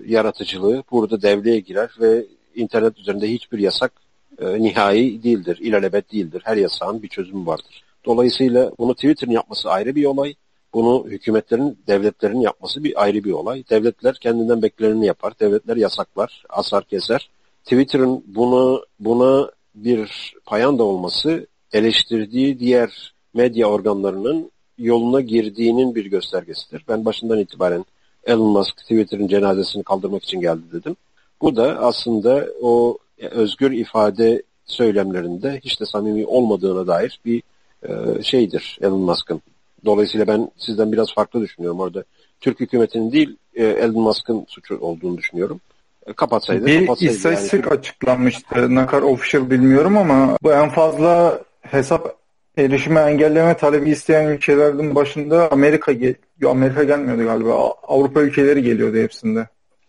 yaratıcılığı burada devreye girer ve internet üzerinde hiçbir yasak e, nihai değildir, ilelebet değildir. Her yasağın bir çözümü vardır. Dolayısıyla bunu Twitter'ın yapması ayrı bir olay. Bunu hükümetlerin, devletlerin yapması bir ayrı bir olay. Devletler kendinden bekleneni yapar. Devletler yasaklar, asar keser. Twitter'ın bunu buna bir payanda olması eleştirdiği diğer medya organlarının yoluna girdiğinin bir göstergesidir. Ben başından itibaren Elon Musk Twitter'ın cenazesini kaldırmak için geldi dedim. Bu da aslında o özgür ifade söylemlerinde hiç de samimi olmadığına dair bir e, şeydir Elon Musk'ın. Dolayısıyla ben sizden biraz farklı düşünüyorum orada. Türk hükümetinin değil e, Elon Musk'ın suçu olduğunu düşünüyorum. E, kapatsaydı Bir kapatsaydı. istatistik yani. açıklanmıştı. Ne kadar official bilmiyorum ama bu en fazla hesap erişime engelleme talebi isteyen ülkelerin başında Amerika gel Amerika gelmiyordu galiba. Avrupa ülkeleri geliyordu hepsinde.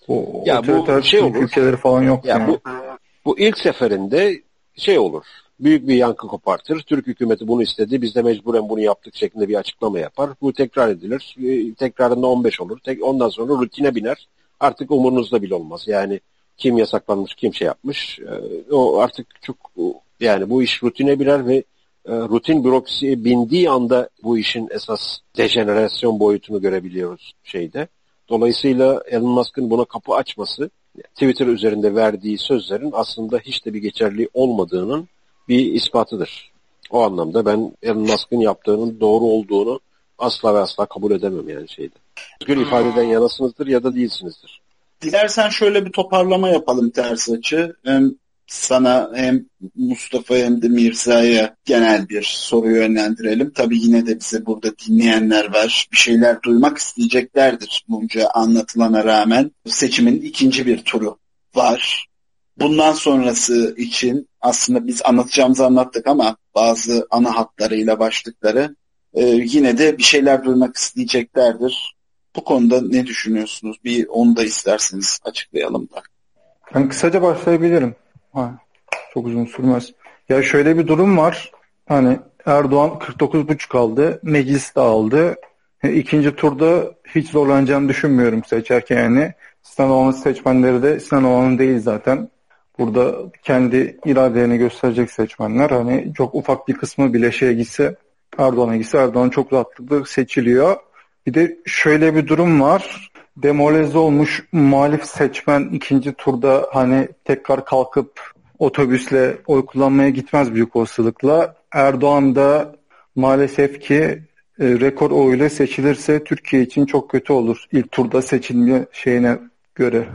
O Ya bu şey olur. ülkeleri falan yok Ya yani. bu bu ilk seferinde şey olur. Büyük bir yankı kopartır. Türk hükümeti bunu istedi. Biz de mecburen bunu yaptık şeklinde bir açıklama yapar. Bu tekrar edilir. Ee, Tekrarında 15 olur. Tek, ondan sonra rutine biner. Artık umurunuzda bile olmaz. Yani kim yasaklanmış, kim şey yapmış. Ee, O artık çok yani bu iş rutine biner ve e, rutin bürokrasiye bindiği anda bu işin esas dejenerasyon boyutunu görebiliyoruz şeyde. Dolayısıyla Elon Musk'ın buna kapı açması Twitter üzerinde verdiği sözlerin aslında hiç de bir geçerli olmadığının bir ispatıdır. O anlamda ben Elon Musk'ın yaptığının doğru olduğunu asla ve asla kabul edemem yani şeyde. Özgür ifadeden yanasınızdır ya da değilsinizdir. Dilersen şöyle bir toparlama yapalım ters açı. Hem sana hem Mustafa hem de Mirza'ya genel bir soru yönlendirelim. Tabii yine de bize burada dinleyenler var. Bir şeyler duymak isteyeceklerdir bunca anlatılana rağmen. Seçimin ikinci bir turu var. Bundan sonrası için aslında biz anlatacağımızı anlattık ama bazı ana hatlarıyla başlıkları e, yine de bir şeyler duymak isteyeceklerdir. Bu konuda ne düşünüyorsunuz? Bir onu da isterseniz açıklayalım da. Ben kısaca başlayabilirim. Ha, çok uzun sürmez. Ya şöyle bir durum var. Hani Erdoğan 49,5 aldı. Meclis de aldı. E, ikinci turda hiç zorlanacağını düşünmüyorum seçerken yani. Sinan Oğan'ın seçmenleri de Sinan Oğan'ın değil zaten. Burada kendi iradelerini gösterecek seçmenler. Hani çok ufak bir kısmı bile şeye gitse Erdoğan'a gitse Erdoğan çok rahatlıkla seçiliyor. Bir de şöyle bir durum var. Demoralize olmuş muhalif seçmen ikinci turda hani tekrar kalkıp otobüsle oy kullanmaya gitmez büyük olasılıkla. Erdoğan da maalesef ki e, rekor oyla seçilirse Türkiye için çok kötü olur. İlk turda seçilme şeyine göre.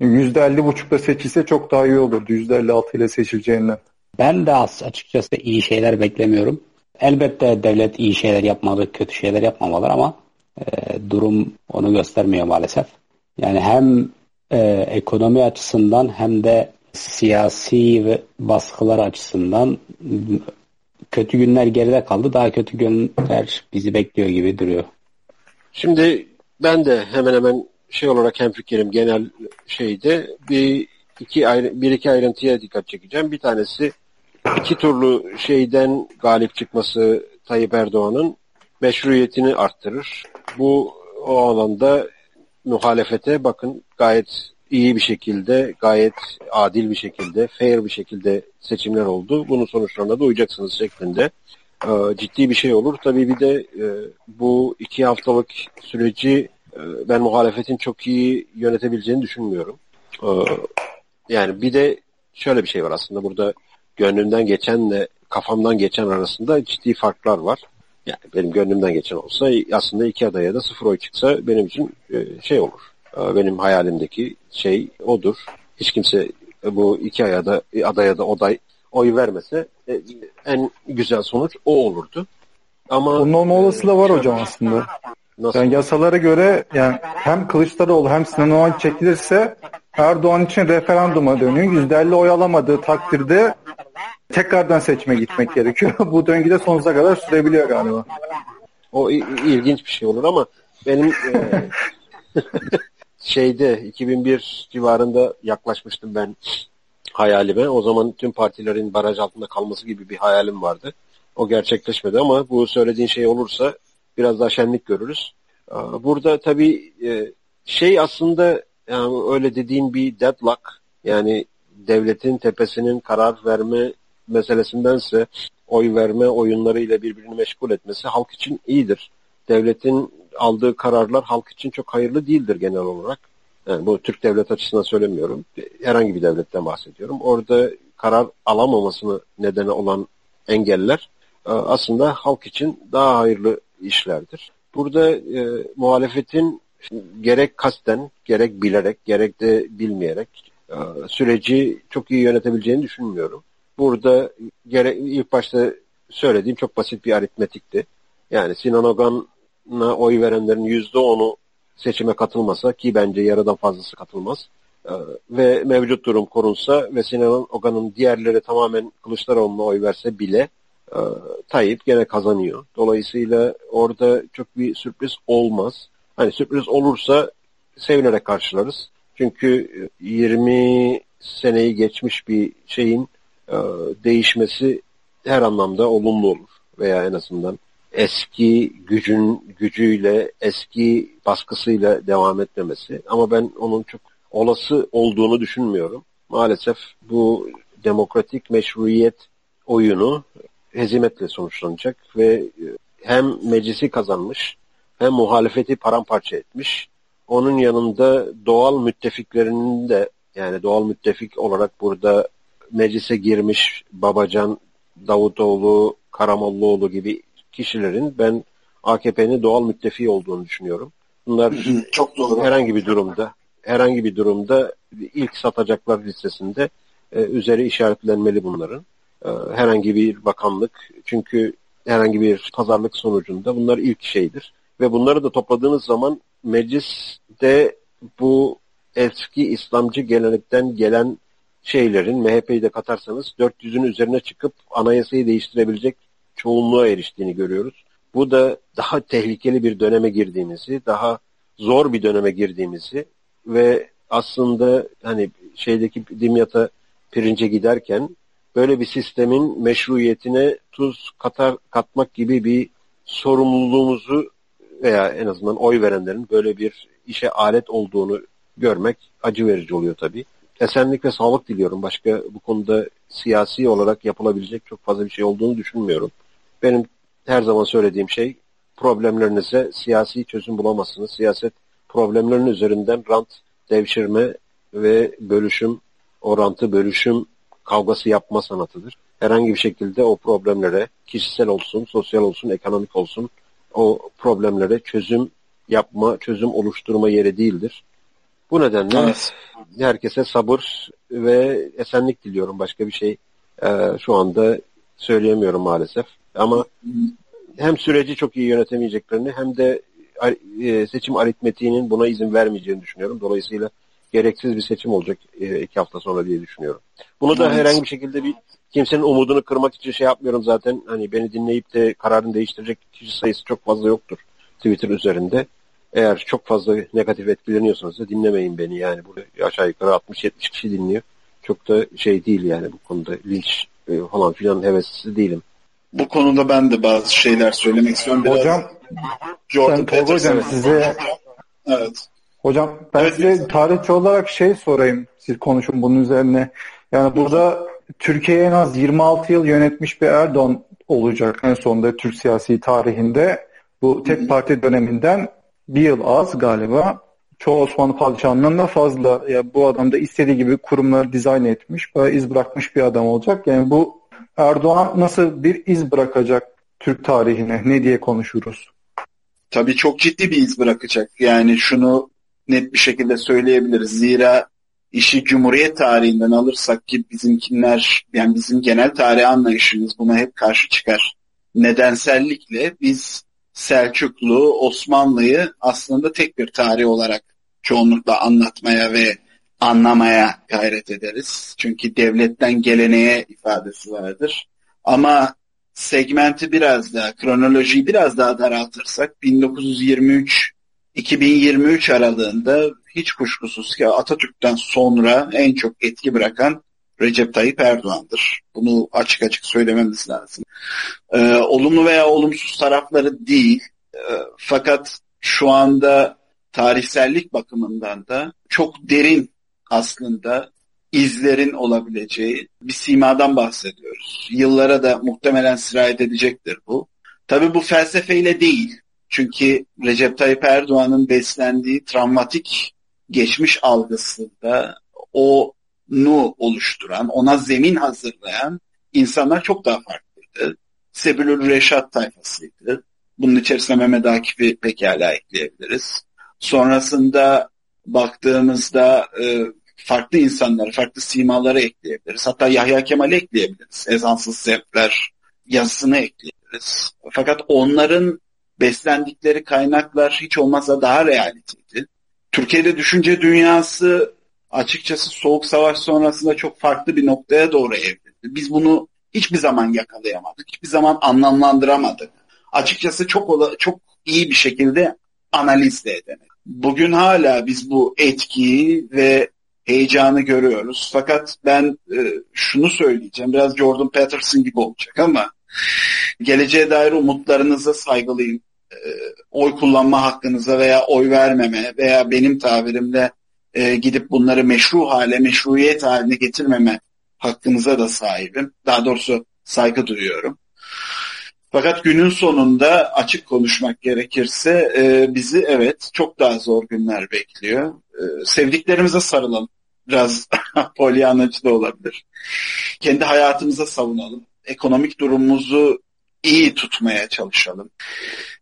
%50,5'da seçilse çok daha iyi olurdu %56 ile seçileceğinden. Ben de açıkçası iyi şeyler beklemiyorum. Elbette devlet iyi şeyler yapmalı, kötü şeyler yapmamalı ama e, durum onu göstermiyor maalesef. Yani hem e, ekonomi açısından hem de siyasi ve baskılar açısından kötü günler geride kaldı. Daha kötü günler bizi bekliyor gibi duruyor. Şimdi ben de hemen hemen şey olarak hemfikirim genel şeyde bir iki ayrı, bir iki ayrıntıya dikkat çekeceğim. Bir tanesi iki turlu şeyden galip çıkması Tayyip Erdoğan'ın meşruiyetini arttırır. Bu o alanda muhalefete bakın gayet iyi bir şekilde, gayet adil bir şekilde, fair bir şekilde seçimler oldu. Bunun sonuçlarına da uyacaksınız şeklinde e, ciddi bir şey olur. Tabii bir de e, bu iki haftalık süreci ben muhalefetin çok iyi yönetebileceğini düşünmüyorum. E, yani bir de şöyle bir şey var aslında burada gönlümden geçenle kafamdan geçen arasında ciddi farklar var. Yani benim gönlümden geçen olsa aslında iki adaya da sıfır oy çıksa benim için e, şey olur. E, benim hayalimdeki şey odur. Hiç kimse bu iki adaya adaya da oday oy vermese e, en güzel sonuç o olurdu. Ama Bunun olma olasılığı var hocam aslında. Nasıl? Yani yasalara göre yani hem Kılıçdaroğlu hem Sinan Oğan çekilirse Erdoğan için referanduma dönüyor. %50 oy alamadığı takdirde tekrardan seçime gitmek gerekiyor. *laughs* Bu döngüde sonsuza kadar sürebiliyor galiba. O ilginç bir şey olur ama benim e, *laughs* şeyde 2001 civarında yaklaşmıştım ben hayalime. O zaman tüm partilerin baraj altında kalması gibi bir hayalim vardı. O gerçekleşmedi ama bu söylediğin şey olursa biraz daha şenlik görürüz. Burada tabii e, şey aslında yani öyle dediğin bir deadlock yani devletin tepesinin karar verme meselesindense oy verme oyunlarıyla birbirini meşgul etmesi halk için iyidir. Devletin aldığı kararlar halk için çok hayırlı değildir genel olarak. Yani bu Türk devlet açısından söylemiyorum. Herhangi bir devletten bahsediyorum. Orada karar alamamasını nedeni olan engeller e, aslında halk için daha hayırlı işlerdir. Burada e, muhalefetin gerek kasten, gerek bilerek, gerek de bilmeyerek e, süreci çok iyi yönetebileceğini düşünmüyorum. Burada gerek, ilk başta söylediğim çok basit bir aritmetikti. Yani Sinan Ogan'a oy verenlerin yüzde onu seçime katılmasa ki bence yarıdan fazlası katılmaz e, ve mevcut durum korunsa ve Sinan Ogan'ın diğerleri tamamen Kılıçdaroğlu'na oy verse bile e, Tayyip gene kazanıyor. Dolayısıyla orada çok bir sürpriz olmaz. Hani sürpriz olursa sevinerek karşılarız. Çünkü 20 seneyi geçmiş bir şeyin e, değişmesi her anlamda olumlu olur. Veya en azından eski gücün gücüyle, eski baskısıyla devam etmemesi. Ama ben onun çok olası olduğunu düşünmüyorum. Maalesef bu demokratik meşruiyet oyunu hezimetle sonuçlanacak ve e, hem meclisi kazanmış hem muhalefeti paramparça etmiş. Onun yanında doğal müttefiklerinin de yani doğal müttefik olarak burada meclise girmiş Babacan, Davutoğlu, Karamollaoğlu gibi kişilerin ben AKP'nin doğal müttefiği olduğunu düşünüyorum. Bunlar *clears throat* çok doğru. Herhangi bir durumda herhangi bir durumda ilk satacaklar listesinde e, üzeri işaretlenmeli bunların. E, herhangi bir bakanlık çünkü herhangi bir pazarlık sonucunda bunlar ilk şeydir. Ve bunları da topladığınız zaman mecliste bu eski İslamcı gelenekten gelen şeylerin MHP'yi de katarsanız 400'ün üzerine çıkıp anayasayı değiştirebilecek çoğunluğa eriştiğini görüyoruz. Bu da daha tehlikeli bir döneme girdiğimizi, daha zor bir döneme girdiğimizi ve aslında hani şeydeki dimyata pirince giderken böyle bir sistemin meşruiyetine tuz katar katmak gibi bir sorumluluğumuzu veya en azından oy verenlerin böyle bir işe alet olduğunu görmek acı verici oluyor tabii. Esenlik ve sağlık diliyorum. Başka bu konuda siyasi olarak yapılabilecek çok fazla bir şey olduğunu düşünmüyorum. Benim her zaman söylediğim şey problemlerinize siyasi çözüm bulamazsınız. Siyaset problemlerin üzerinden rant devşirme ve bölüşüm, orantı bölüşüm kavgası yapma sanatıdır. Herhangi bir şekilde o problemlere kişisel olsun, sosyal olsun, ekonomik olsun o problemlere çözüm yapma, çözüm oluşturma yeri değildir. Bu nedenle evet. herkese sabır ve esenlik diliyorum. Başka bir şey e, şu anda söyleyemiyorum maalesef. Ama hem süreci çok iyi yönetemeyeceklerini hem de e, seçim aritmetiğinin buna izin vermeyeceğini düşünüyorum. Dolayısıyla gereksiz bir seçim olacak e, iki hafta sonra diye düşünüyorum. Bunu da evet. herhangi bir şekilde bir kimsenin umudunu kırmak için şey yapmıyorum zaten. Hani beni dinleyip de kararını değiştirecek kişi sayısı çok fazla yoktur Twitter üzerinde. Eğer çok fazla negatif etkileniyorsanız da dinlemeyin beni yani. Burada aşağı yukarı 60-70 kişi dinliyor. Çok da şey değil yani bu konuda linç e, falan filan hevesli değilim. Bu konuda ben de bazı şeyler söylemek istiyorum. Biraz hocam, Jordan Tolga hocam size evet. Hocam ben evet, size tarihçi olarak şey sorayım. Siz konuşun bunun üzerine. Yani burada Türkiye'yi en az 26 yıl yönetmiş bir Erdoğan olacak en sonunda Türk siyasi tarihinde. Bu tek parti döneminden bir yıl az galiba. Çoğu Osmanlı padişahından da fazla. Ya bu adam da istediği gibi kurumları dizayn etmiş, böyle iz bırakmış bir adam olacak. Yani bu Erdoğan nasıl bir iz bırakacak Türk tarihine? Ne diye konuşuruz? Tabii çok ciddi bir iz bırakacak. Yani şunu net bir şekilde söyleyebiliriz. Zira işi Cumhuriyet tarihinden alırsak ki bizimkiler yani bizim genel tarih anlayışımız buna hep karşı çıkar. Nedensellikle biz Selçuklu, Osmanlı'yı aslında tek bir tarih olarak çoğunlukla anlatmaya ve anlamaya gayret ederiz. Çünkü devletten geleneğe ifadesi vardır. Ama segmenti biraz daha, kronolojiyi biraz daha daraltırsak 1923 2023 aralığında hiç kuşkusuz ki Atatürk'ten sonra en çok etki bırakan Recep Tayyip Erdoğan'dır. Bunu açık açık söylememiz lazım. Ee, olumlu veya olumsuz tarafları değil. Ee, fakat şu anda tarihsellik bakımından da çok derin aslında izlerin olabileceği bir simadan bahsediyoruz. Yıllara da muhtemelen sirayet edecektir bu. Tabi bu felsefeyle değil. Çünkü Recep Tayyip Erdoğan'ın beslendiği travmatik geçmiş algısında onu oluşturan, ona zemin hazırlayan insanlar çok daha farklıydı. Sebilül Reşat tayfasıydı. Bunun içerisine Mehmet Akif'i pekala ekleyebiliriz. Sonrasında baktığımızda e, farklı insanları, farklı simaları ekleyebiliriz. Hatta Yahya Kemal'i ekleyebiliriz. Ezansız Zevkler yazısını ekleyebiliriz. Fakat onların beslendikleri kaynaklar hiç olmazsa daha realiteydi. Türkiye'de düşünce dünyası açıkçası Soğuk Savaş sonrasında çok farklı bir noktaya doğru evrildi. Biz bunu hiçbir zaman yakalayamadık. Hiçbir zaman anlamlandıramadık. Açıkçası çok çok iyi bir şekilde analiz de edemedik. Bugün hala biz bu etkiyi ve heyecanı görüyoruz. Fakat ben e, şunu söyleyeceğim. Biraz Jordan Peterson gibi olacak ama geleceğe dair umutlarınıza saygılıyım. E, oy kullanma hakkınıza veya oy vermeme veya benim tabirimle e, gidip bunları meşru hale, meşruiyet haline getirmeme hakkınıza da sahibim. Daha doğrusu saygı duyuyorum. Fakat günün sonunda açık konuşmak gerekirse e, bizi evet çok daha zor günler bekliyor. E, sevdiklerimize sarılalım biraz *laughs* polyanacı da olabilir. Kendi hayatımıza savunalım. Ekonomik durumumuzu iyi tutmaya çalışalım.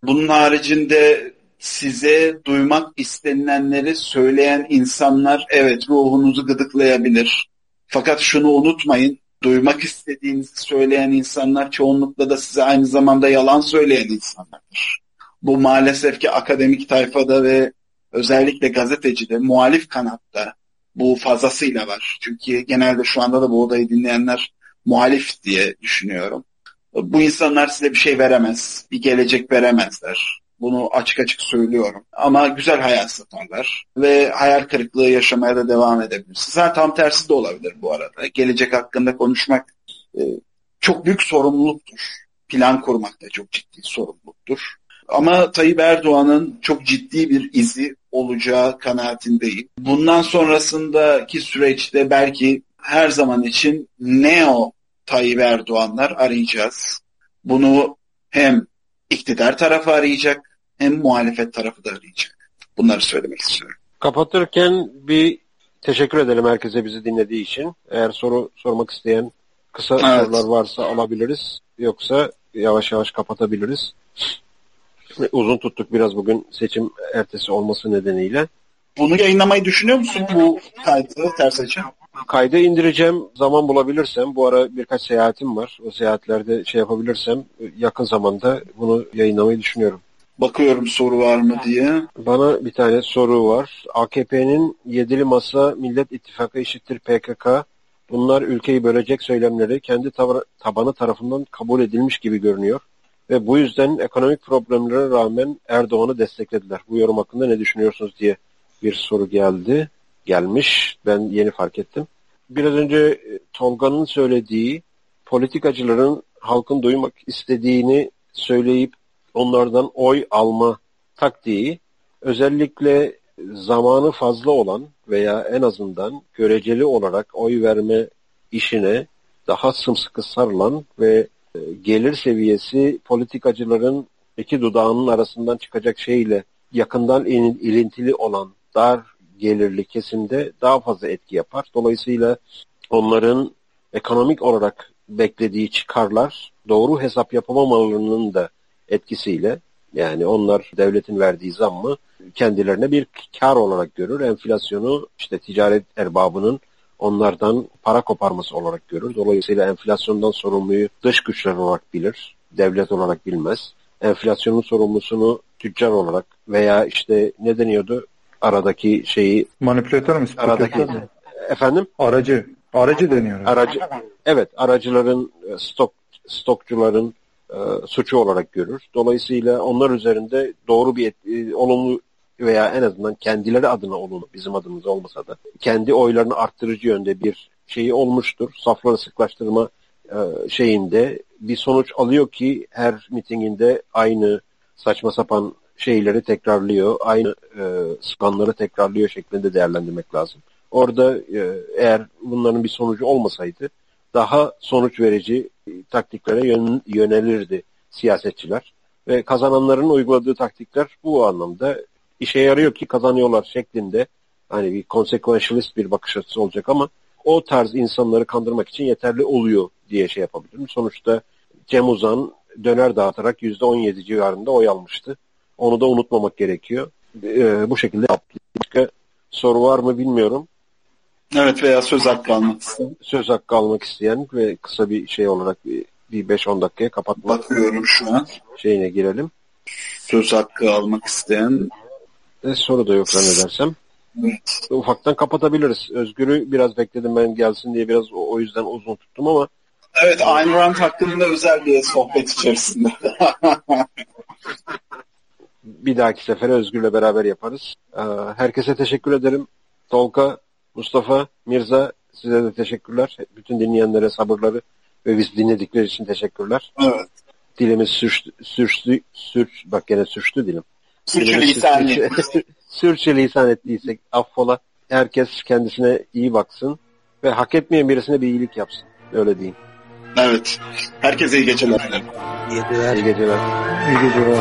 Bunun haricinde size duymak istenilenleri söyleyen insanlar evet ruhunuzu gıdıklayabilir. Fakat şunu unutmayın, duymak istediğinizi söyleyen insanlar çoğunlukla da size aynı zamanda yalan söyleyen insanlardır. Bu maalesef ki akademik tayfada ve özellikle gazetecide, muhalif kanatta bu fazlasıyla var. Çünkü genelde şu anda da bu odayı dinleyenler muhalif diye düşünüyorum. Bu insanlar size bir şey veremez, bir gelecek veremezler. Bunu açık açık söylüyorum. Ama güzel hayal satarlar ve hayal kırıklığı yaşamaya da devam edebilirsiniz. Zaten tam tersi de olabilir bu arada. Gelecek hakkında konuşmak e, çok büyük sorumluluktur. Plan kurmak da çok ciddi sorumluluktur. Ama Tayyip Erdoğan'ın çok ciddi bir izi olacağı kanaatindeyim. Bundan sonrasındaki süreçte belki her zaman için neo Tayyip Erdoğanlar arayacağız. Bunu hem iktidar tarafı arayacak hem muhalefet tarafı da arayacak. Bunları söylemek istiyorum. Kapatırken bir teşekkür edelim herkese bizi dinlediği için. Eğer soru sormak isteyen kısa evet. sorular varsa alabiliriz. Yoksa yavaş yavaş kapatabiliriz. Uzun tuttuk biraz bugün seçim ertesi olması nedeniyle. Bunu yayınlamayı düşünüyor musun bu kaydı ters açı? Kaydı indireceğim zaman bulabilirsem. Bu ara birkaç seyahatim var. O seyahatlerde şey yapabilirsem yakın zamanda bunu yayınlamayı düşünüyorum. Bakıyorum soru var mı diye. Bana bir tane soru var. AKP'nin yedili masa Millet İttifakı eşittir PKK. Bunlar ülkeyi bölecek söylemleri kendi tabanı tarafından kabul edilmiş gibi görünüyor. Ve bu yüzden ekonomik problemlere rağmen Erdoğan'ı desteklediler. Bu yorum hakkında ne düşünüyorsunuz diye bir soru geldi. Gelmiş. Ben yeni fark ettim. Biraz önce e, Tolga'nın söylediği politikacıların halkın duymak istediğini söyleyip onlardan oy alma taktiği özellikle zamanı fazla olan veya en azından göreceli olarak oy verme işine daha sımsıkı sarılan ve e, gelir seviyesi politikacıların iki dudağının arasından çıkacak şeyle yakından ilintili olan dar gelirli kesimde daha fazla etki yapar. Dolayısıyla onların ekonomik olarak beklediği çıkarlar doğru hesap yapamamalarının da etkisiyle yani onlar devletin verdiği zammı kendilerine bir kar olarak görür. Enflasyonu işte ticaret erbabının onlardan para koparması olarak görür. Dolayısıyla enflasyondan sorumluyu dış güçler olarak bilir. Devlet olarak bilmez. Enflasyonun sorumlusunu tüccar olarak veya işte ne deniyordu aradaki şeyi manipülatör mü? Aradaki efendim? Aracı. Aracı deniyor. Aracı. Evet, aracıların e, stok stokçuların e, suçu olarak görür. Dolayısıyla onlar üzerinde doğru bir e, olumlu veya en azından kendileri adına olumlu bizim adımız olmasa da kendi oylarını arttırıcı yönde bir şeyi olmuştur. Safları sıklaştırma e, şeyinde bir sonuç alıyor ki her mitinginde aynı saçma sapan şeyleri tekrarlıyor, aynı e, skanları tekrarlıyor şeklinde değerlendirmek lazım. Orada e, eğer bunların bir sonucu olmasaydı daha sonuç verici e, taktiklere yön, yönelirdi siyasetçiler. Ve kazananların uyguladığı taktikler bu anlamda işe yarıyor ki kazanıyorlar şeklinde hani bir consequentialist bir bakış açısı olacak ama o tarz insanları kandırmak için yeterli oluyor diye şey yapabilirim. Sonuçta Cem Uzan döner dağıtarak %17 civarında oy almıştı. Onu da unutmamak gerekiyor. Ee, bu şekilde Başka soru var mı bilmiyorum. Evet veya söz hakkı almak isteyen. Söz hakkı almak isteyen ve kısa bir şey olarak bir, bir 5-10 dakikaya kapatmak. Bakıyorum şu an. Şeyine girelim. Söz hakkı almak isteyen. E, soru da yok zannedersem. Evet. Ufaktan kapatabiliriz. Özgür'ü biraz bekledim ben gelsin diye biraz o, o yüzden uzun tuttum ama. Evet Ayn Rand hakkında özel bir sohbet içerisinde. *laughs* bir dahaki sefere Özgür'le beraber yaparız. Ee, herkese teşekkür ederim. Tolga, Mustafa, Mirza size de teşekkürler. Bütün dinleyenlere sabırları ve biz dinledikleri için teşekkürler. Evet. Dilimiz sürçtü, sürçtü, sürç, bak gene sürçtü dilim. Sürçülisan *laughs* Sürçülisan ettiysek affola. Herkes kendisine iyi baksın ve hak etmeyen birisine bir iyilik yapsın. Öyle diyeyim. Evet. Herkese iyi geceler. İyi geceler. İyi geceler. İyi geceler.